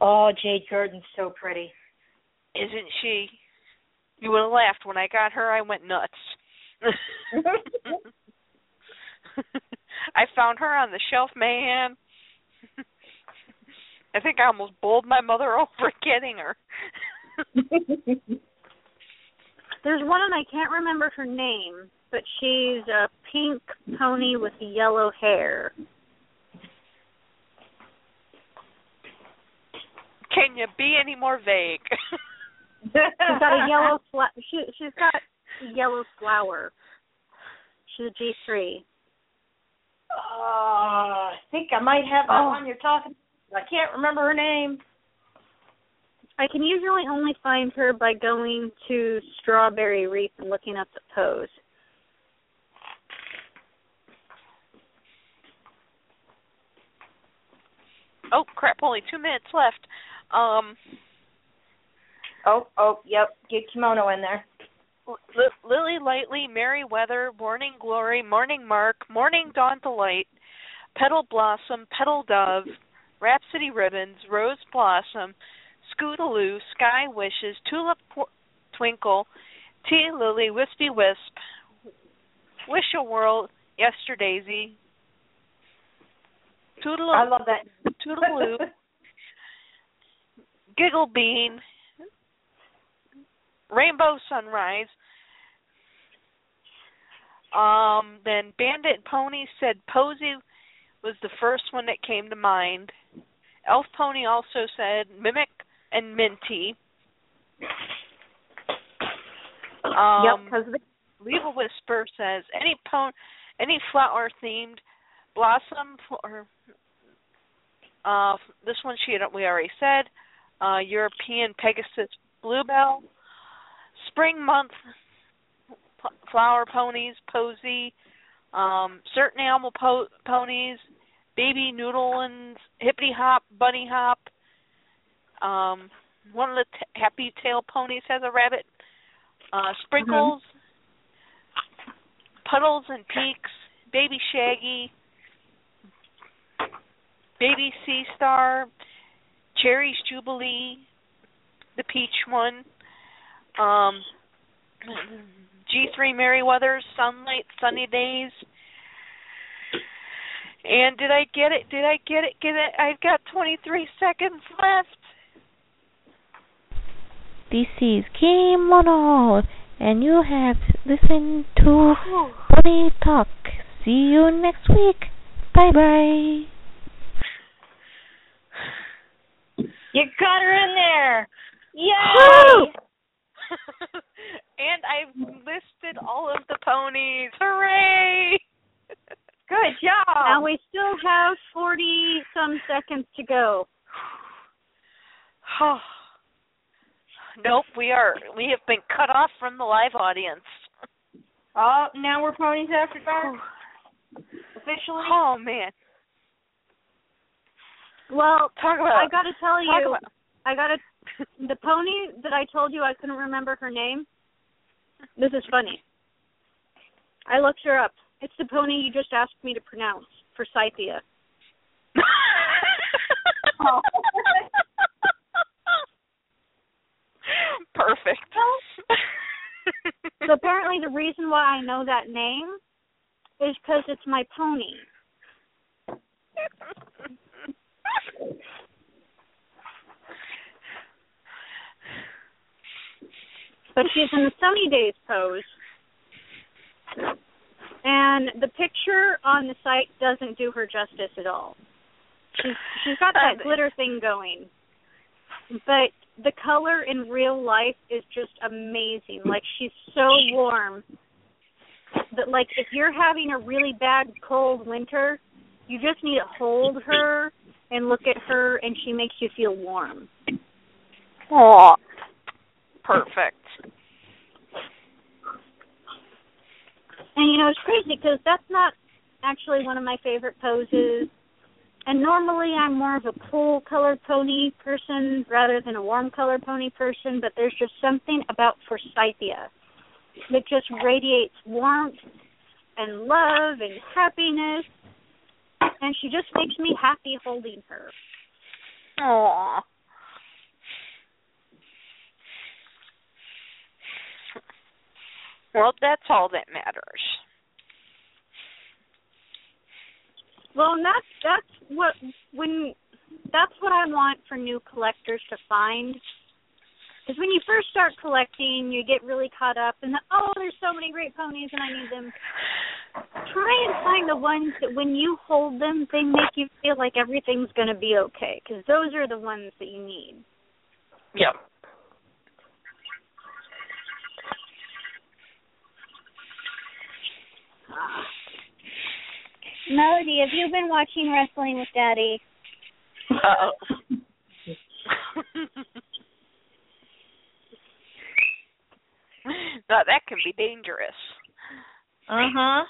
Speaker 5: Oh, Jade Garden's so pretty.
Speaker 3: isn't she? You would have laughed when I got her. I went nuts. I found her on the shelf, man. I think I almost bowled my mother over getting her.
Speaker 4: There's one and I can't remember her name, but she's a pink pony with yellow hair.
Speaker 3: Can you be any more vague?
Speaker 4: She's got a yellow she she's got yellow flower. She's a G three.
Speaker 5: Oh, I think I might have that
Speaker 3: Oh.
Speaker 5: one you're talking. I can't remember her name.
Speaker 4: I can usually only find her by going to Strawberry Reef and looking up the pose.
Speaker 3: oh crap! Only two minutes left. Um,
Speaker 5: Oh, oh, yep. Get kimono in there.
Speaker 3: Li- Lily Lightly, Merriweather, Morning Glory, Morning Mark, Morning Dawn Delight, Petal Blossom, Petal Dove, Rhapsody Ribbons, Rose Blossom, Scootaloo, Sky Wishes, Tulip Twinkle, Tea Lily, Wispy Wisp, Wish a Whirl, Yesterdaisy,
Speaker 5: I love that.
Speaker 3: Toodaloo, Giggle Bean, Rainbow Sunrise. Um, then Bandit Pony said Posy was the first one that came to mind. Elf Pony also said Mimic and Minty. Um,
Speaker 5: yep, because
Speaker 3: Leave a Whisper says any pon any flower themed blossom or uh this one she we already said uh European Pegasus Bluebell spring month p- flower ponies posy um certain animal po- ponies baby noodlins hippity hop bunny hop um one of the t- happy tail ponies has a rabbit uh sprinkles puddles and peaks baby shaggy baby sea star cherry's jubilee the peach one um G3 Merriweather, Sunlight, Sunny Days. And did I get it? Did I get it? Get it? I've got 23 seconds left.
Speaker 1: This is Kim Mono, and you have listened to Body Talk. See you next week. Bye bye.
Speaker 5: you got her in there. Yay!
Speaker 3: and I've listed all of the ponies. Hooray!
Speaker 5: Good job.
Speaker 4: Now we still have forty some seconds to go. Oh.
Speaker 3: nope, we are we have been cut off from the live audience.
Speaker 5: Oh, now we're ponies after dark. Officially.
Speaker 3: Oh man.
Speaker 4: Well,
Speaker 3: Talk about
Speaker 4: I gotta tell you,
Speaker 3: about
Speaker 4: I gotta the pony that I told you I couldn't remember her name. This is funny. I looked her up. It's the pony you just asked me to pronounce Forsythia.
Speaker 5: Oh.
Speaker 3: Perfect.
Speaker 4: So apparently the reason why I know that name is because it's my pony. But she's in the sunny days pose. And the picture on the site doesn't do her justice at all. She's she's got that
Speaker 3: Uh,
Speaker 4: glitter thing going. But the color in real life is just amazing. Like she's so warm that like if you're having a really bad cold winter, you just need to hold her and look at her and she makes you feel warm.
Speaker 3: Aw. Perfect.
Speaker 4: And you know it's crazy because that's not actually one of my favorite poses. and normally I'm more of a cool colored pony person rather than a warm colored pony person, but there's just something about Forsythia that just radiates warmth and love and happiness and she just makes me happy holding her.
Speaker 3: Aww. Well, that's all that matters.
Speaker 4: Well, and that's that's what when that's what I want for new collectors to find. Because when you first start collecting, you get really caught up in the oh, there's so many great ponies and I need them. Try and find the ones that when you hold them, they make you feel like everything's going to be okay. Because those are the ones that you need.
Speaker 3: Yep.
Speaker 4: Melody, have you been watching Wrestling with Daddy?
Speaker 3: Uh-oh. now that can be dangerous.
Speaker 5: Uh huh.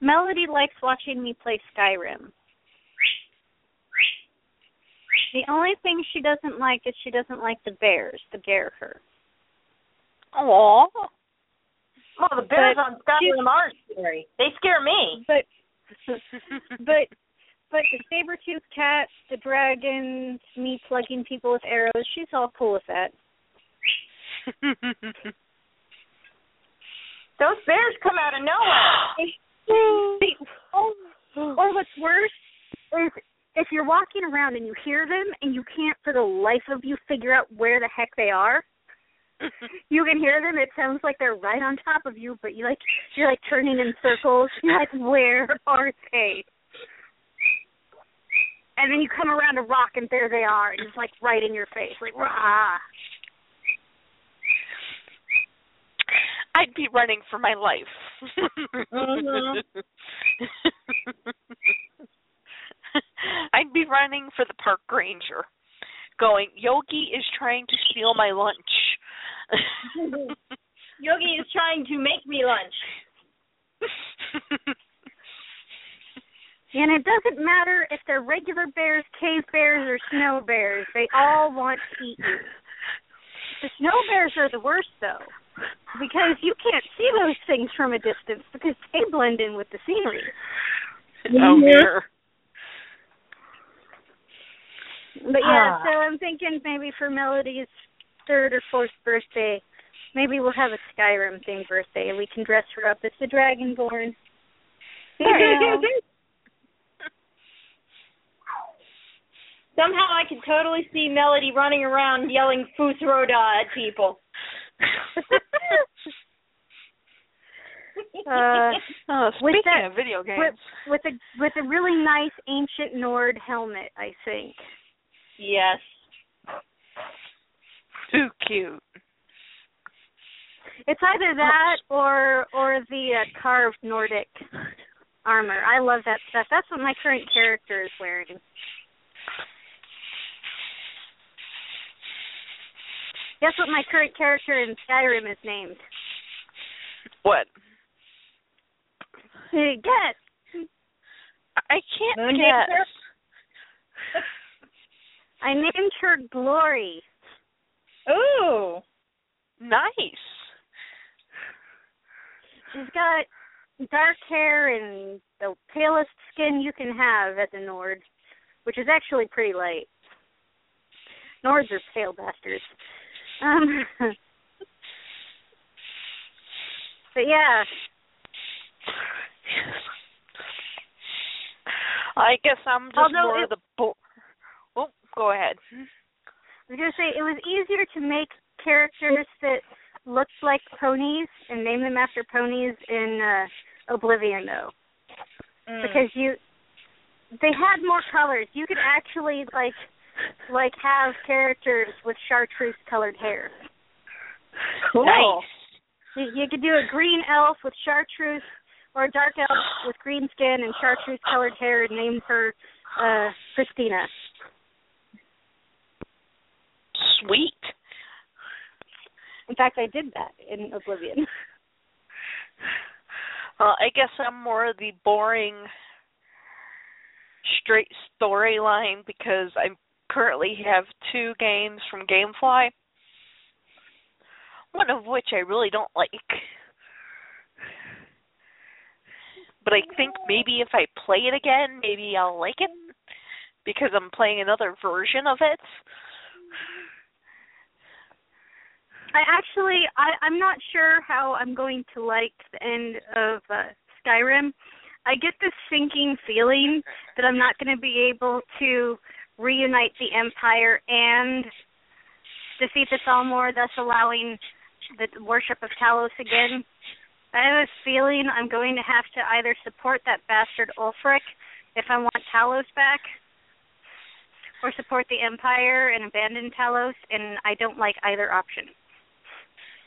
Speaker 4: Melody likes watching me play Skyrim. The only thing she doesn't like is she doesn't like the bears the bear her.
Speaker 3: Aww.
Speaker 5: Well, the bears
Speaker 4: But
Speaker 5: on Skyrim are scary. They scare me.
Speaker 4: But but but the saber tooth cat, the dragons, me plugging people with arrows, she's all cool with that.
Speaker 5: Those bears come out of nowhere.
Speaker 4: See, oh, or what's worse is if you're walking around and you hear them and you can't for the life of you figure out where the heck they are. You can hear them. It sounds like they're right on top of you, but you like you're like turning in circles. You're like, where are they? And then you come around a rock and there they are, and it's like right in your face, like rah.
Speaker 3: I'd be running for my life.
Speaker 5: Mhm.
Speaker 3: I'd be running for the park ranger, going, Yogi is trying to steal my lunch.
Speaker 5: Yogi is trying to make me lunch.
Speaker 4: And it doesn't matter if they're regular bears, cave bears, or snow bears. They all want to eat you. The snow bears are the worst, though, because you can't see those things from a distance because they blend in with the scenery.
Speaker 3: oh dear.
Speaker 4: But yeah,
Speaker 5: Ah.
Speaker 4: so I'm thinking maybe for Melody's third or fourth birthday, maybe we'll have a Skyrim themed birthday and we can dress her up as the Dragonborn.
Speaker 5: Somehow I can totally see Melody running around yelling Fus Ro Dah at people.
Speaker 4: Uh,
Speaker 3: Oh,
Speaker 4: With
Speaker 3: speaking
Speaker 4: that-
Speaker 3: of video
Speaker 4: with
Speaker 3: games,
Speaker 4: with a with a really nice ancient Nord helmet, I think.
Speaker 5: yes.
Speaker 3: Too cute.
Speaker 4: It's either that or or the uh, carved Nordic armor. I love that stuff. That's what my current character is wearing. Guess what my current character in Skyrim is named?
Speaker 3: What?
Speaker 4: Guess.
Speaker 3: I can't
Speaker 5: Moonhaker?
Speaker 3: guess.
Speaker 4: I named her Glory.
Speaker 5: Ooh.
Speaker 3: Nice.
Speaker 4: She's got dark hair and the palest skin you can have as a Nord, which is actually pretty light. Nords are pale bastards. Um, but yeah,
Speaker 3: I guess I'm just
Speaker 4: Although
Speaker 3: more
Speaker 4: it-
Speaker 3: of the bo- Oh, go ahead.
Speaker 4: I was gonna say it was easier to make characters that looked like ponies and name them after ponies in uh, Oblivion, though,
Speaker 5: Mm.
Speaker 4: because you they had more colors. You could actually like like have characters with chartreuse colored hair.
Speaker 5: cool.
Speaker 3: Nice.
Speaker 4: You, you could do a green elf with chartreuse, or a dark elf with green skin and chartreuse colored hair, and name her uh Christina.
Speaker 3: Sweet.
Speaker 4: In fact, I did that in Oblivion.
Speaker 3: Well, I guess I'm more of the boring, straight storyline because I currently have two games from GameFly, one of which I really don't like. But I think maybe if I play it again, maybe I'll like it because I'm playing another version of it.
Speaker 4: I actually, I, I'm not sure how I'm going to like the end of uh, Skyrim. I get this sinking feeling that I'm not going to be able to reunite the Empire and defeat the Thalmor, thus allowing the worship of Talos again. I have a feeling I'm going to have to either support that bastard Ulfric if I want Talos back, or support the Empire and abandon Talos, and I don't like either option.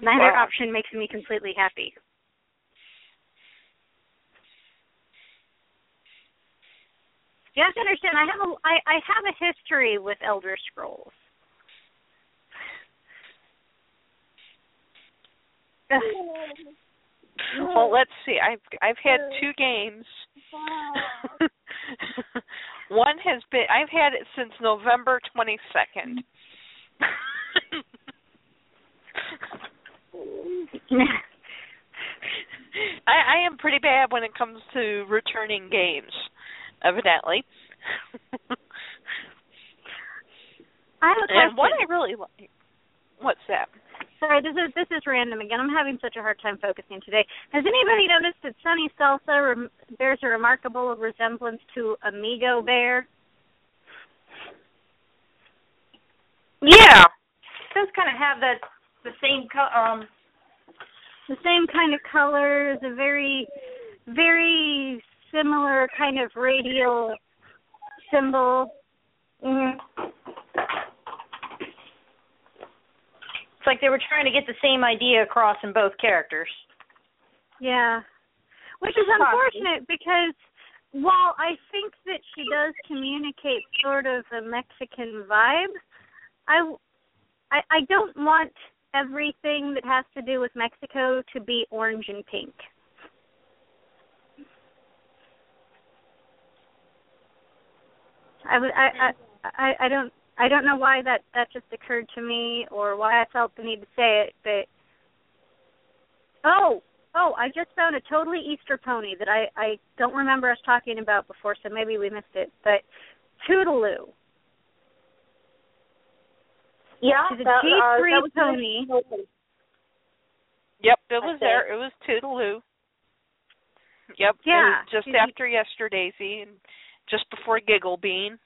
Speaker 4: Neither
Speaker 3: Wow.
Speaker 4: option makes me completely happy. You have to understand. I have a I, I have a history with Elder Scrolls.
Speaker 3: Well, let's see. I've I've had two games. One has been I've had it since November 22nd. I I am pretty bad when it comes to returning games, evidently.
Speaker 4: I have a question.
Speaker 3: and what I really like What's that?
Speaker 4: Sorry, this is this is random again. I'm having such a hard time focusing today. Has anybody noticed that Sunny Salsa rem- bears a remarkable resemblance to Amigo Bear?
Speaker 5: Yeah. Does kind of have that the same co- um
Speaker 4: The same kind of colors, a very, very similar kind of radial symbol.
Speaker 5: mhm. It's like they were trying to get the same idea across in both characters.
Speaker 4: Yeah. Which is unfortunate because while I think that she does communicate sort of a Mexican vibe, I I, I don't want everything that has to do with Mexico to be orange and pink. I I I, I don't I don't know why that that just occurred to me or why I felt the need to say it, but oh oh I just found a totally Easter pony that I I don't remember us talking about before, so maybe we missed it. But Toodaloo,
Speaker 5: Yeah,
Speaker 4: she's a
Speaker 5: that,
Speaker 4: G
Speaker 5: uh,
Speaker 4: three
Speaker 5: that
Speaker 4: pony.
Speaker 3: Yep, it was there. It was Toodaloo. Yep.
Speaker 4: Yeah,
Speaker 3: just
Speaker 4: she's-
Speaker 3: after Yesterdaisy and just before Giggle Bean.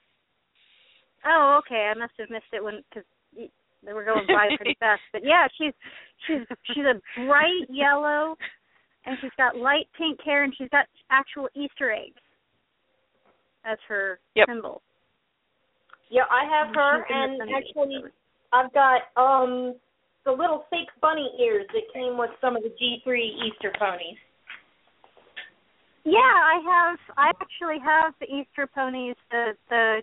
Speaker 4: Oh, okay. I must have missed it when because they were going by pretty fast. But yeah, she's she's she's a bright yellow, and she's got light pink hair, and she's got actual Easter eggs as her
Speaker 3: Yep.
Speaker 4: symbol.
Speaker 5: Yeah, I have her,
Speaker 4: She's in the
Speaker 5: and actually,
Speaker 4: service.
Speaker 5: I've got um the little fake bunny ears that came with some of the G3 Easter ponies.
Speaker 4: Yeah, I have. I actually have the Easter ponies, the the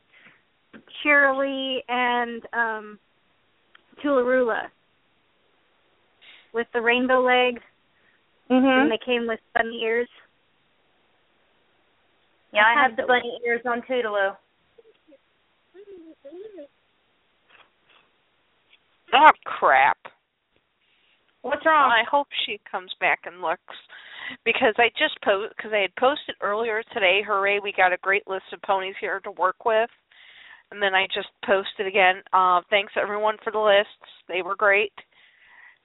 Speaker 4: Cheerilee and um Toola-Roola with the rainbow legs, and
Speaker 5: Mhm.
Speaker 4: they came with bunny ears.
Speaker 5: Yeah,
Speaker 4: I
Speaker 5: I
Speaker 4: have
Speaker 5: have the bunny ears on Toodaloo.
Speaker 3: Oh crap.
Speaker 5: What's wrong?
Speaker 3: I hope she comes back and looks because I just post because I had posted earlier today. Hooray! We got a great list of ponies here to work with, and then I just posted again. Uh, thanks everyone for the lists; they were great.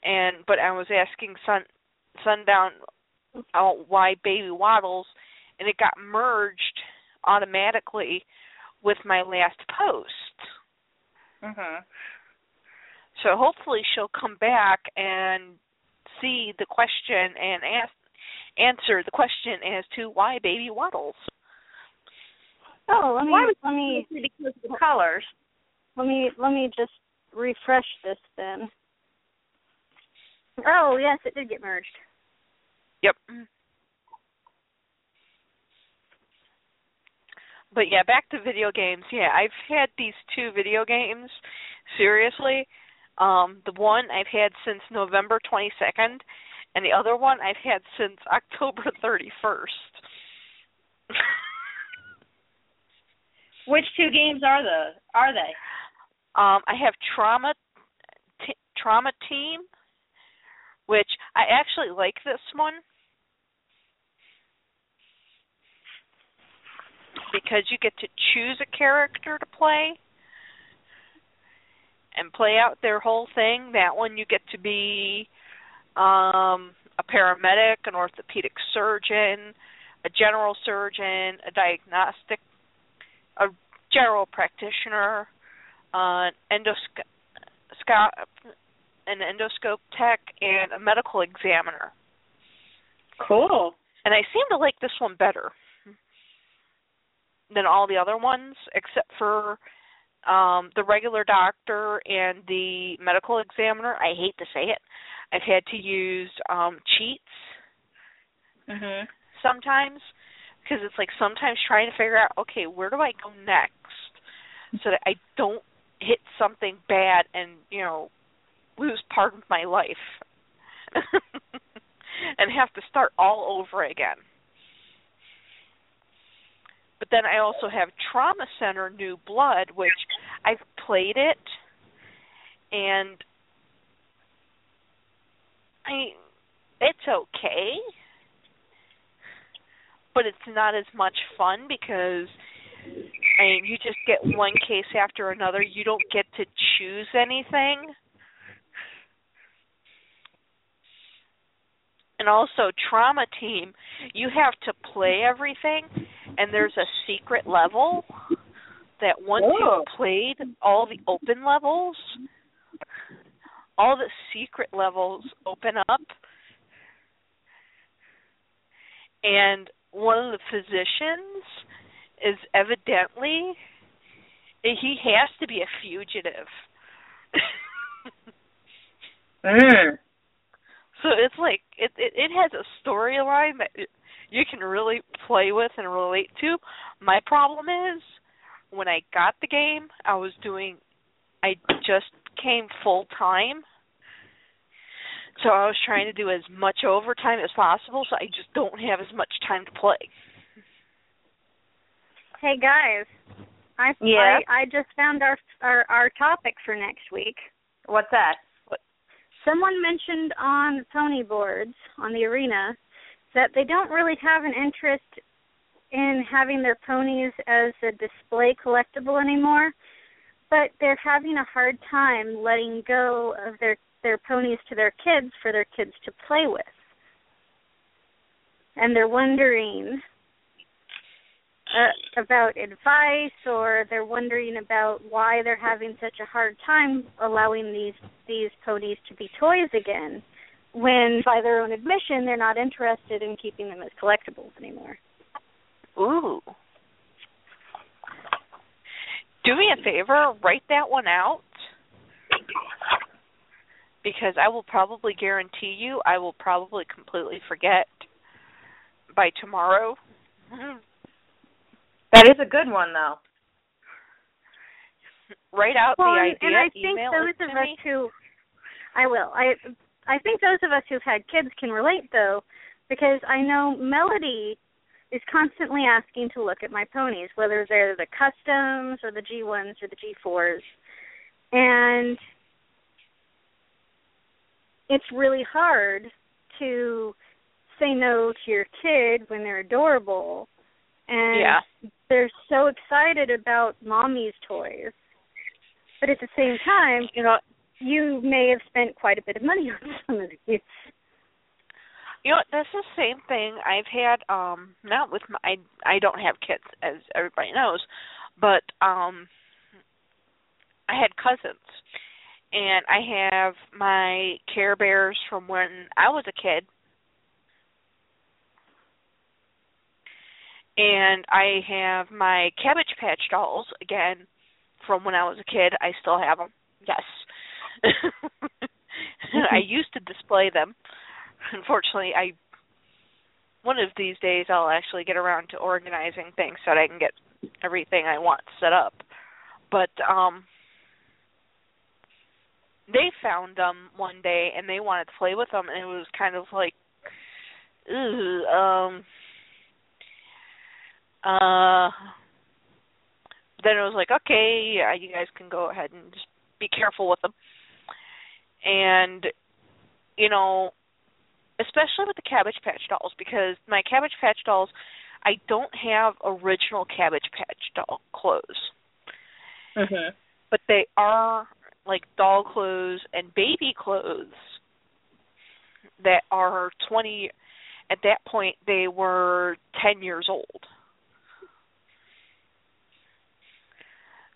Speaker 3: And but I was asking Sun Sundown uh, why Baby Waddles, and it got merged automatically with my last post.
Speaker 5: Mhm.
Speaker 3: So hopefully she'll come back and see the question and ask answer the question as to why baby waddles.
Speaker 4: Oh, let me
Speaker 5: Why
Speaker 4: let me
Speaker 5: because of the colors.
Speaker 4: let me let me just refresh this then. Oh yes, it did get merged.
Speaker 3: Yep. But yeah, back to video games. Yeah, I've had these two video games seriously. Um the one I've had since November 22nd and the other one I've had since October 31st.
Speaker 5: Which two games are the are they?
Speaker 3: Um, I have trauma t- trauma team, which I actually like this one because you get to choose a character to play and play out their whole thing. That one you get to be um, a paramedic, an orthopedic surgeon, a general surgeon, a diagnostic, a general practitioner, uh, an endoscope, an endoscope tech, and a medical examiner.
Speaker 5: Cool.
Speaker 3: And I seem to like this one better than all the other ones, except for um the regular doctor and the medical examiner. I hate to say it. I've had to use um cheats
Speaker 5: Mhm.
Speaker 3: sometimes because it's like sometimes trying to figure out okay where do i go next so that i don't hit something bad and you know lose part of my life and have to start all over again but then i also have trauma center new blood which i've played it and i it's okay but it's not as much fun because I mean you just get one case after another. You don't get to choose anything. And also trauma team, you have to play everything and there's a secret level that once
Speaker 5: Whoa.
Speaker 3: you've played all the open levels, all the secret levels open up and one of the physicians is evidently he has to be a fugitive.
Speaker 5: Mm.
Speaker 3: so it's like it, it it has a storyline that you can really play with and relate to. My problem is when I got the game, I was doing I just came full time. So I was trying to do as much overtime as possible, so I just don't have as much time to play.
Speaker 4: Hey guys, I
Speaker 5: Yeah?
Speaker 4: I, I just found our, our our topic for next week.
Speaker 5: What's that?
Speaker 4: Someone mentioned on pony boards on the arena that they don't really have an interest in having their ponies as a display collectible anymore, but they're having a hard time letting go of their their ponies to their kids for their kids to play with. And they're wondering uh, about advice or they're wondering about why they're having such a hard time allowing these these ponies to be toys again when by their own admission they're not interested in keeping them as collectibles anymore.
Speaker 3: Ooh. Do me a favor, write that one out. Because I will probably guarantee you I will probably completely forget by tomorrow.
Speaker 5: That is a good one though.
Speaker 3: Write out
Speaker 4: well,
Speaker 3: the
Speaker 4: and,
Speaker 3: idea,
Speaker 4: and I think
Speaker 3: email
Speaker 4: those
Speaker 3: it
Speaker 4: of
Speaker 3: to
Speaker 4: us
Speaker 3: me.
Speaker 4: who I will. I I think those of us who've had kids can relate though, because I know Melody is constantly asking to look at my ponies, whether they're the customs or the G ones or the G fours. And it's really hard to say no to your kid when they're adorable and
Speaker 3: Yeah.
Speaker 4: they're so excited about mommy's toys. But at the same time,
Speaker 3: You know,
Speaker 4: you may have spent quite a bit of money on some of these.
Speaker 3: you know that's the same thing I've had um not with my I I don't have kids as everybody knows, but um I had cousins and I have my Care Bears from when I was a kid. And I have my Cabbage Patch dolls again from when I was a kid. I still have them. Yes. I used to display them. Unfortunately, I one of these days I'll actually get around to organizing things so that I can get everything I want set up. But um they found them one day and they wanted to play with them and it was kind of like Ugh, um uh then it was like, okay, yeah, you guys can go ahead and just be careful with them. And you know, especially with the Cabbage Patch dolls, because my Cabbage Patch dolls, I don't have original Cabbage Patch doll clothes,
Speaker 5: Mhm.
Speaker 3: but they are like doll clothes and baby clothes that are 20 at that point they were 10 years old.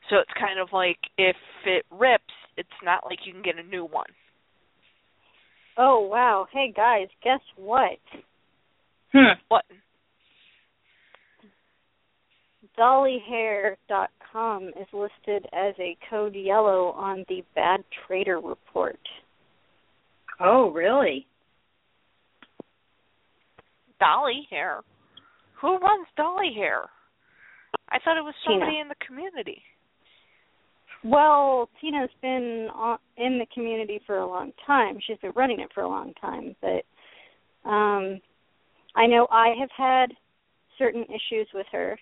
Speaker 3: So it's kind of like if it rips, it's not like you can get a new one.
Speaker 4: Oh wow! Hey guys, guess what?
Speaker 5: Hmm.
Speaker 3: What?
Speaker 4: Dollyhair.com is listed as a code yellow on the Bad Trader report.
Speaker 5: Oh, really?
Speaker 3: Dolly hair. Who runs Dolly hair? I thought it was
Speaker 4: Tina.
Speaker 3: somebody in the community.
Speaker 4: Well, Tina's been in the community for a long time. She's been running it for a long time, but um I know I have had certain issues with her.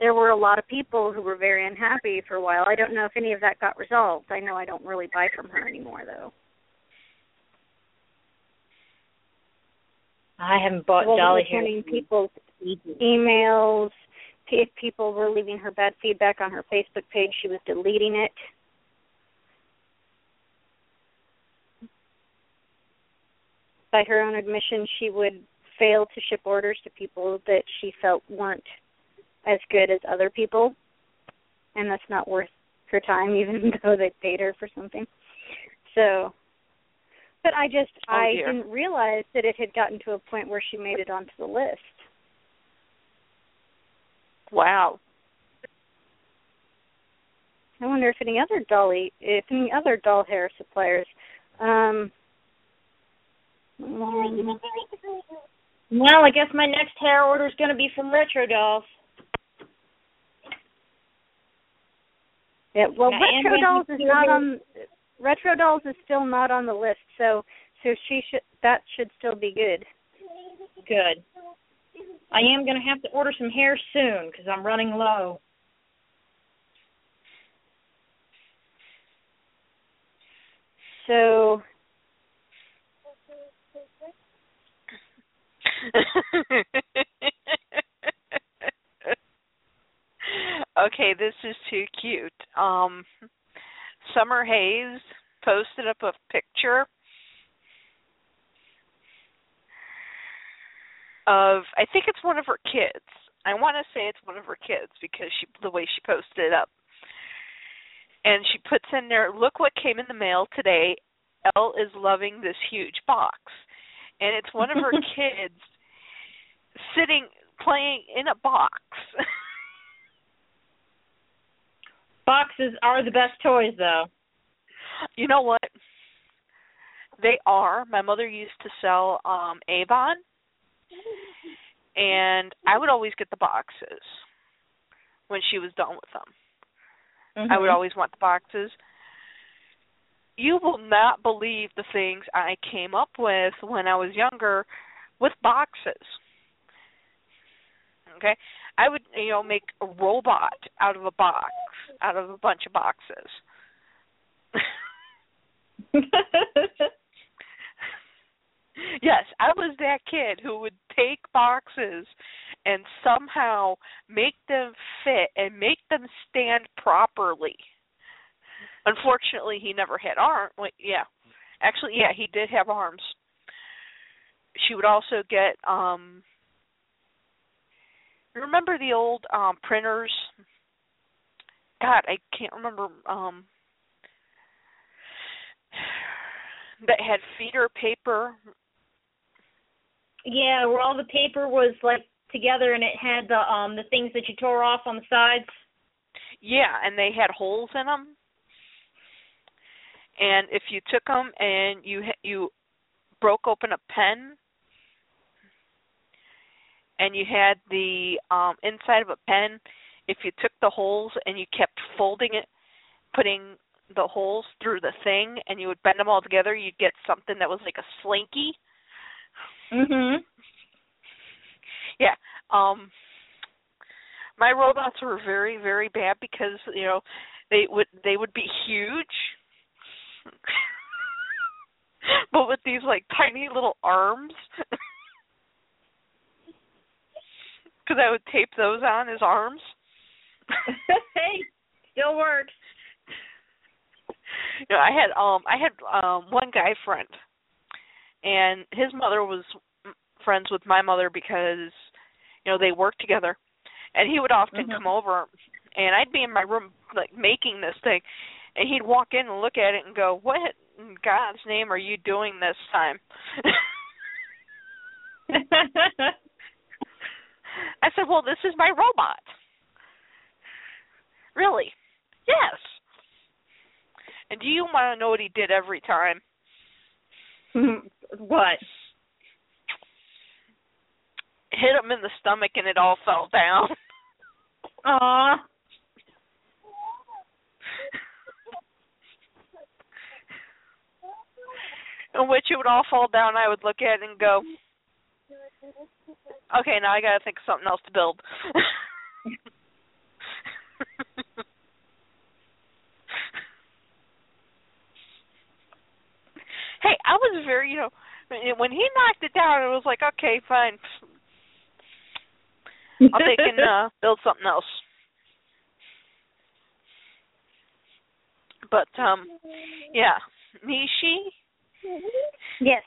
Speaker 4: There were a lot of people who were very unhappy for a while. I don't know if any of that got resolved. I know I don't really buy from her anymore though.
Speaker 5: I haven't bought
Speaker 4: Well,
Speaker 5: Dolly
Speaker 4: people's emails. If people were leaving her bad feedback on her Facebook page, she was deleting it. By her own admission, she would fail to ship orders to people that she felt weren't as good as other people, and that's not worth her time, even though they paid her for something. So, but I just
Speaker 3: Oh,
Speaker 4: I didn't realize that it had gotten to a point where she made it onto the list.
Speaker 3: Wow.
Speaker 4: I wonder if any other dolly, if any other doll hair suppliers. Um, um,
Speaker 5: Well, I guess my next hair order is going to be from Retro Dolls.
Speaker 4: yeah, well,
Speaker 5: Now,
Speaker 4: Retro Dolls is not on. Retro Dolls is still not on the list, so so she should that should still be good.
Speaker 5: Good. I am going to have to order some hair soon because I'm running low.
Speaker 4: So
Speaker 3: okay, this is too cute. Um Summer Hayes posted up a picture of I think it's one of her kids. I want to say it's one of her kids because she the way she posted it up. And she puts in there, look what came in the mail today. Elle is loving this huge box. And it's one of her kids sitting playing in a box.
Speaker 5: Boxes are the best toys, though.
Speaker 3: you know what? They are. My mother used to sell um Avon and I would always get the boxes when she was done with them. I would
Speaker 5: Mhm.
Speaker 3: always want the boxes. You will not believe the things I came up with when I was younger with boxes. Okay? I would, you know, make a robot out of a box, out of a bunch of boxes. yes, I was that kid who would take boxes and somehow make them fit and make them stand properly. Unfortunately, he never had arms. Yeah. Actually, yeah, he did have arms. She would also get um remember the old um printers? God, I can't remember um that had feeder paper
Speaker 5: yeah, where all the paper was like together and it had the um the things that you tore off on the sides.
Speaker 3: Yeah, and they had holes in them. And if you took them and you you broke open a pen and you had the um inside of a pen, if you took the holes and you kept folding it, putting the holes through the thing and you would bend them all together, you'd get something that was like a slinky.
Speaker 5: Mhm.
Speaker 3: Yeah. Um my robots were very very bad because you know they would they would be huge but with these like tiny little arms because i would tape those on as arms
Speaker 5: hey, still works.
Speaker 3: you know i had um i had um one guy friend and his mother was friends with my mother because you know they worked together and he would often
Speaker 5: Mhm.
Speaker 3: come over and I'd be in my room like making this thing and he'd walk in and look at it and go, "What in God's name are you doing this time?" I said, "Well, this is my robot." Really? Yes. And do you want to know what he did every time?
Speaker 5: what?
Speaker 3: Hit him in the stomach and it all fell down.
Speaker 5: Aw.
Speaker 3: in which it would all fall down. I would look at it and go, "Okay, now I got to think of something else to build." hey, I was very, you know, when he knocked it down, it was like, "Okay, fine. I'll take and uh, build something else." But um, yeah, Nishi.
Speaker 4: Yes.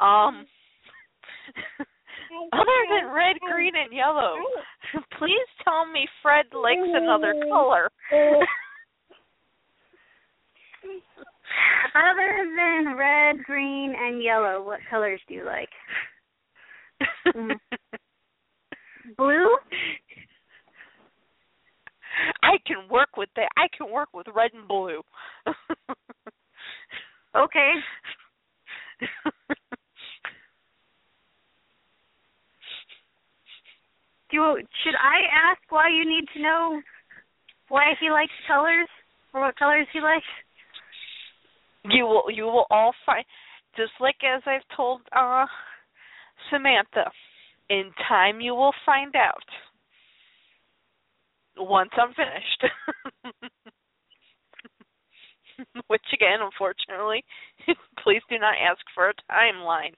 Speaker 3: Um, other than red, green, and yellow, please tell me Fred likes another color.
Speaker 4: Other than red, green, and yellow, what colors do you like? Mm. Blue?
Speaker 3: I can work with that. I can work with red and blue.
Speaker 4: Okay. Do you, should I ask why you need to know why he likes colors or what colors he likes?
Speaker 3: You will you will all find just like as I've told uh Samantha, in time you will find out. Once I'm finished. Which again, unfortunately, please do not ask for a timeline.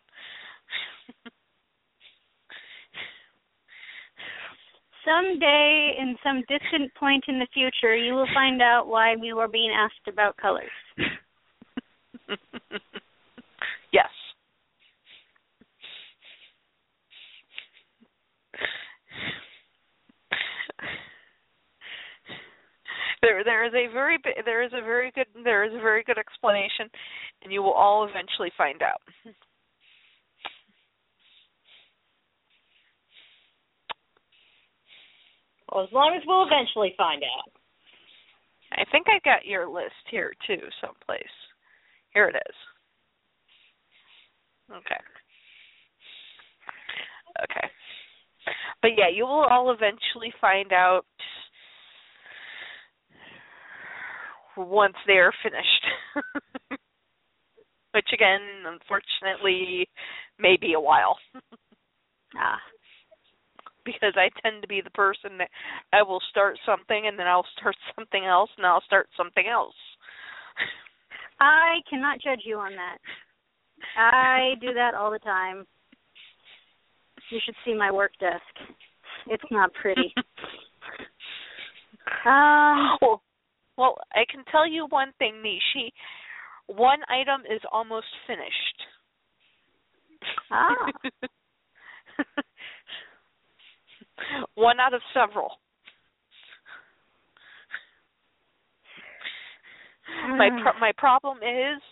Speaker 4: Someday, in some distant point in the future, you will find out why we were being asked about colors.
Speaker 3: There, there is a very, there is a very good, there is a very good explanation, and you will all eventually find out.
Speaker 5: Well, as long as we'll eventually find out.
Speaker 3: I think I got your list here too, someplace. Here it is. Okay. Okay. But yeah, you will all eventually find out once they're finished. Which again, unfortunately, may be a while.
Speaker 4: Ah.
Speaker 3: because I tend to be the person that I will start something and then I'll start something else and I'll start something else.
Speaker 4: I cannot judge you on that. I do that all the time. You should see my work desk. It's not pretty. Um,
Speaker 3: well, well, I can tell you one thing, Nishi. One item is almost finished.
Speaker 4: Ah.
Speaker 3: one out of several. My
Speaker 4: Mm.
Speaker 3: pro- my problem is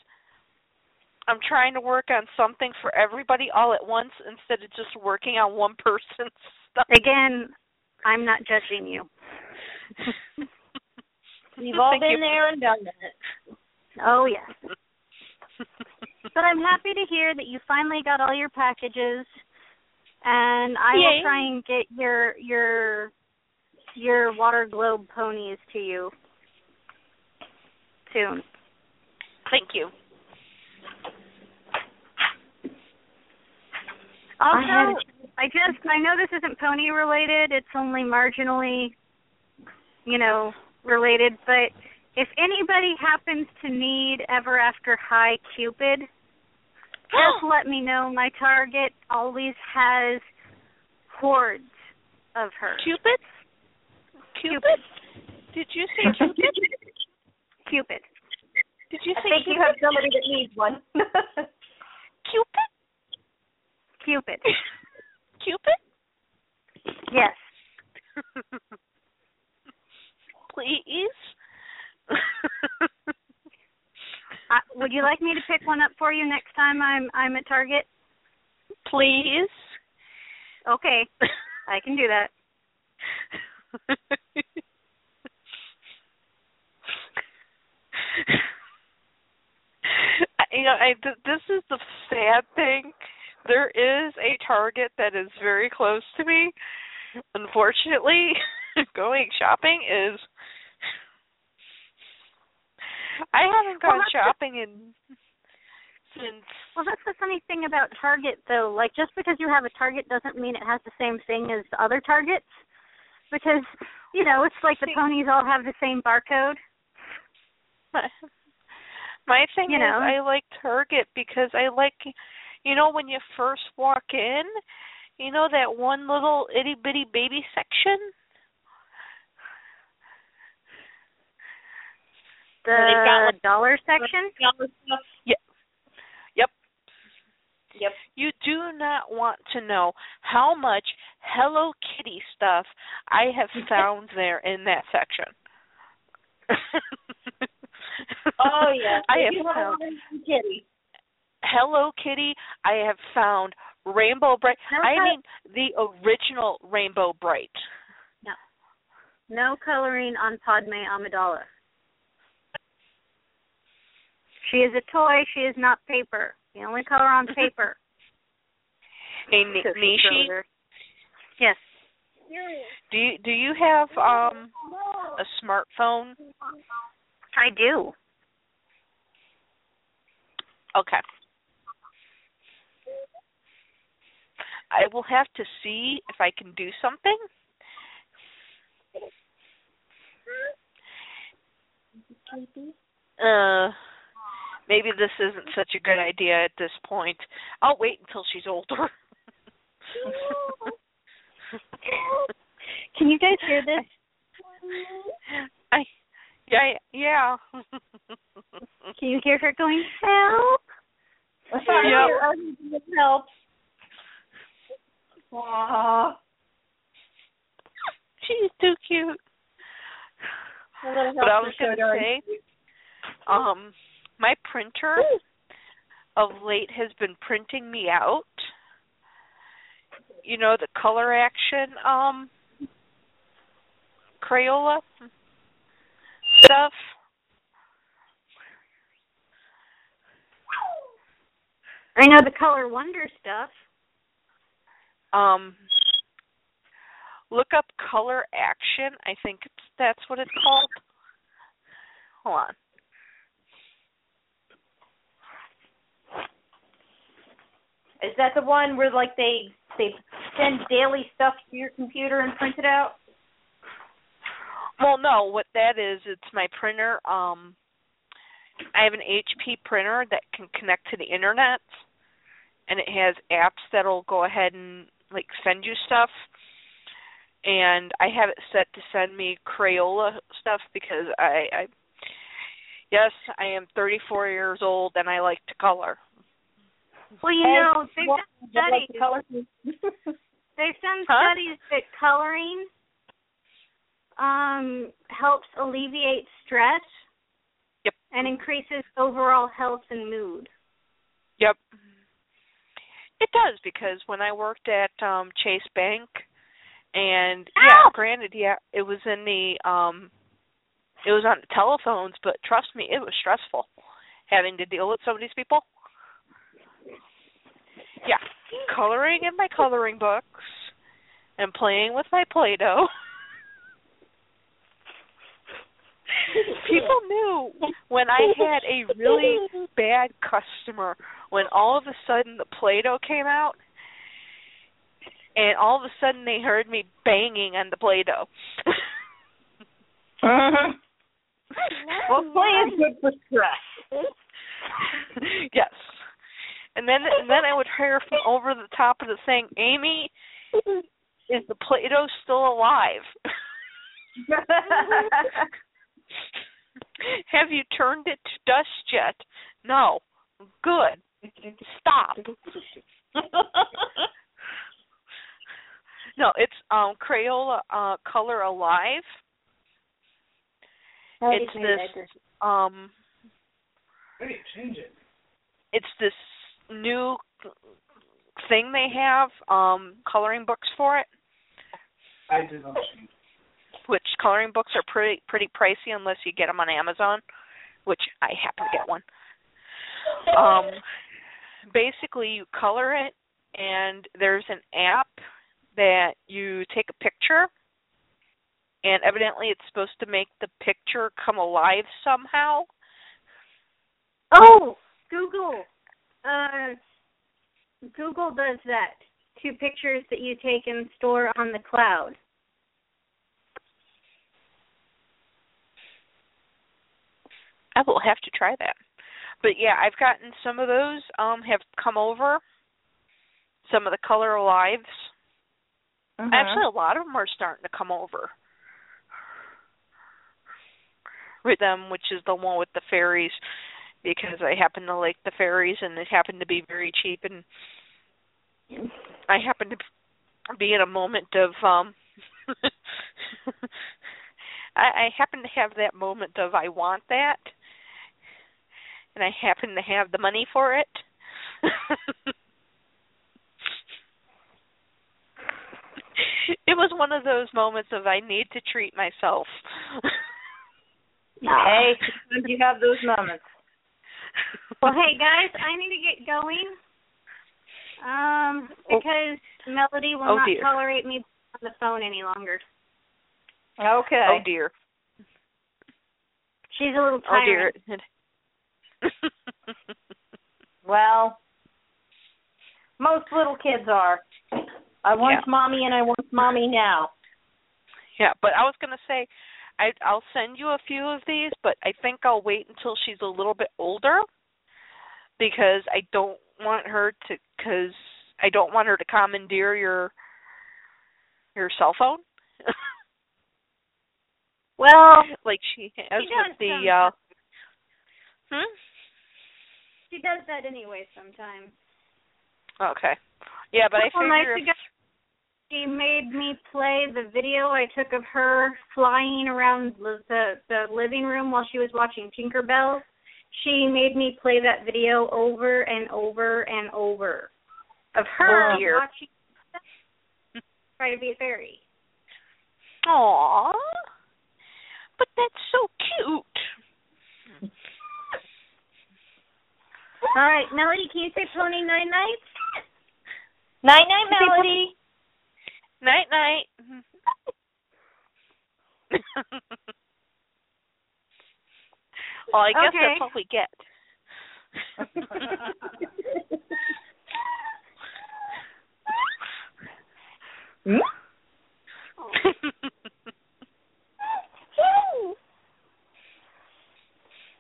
Speaker 3: I'm trying to work on something for everybody all at once instead of just working on one person's stuff.
Speaker 4: Again, I'm not judging you.
Speaker 5: We've all been
Speaker 3: you.
Speaker 5: there and done that.
Speaker 4: Oh yes. But I'm happy to hear that you finally got all your packages and I
Speaker 3: Yay.
Speaker 4: will try and get your your your water globe ponies to you soon.
Speaker 3: Thank you.
Speaker 4: Also,
Speaker 6: I had
Speaker 4: just I know this isn't pony related. It's only marginally, you know, related. But if anybody happens to need Ever After High Cupid, just oh. let me know. My Target always has hordes of her.
Speaker 3: Cupid? Cupid? Did you say Cupid?
Speaker 4: Cupid.
Speaker 3: Did you say
Speaker 5: I
Speaker 3: say
Speaker 5: think you have somebody that needs one.
Speaker 3: Cupid?
Speaker 4: Cupid.
Speaker 3: Cupid?
Speaker 4: Yes.
Speaker 3: Please?
Speaker 4: Uh, would you like me to pick one up for you next time I'm I'm at Target?
Speaker 3: Please?
Speaker 4: Okay, I can do that.
Speaker 3: You know, I, th- this is the sad thing. There is a Target that is very close to me. Unfortunately, going shopping is. I haven't
Speaker 4: Well,
Speaker 3: gone
Speaker 4: the-
Speaker 3: shopping in since.
Speaker 4: Well, that's the funny thing about Target, though. Like, just because you have a Target doesn't mean it has the same thing as other Targets. Because, you know, it's like the ponies all have the same barcode.
Speaker 3: My thing
Speaker 4: You
Speaker 3: is,
Speaker 4: know.
Speaker 3: I like Target because I like, you know, when you first walk in, you know that one little itty bitty baby section.
Speaker 4: The
Speaker 5: They've got, like,
Speaker 4: dollar section.
Speaker 3: Yep. Yep.
Speaker 5: Yep.
Speaker 3: You do not want to know how much Hello Kitty stuff I have found there in that section.
Speaker 5: Oh yeah.
Speaker 3: I have
Speaker 5: do
Speaker 3: found
Speaker 5: Hello Kitty.
Speaker 3: Hello Kitty. I have found Rainbow Brite.
Speaker 4: No
Speaker 3: I mean the original Rainbow Brite.
Speaker 4: No. No coloring on Padme Amidala. She is a toy. She is not paper. The only color on paper.
Speaker 3: A Ni-
Speaker 4: Cookie
Speaker 3: Nishi.
Speaker 4: Yes.
Speaker 3: Do you do you have um a smartphone?
Speaker 4: I do.
Speaker 3: Okay. I will have to see if I can do something. Uh maybe this isn't such a good idea at this point. I'll wait until she's older.
Speaker 4: Can you guys hear this?
Speaker 3: I yeah yeah.
Speaker 4: Can you hear her going, help?
Speaker 3: Yeah.
Speaker 5: I need help. Aw.
Speaker 3: She's too cute.
Speaker 5: Help
Speaker 3: But I
Speaker 5: for
Speaker 3: was gonna say, um, my printer of late has been printing me out. You know the color action um Crayola stuff.
Speaker 4: I know the Color Wonder stuff.
Speaker 3: Um look up color action. I think it's, that's what it's called. Hold on.
Speaker 5: Is that the one where like they they send daily stuff to your computer and print it out?
Speaker 3: Well, no, what that is, it's my printer. Um, I have an HP printer that can connect to the internet, and it has apps that'll go ahead and like send you stuff. And I have it set to send me Crayola stuff because I, I yes, I am 34 years old and I like to color.
Speaker 4: Well, you know, they've done studies. They've done
Speaker 3: Huh?
Speaker 4: studies that coloring um helps alleviate stress
Speaker 3: Yep.
Speaker 4: and increases overall health and mood.
Speaker 3: Yep. It does because when I worked at um Chase Bank and yeah, granted, yeah, it was in the um it was on the telephones, but trust me, it was stressful having to deal with some of these people. Yeah. Coloring in my coloring books and playing with my Play Doh. People knew when I had a really bad customer when all of a sudden the Play-Doh came out. and all of a sudden they heard me banging on the Play-Doh.
Speaker 5: Mhm. Well, play is good for stress.
Speaker 3: yes. And then and then I would hear from over the top of the thing, Amy, is the Play-Doh still alive? Have you turned it to dust yet? No. Good. Stop. No, it's um Crayola uh Color Alive. It's this um it's this new thing they have, um coloring books for it.
Speaker 7: I did not change.
Speaker 3: which coloring books are pretty pretty pricey unless you get them on Amazon, which I happen to get one. Um, basically, you color it, and there's an app that you take a picture, and evidently it's supposed to make the picture come alive somehow.
Speaker 4: Oh, Google. Uh, Google does that. Two pictures that you take and store on the cloud.
Speaker 3: I will have to try that. But yeah, I've gotten some of those um have come over. Some of the color lives.
Speaker 5: Mhm.
Speaker 3: Actually, a lot of them are starting to come over. Rhythm, which is the one with the fairies, because I happen to like the fairies and it happened to be very cheap and I happen to be in a moment of um I, I happen to have that moment of I want that and I happen to have the money for it. it was one of those moments of I need to treat myself.
Speaker 5: Hey, you have those moments.
Speaker 4: Well, hey guys, I need to get going. Um, because Melody will
Speaker 3: Oh,
Speaker 4: not
Speaker 3: dear.
Speaker 4: tolerate me on the phone any longer.
Speaker 5: Okay.
Speaker 3: Oh dear.
Speaker 4: She's a little
Speaker 3: Oh dear.
Speaker 5: Well, most little kids are. I want
Speaker 3: Yeah.
Speaker 5: mommy and I want mommy now.
Speaker 3: Yeah, but I was gonna say, I I'll send you a few of these, but I think I'll wait until she's a little bit older, because I don't want her to, because I don't want her to commandeer your your cell phone,
Speaker 4: Well,
Speaker 3: like she has
Speaker 4: She does
Speaker 3: with the. uh Hmm.
Speaker 4: she does that anyway sometimes.
Speaker 3: Okay. Yeah, but I figure
Speaker 4: nights
Speaker 3: if,
Speaker 4: she made me play the video I took of her flying around the the, the living room while she was watching Tinkerbell. She made me play that video over and over and over of her
Speaker 3: Oh, dear.
Speaker 4: watching try to be a fairy.
Speaker 3: Aw, but that's so cute.
Speaker 4: All right, Melody, can you say pony nine nights?
Speaker 5: Night night, Melody.
Speaker 3: Night night. well, I guess
Speaker 4: Okay.
Speaker 3: that's what we get.
Speaker 5: Hmm?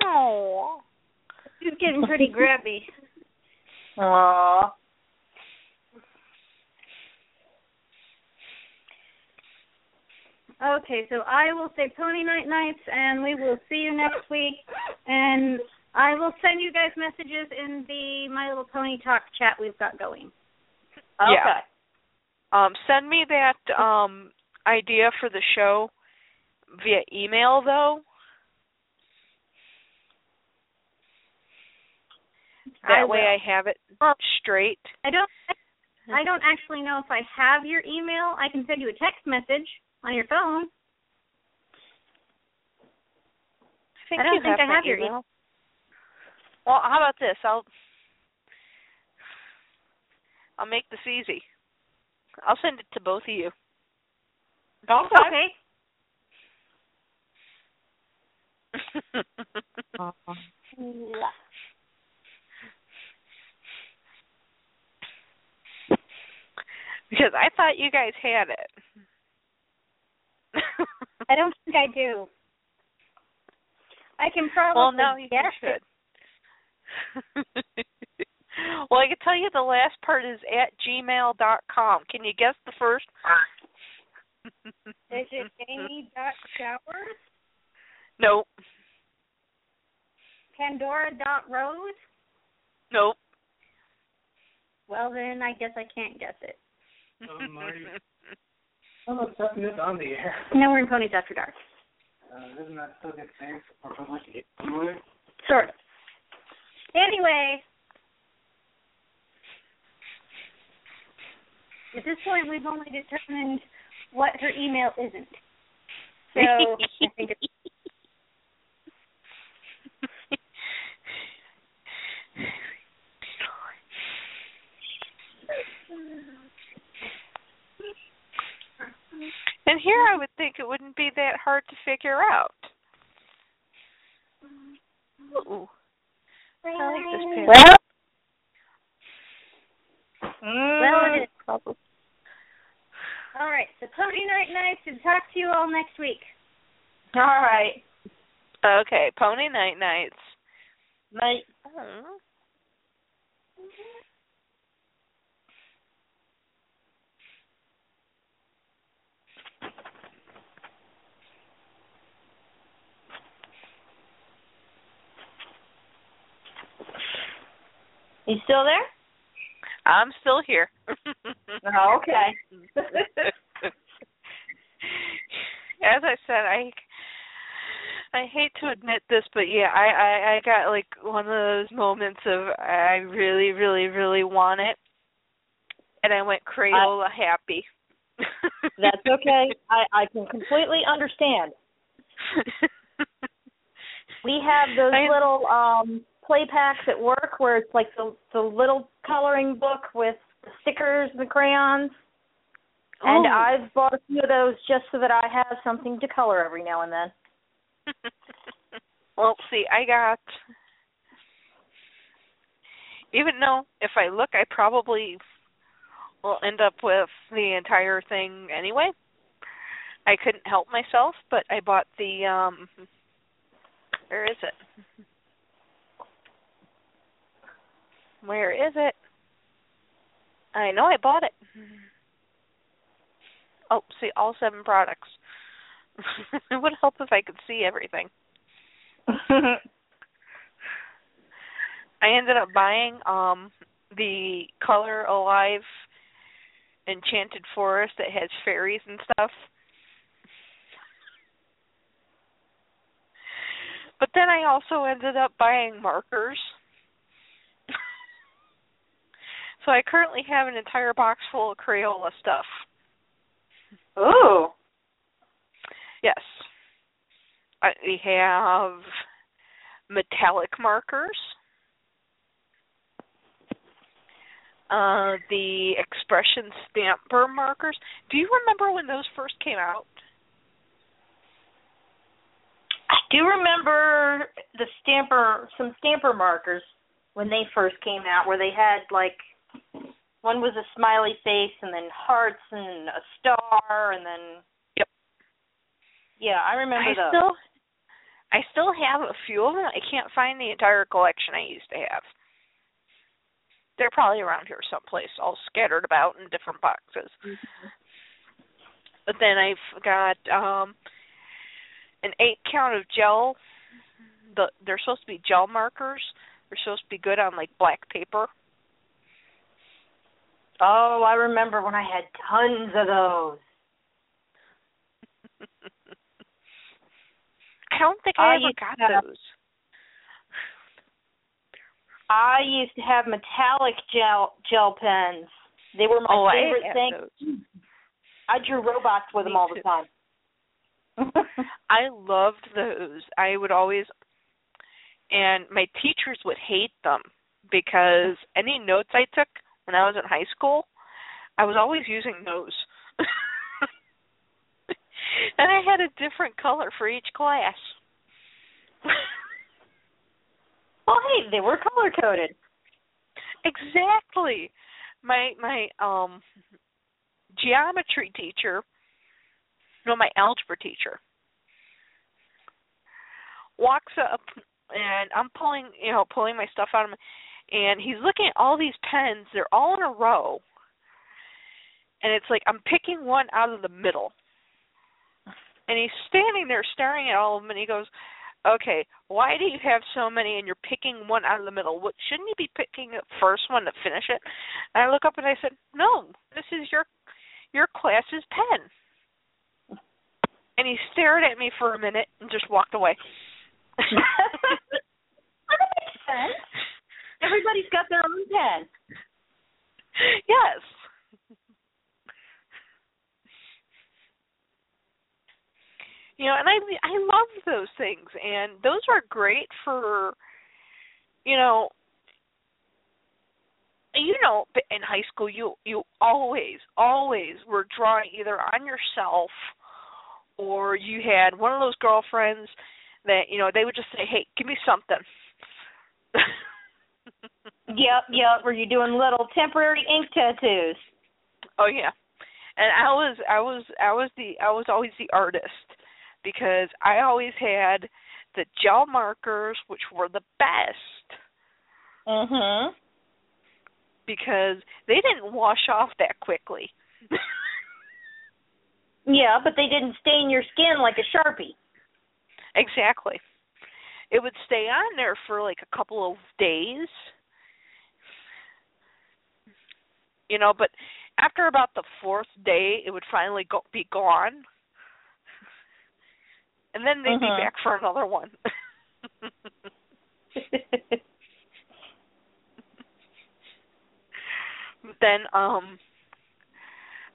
Speaker 3: Oh.
Speaker 4: She's getting pretty grabby.
Speaker 5: Aww.
Speaker 4: Okay, so I will say pony night nights, and we will see you next week. And I will send you guys messages in the My Little Pony Talk chat we've got going.
Speaker 5: Okay.
Speaker 3: Yeah. Um, send me that um idea for the show via email though. That
Speaker 4: I
Speaker 3: way. I have it straight.
Speaker 4: I don't. I don't actually know if I have your email. I can send you a text message on your phone.
Speaker 3: I think
Speaker 4: I don't
Speaker 3: you
Speaker 4: think
Speaker 3: have
Speaker 4: I have your
Speaker 3: email. Well, how about this? I'll I'll make this easy. I'll send it to both of you.
Speaker 5: Okay.
Speaker 3: because I thought you guys had it.
Speaker 4: I don't think I do. I can probably
Speaker 3: well, no, you
Speaker 4: guess it.
Speaker 3: should. well, I can tell you the last part is at gmail dot com. Can you guess the first?
Speaker 4: Is it Amy dot showers?
Speaker 3: Nope.
Speaker 4: Pandora dot rose?
Speaker 3: Nope.
Speaker 4: Well then I guess I can't guess it.
Speaker 7: Um, Marty. I'm accepting this on the air.
Speaker 4: No, we're in Ponies After Dark.
Speaker 7: Uh, isn't that still get thanks for public anyway?
Speaker 4: Sort of. Anyway. At this point we've only determined what her email isn't. So I think it's
Speaker 3: and here I would think it wouldn't be that hard to figure out. Ooh. I like this pen.
Speaker 4: well
Speaker 5: Mm.
Speaker 4: well it is. All right, so Pony Night Nights and talk to you all next week.
Speaker 5: All right.
Speaker 3: Okay, Pony Night Nights.
Speaker 5: Night.
Speaker 3: Oh.
Speaker 5: You still there?
Speaker 3: I'm still here.
Speaker 5: Oh, okay.
Speaker 3: As I said, I I hate to admit this, but yeah, I, I I got like one of those moments of I really, really, really want it, and I went Crayola happy.
Speaker 5: That's okay. I I can completely understand. We have those
Speaker 3: I-
Speaker 5: little um play packs at work where it's like the the little coloring book with the stickers, and the crayons.
Speaker 3: Oh. And.
Speaker 5: I've bought a few of those just so that I have something to color every now and then.
Speaker 3: well, see, I got. Even though if I look, I probably will end up with the entire thing anyway. I couldn't help myself, but I bought the um where is it? Where is it? I know I bought it. Oh, see all seven products. it would help if I could see everything. I ended up buying um the Color Alive Enchanted Forest that has fairies and stuff. But then I also ended up buying markers. So I currently have an entire box full of Crayola stuff.
Speaker 5: Oh.
Speaker 3: Yes. I, we have metallic markers. Uh, the expression stamper markers. Do you remember when those first came out?
Speaker 5: I do remember the stamper some stamper markers when they first came out where they had like one was a smiley face and then hearts and a star and then
Speaker 3: Yep.
Speaker 5: Yeah, I remember
Speaker 3: I
Speaker 5: those.
Speaker 3: still I still have a few of them. I can't find the entire collection I used to have. They're probably around here someplace, all scattered about in different boxes. But then I've got um an eight count of gel. The they're supposed to be gel markers. They're supposed to be good on like black paper.
Speaker 5: Oh, I remember when I had tons of those.
Speaker 3: I don't think
Speaker 5: I
Speaker 3: I ever got
Speaker 5: have-
Speaker 3: those.
Speaker 5: I used to have metallic gel gel pens. They were my
Speaker 3: oh,
Speaker 5: favorite
Speaker 3: I
Speaker 5: thing.
Speaker 3: those.
Speaker 5: I drew robots with
Speaker 3: Me
Speaker 5: them all
Speaker 3: too.
Speaker 5: the time.
Speaker 3: I loved those. I would always and my teachers would hate them because any notes I took when I was in high school, I was always using those. and I had a different color for each class.
Speaker 5: well, hey, they were color coded.
Speaker 3: exactly. My my um geometry teacher, no, my algebra teacher, walks up and I'm pulling, you know, pulling my stuff out of my, and he's looking at all these pens. They're all in a row, and it's like I'm picking one out of the middle. And he's standing there staring at all of them, and he goes, "Okay, why do you have so many, and you're picking one out of the middle? What shouldn't you be picking the first one to finish it?" And I look up and I said, "No, this is your your class's pen." And he stared at me for a minute and just walked away.
Speaker 5: that makes sense. Everybody's got their own pen.
Speaker 3: yes. You know, and I I love those things, and those are great for, you know, you know, in high school you you always always were drawing either on yourself, or you had one of those girlfriends that you know they would just say, "Hey, give me something."
Speaker 5: Yep, yep. Were you doing little temporary ink tattoos?
Speaker 3: Oh yeah. And I was I was I was the I was always the artist because I always had the gel markers which were the best
Speaker 5: Mhm.
Speaker 3: because they didn't wash off that quickly.
Speaker 5: Yeah, but they didn't stain your skin like a Sharpie.
Speaker 3: exactly. It would stay on there for like a couple of days. You know, but after about the fourth day it would finally go be gone. And then they'd
Speaker 5: Mhm.
Speaker 3: be back for another one. then um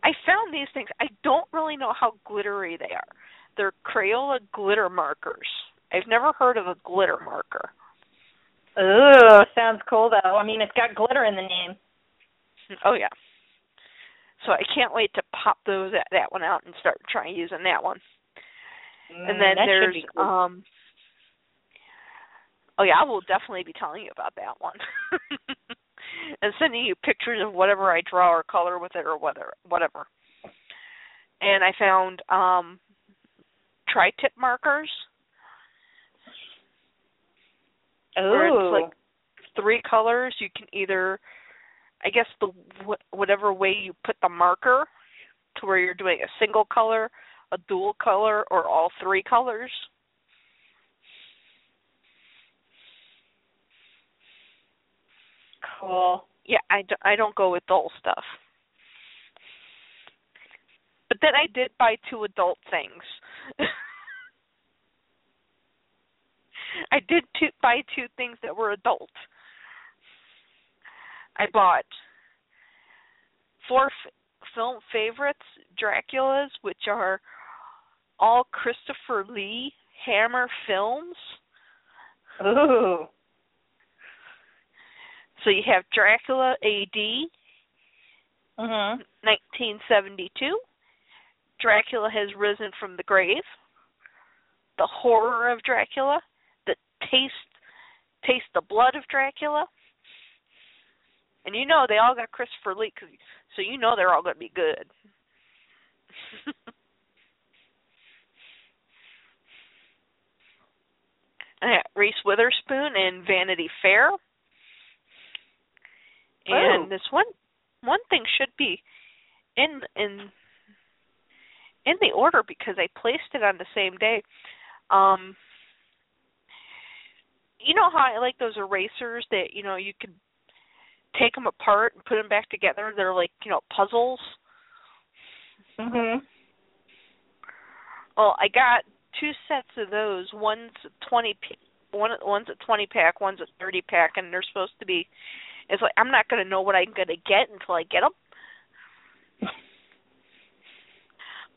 Speaker 3: I found these things. I don't really know how glittery they are. They're Crayola glitter markers. I've never heard of a glitter marker.
Speaker 5: Ooh, sounds cool though. I mean, it's got glitter in the name.
Speaker 3: Oh yeah. So I can't wait to pop those that, that one out and start trying using that one. and
Speaker 5: Mm,
Speaker 3: then there's
Speaker 5: cool.
Speaker 3: um Oh yeah, I will definitely be telling you about that one. and sending you pictures of whatever I draw or color with it or whatever whatever. And I found um tri tip markers it's like three colors. You can either I guess the wh- whatever way you put the marker to where you're doing a single color, a dual color, or all three colors.
Speaker 5: cool.
Speaker 3: Yeah, I, d- I don't go with dull stuff. But then I did buy two adult things. I did two, buy two things that were adult. I bought four f- film favorites, Dracula's, which are all Christopher Lee Hammer films.
Speaker 5: Ooh.
Speaker 3: So you have Dracula AD,
Speaker 5: Mhm.
Speaker 3: 1972. Dracula has risen from the grave. The horror of Dracula. The taste taste the blood of Dracula. And you know they all got Christopher Lee, so you know they're all going to be good. I got Reese Witherspoon in Vanity Fair. And
Speaker 5: Oh.
Speaker 3: this one one thing should be in in in the order because I placed it on the same day. Um you know how I like those erasers that you know you could take them apart and put them back together. They're like you know puzzles.
Speaker 5: Mhm.
Speaker 3: Well, I got two sets of those. One's a twenty one one's a twenty pack, one's a thirty pack, and they're supposed to be. It's like I'm not going to know what I'm going to get until I get them.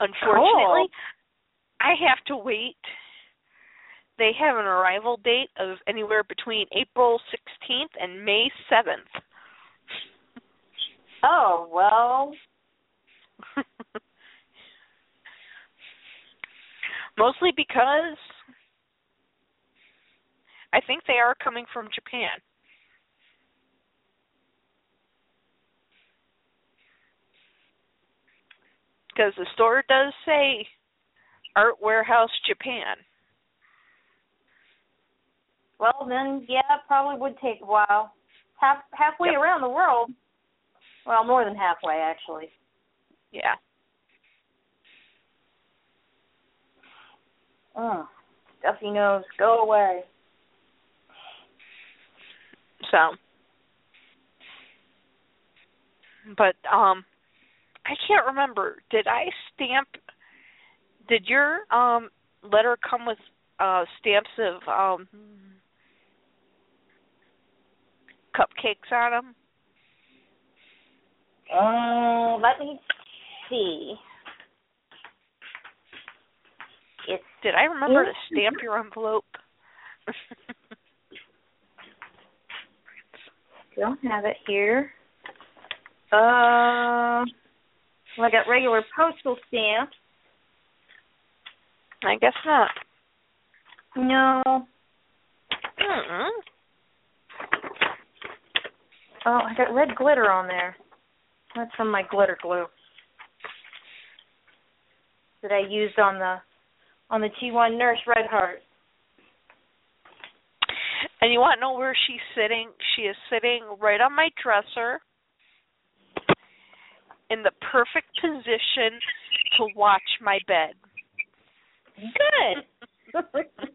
Speaker 3: Unfortunately, I have to wait. They have an arrival date of anywhere between April 16th and May 7th.
Speaker 5: Oh well.
Speaker 3: Mostly because I think they are coming from Japan. Because the store does say Art Warehouse Japan.
Speaker 5: Well, then, yeah, probably would take a while. Half halfway
Speaker 3: Yep.
Speaker 5: around the world. Well, more than halfway, actually.
Speaker 3: Yeah.
Speaker 5: Oh, stuffy nose, go away.
Speaker 3: So, but um, I can't remember. Did I stamp? Did your um letter come with uh stamps of um cupcakes on them?
Speaker 5: Uh, let me see. It's
Speaker 3: Did I remember to stamp your envelope?
Speaker 5: don't have it here. Uh, well, I got regular postal stamps.
Speaker 3: I guess not.
Speaker 5: No.
Speaker 3: Mm-mm.
Speaker 5: Oh, I got red glitter on there. That's from my glitter glue that I used on the on the T1 Nurse Redheart.
Speaker 3: And you want to know where she's sitting? She is sitting right on my dresser in the perfect position to watch my bed.
Speaker 5: Good.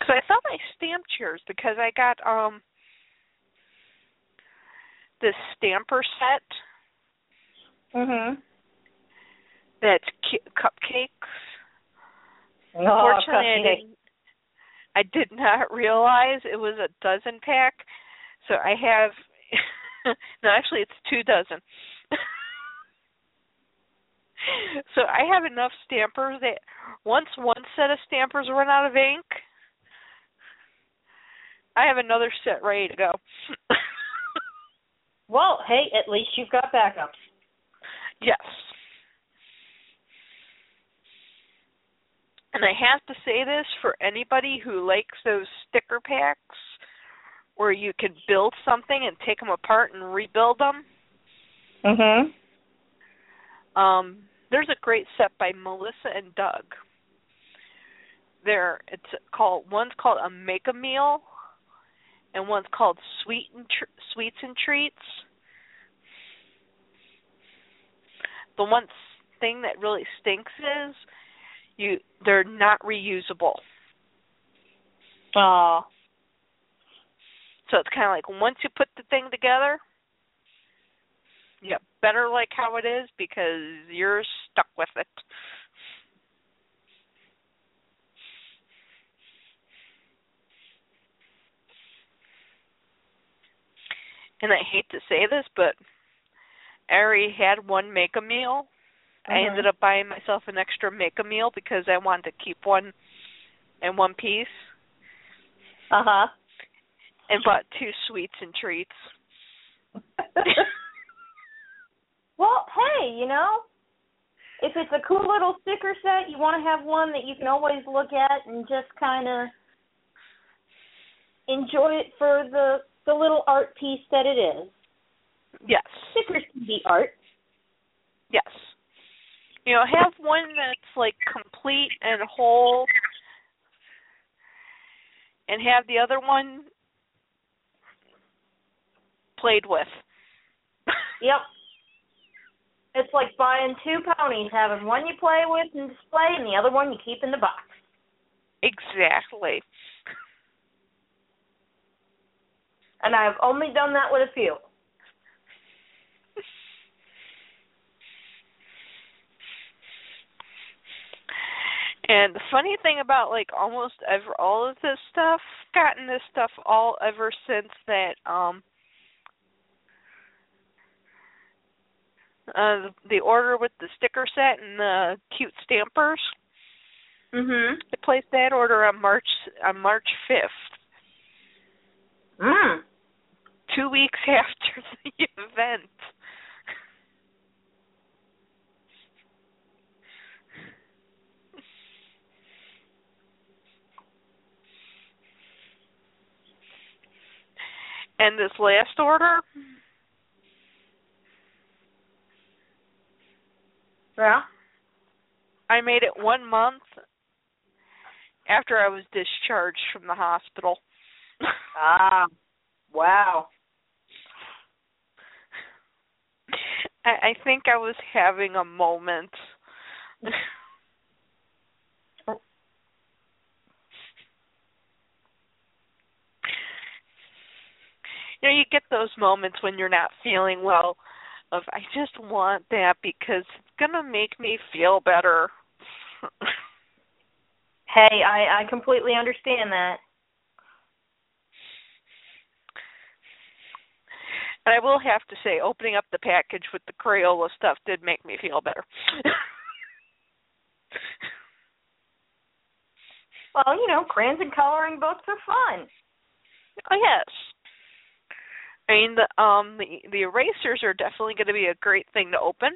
Speaker 3: Because I thought I stamped yours because I got um this stamper set
Speaker 5: mhm.
Speaker 3: that's cu- cupcakes.
Speaker 5: Oh,
Speaker 3: Unfortunately, I didn't. I did not realize it was a dozen pack, so I have. no, actually, it's two dozen. so I have enough stampers that once one set of stampers run out of ink, I have another set ready to go.
Speaker 5: Well, hey, at least you've got backups.
Speaker 3: yes. And I have to say this for anybody who likes those sticker packs where you can build something and take them apart and rebuild them.
Speaker 5: Mhm.
Speaker 3: Um, there's a great set by Melissa and Doug. There, it's called one's called a Make a Meal, and one's called Sweet and Tr- Sweets and Treats. The one thing that really stinks is you they're not reusable.
Speaker 5: Oh.
Speaker 3: So it's kind of like once you put the thing together, you better like how it is because you're stuck with it. And I hate to say this, but I already had one make a meal. I
Speaker 5: Mhm.
Speaker 3: ended up buying myself an extra make a meal because I wanted to keep one in one piece
Speaker 5: Uh huh.
Speaker 3: and bought two sweets and treats.
Speaker 5: well, hey, you know, if it's a cool little sticker set, you want to have one that you can always look at and just kind of enjoy it for the the little art piece that it is.
Speaker 3: Yes.
Speaker 5: Stickers can be art.
Speaker 3: Yes. You know, have one that's like complete and whole and have the other one played with.
Speaker 5: Yep. It's like buying two ponies, having one you play with and display, and the other one you keep in the box.
Speaker 3: exactly.
Speaker 5: And I've only done that with a few.
Speaker 3: And the funny thing about like almost ever all of this stuff, gotten this stuff all ever since that um uh the order with the sticker set and the cute stampers.
Speaker 5: Mhm.
Speaker 3: I placed that order on March on March fifth,
Speaker 5: Mm
Speaker 3: two weeks after the event. And this last order?
Speaker 5: Yeah.
Speaker 3: I made it one month after I was discharged from the hospital.
Speaker 5: ah, wow.
Speaker 3: I, I think I was having a moment. you know, you get those moments when you're not feeling well of I just want that because it's gonna make me feel better.
Speaker 5: Hey, I I completely understand that.
Speaker 3: And I will have to say, opening up the package with the Crayola stuff did make me feel better.
Speaker 5: Well, you know, crayons and coloring books are fun.
Speaker 3: oh yes. I mean the um the the erasers are definitely going to be a great thing to open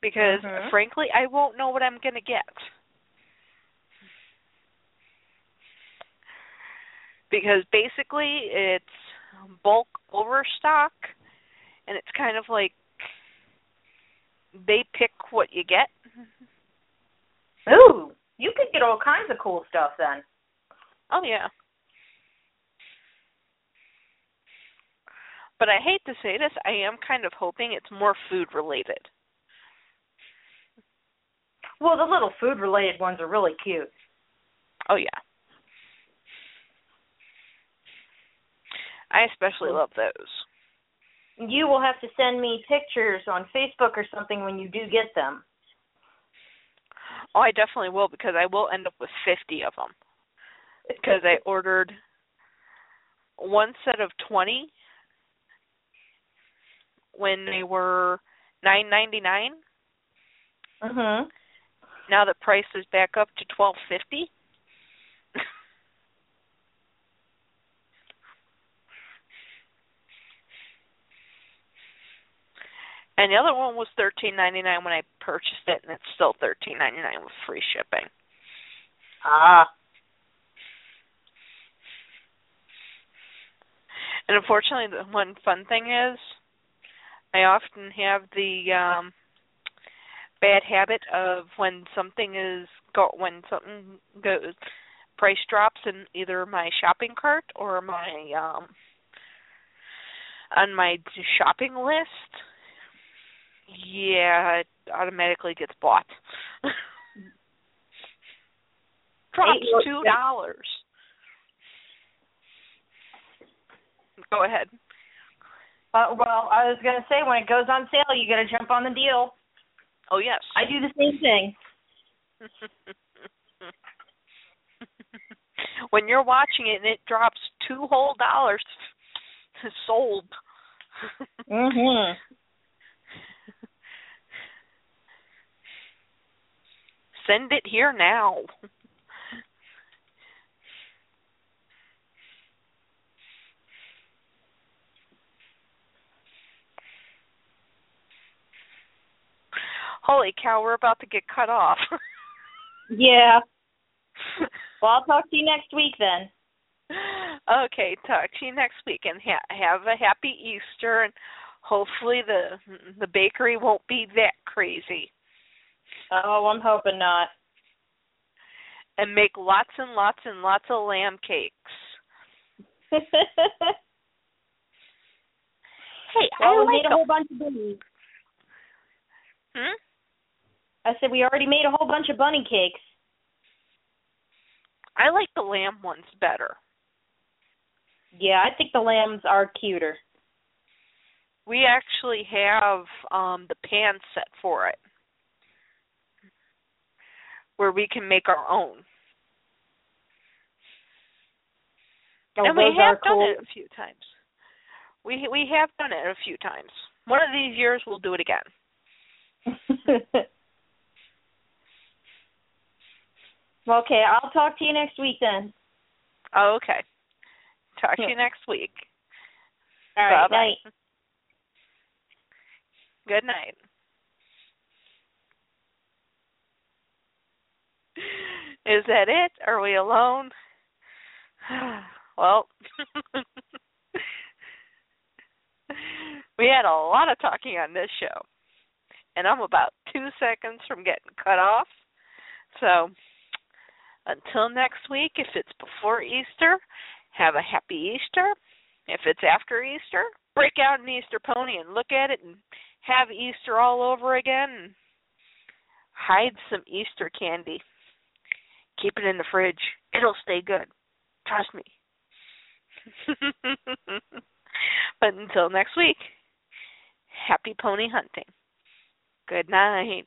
Speaker 3: because
Speaker 5: Mhm.
Speaker 3: frankly I won't know what I'm going to get. Because basically it's Um, bulk overstock and it's kind of like they pick what you get.
Speaker 5: Ooh, you could get all kinds of cool stuff then.
Speaker 3: Oh yeah. But I hate to say this, I am kind of hoping it's more food related.
Speaker 5: Well, the little food related ones are really cute.
Speaker 3: Oh yeah. I especially love those.
Speaker 5: You will have to send me pictures on Facebook or something when you do get them.
Speaker 3: Oh, I definitely will because I will end up with 50 of them. Because I ordered one set of 20 when they were 9.99.
Speaker 5: Mhm.
Speaker 3: Now the price is back up to 12.50. And the other one was thirteen ninety nine when I purchased it, and it's still thirteen ninety nine with free shipping.
Speaker 5: Ah.
Speaker 3: And unfortunately, the one fun thing is, I often have the um bad habit of when something is go when something goes price drops in either my shopping cart or my um on my shopping list. Yeah, it automatically gets bought. Drops two dollars. Go ahead.
Speaker 5: Uh, well, I was gonna say when it goes on sale, you got to jump on the deal.
Speaker 3: Oh yes.
Speaker 5: I do the same thing.
Speaker 3: when you're watching it and it drops two whole dollars, sold.
Speaker 5: Mhm.
Speaker 3: Send it here now. Holy cow, we're about to get cut off.
Speaker 5: Yeah. Well, I'll talk to you next week then.
Speaker 3: okay, talk to you next week and ha- have a happy Easter and hopefully the the bakery won't be that crazy
Speaker 5: Oh, I'm hoping not.
Speaker 3: and make lots and lots and lots of lamb cakes. Hey,
Speaker 5: well,
Speaker 3: I
Speaker 5: we
Speaker 3: like
Speaker 5: made a
Speaker 3: a-
Speaker 5: whole bunch of bunnies.
Speaker 3: Hmm?
Speaker 5: I said we already made a whole bunch of bunny cakes.
Speaker 3: I like the lamb ones better.
Speaker 5: Yeah, I think the lambs are cuter.
Speaker 3: We actually have um the pan set for it. Where we can make our own.
Speaker 5: Oh,
Speaker 3: and we have done
Speaker 5: cool.
Speaker 3: it a few times. We we have done it a few times. One of these years we'll do it again.
Speaker 5: okay, I'll talk to you next week then.
Speaker 3: Oh, okay. Talk to you next week.
Speaker 5: All right,
Speaker 3: Bye-bye.
Speaker 5: night.
Speaker 3: Good night. Is that it? Are we alone? well, We had a lot of talking on this show. And I'm about two seconds from getting cut off. So until next week, if it's before Easter, have a happy Easter. If it's after Easter, break out an Easter pony and look at it and have Easter all over again. And hide some Easter candy. Keep it in the fridge. It'll stay good. Trust me. but until next week, happy pony hunting. Good night.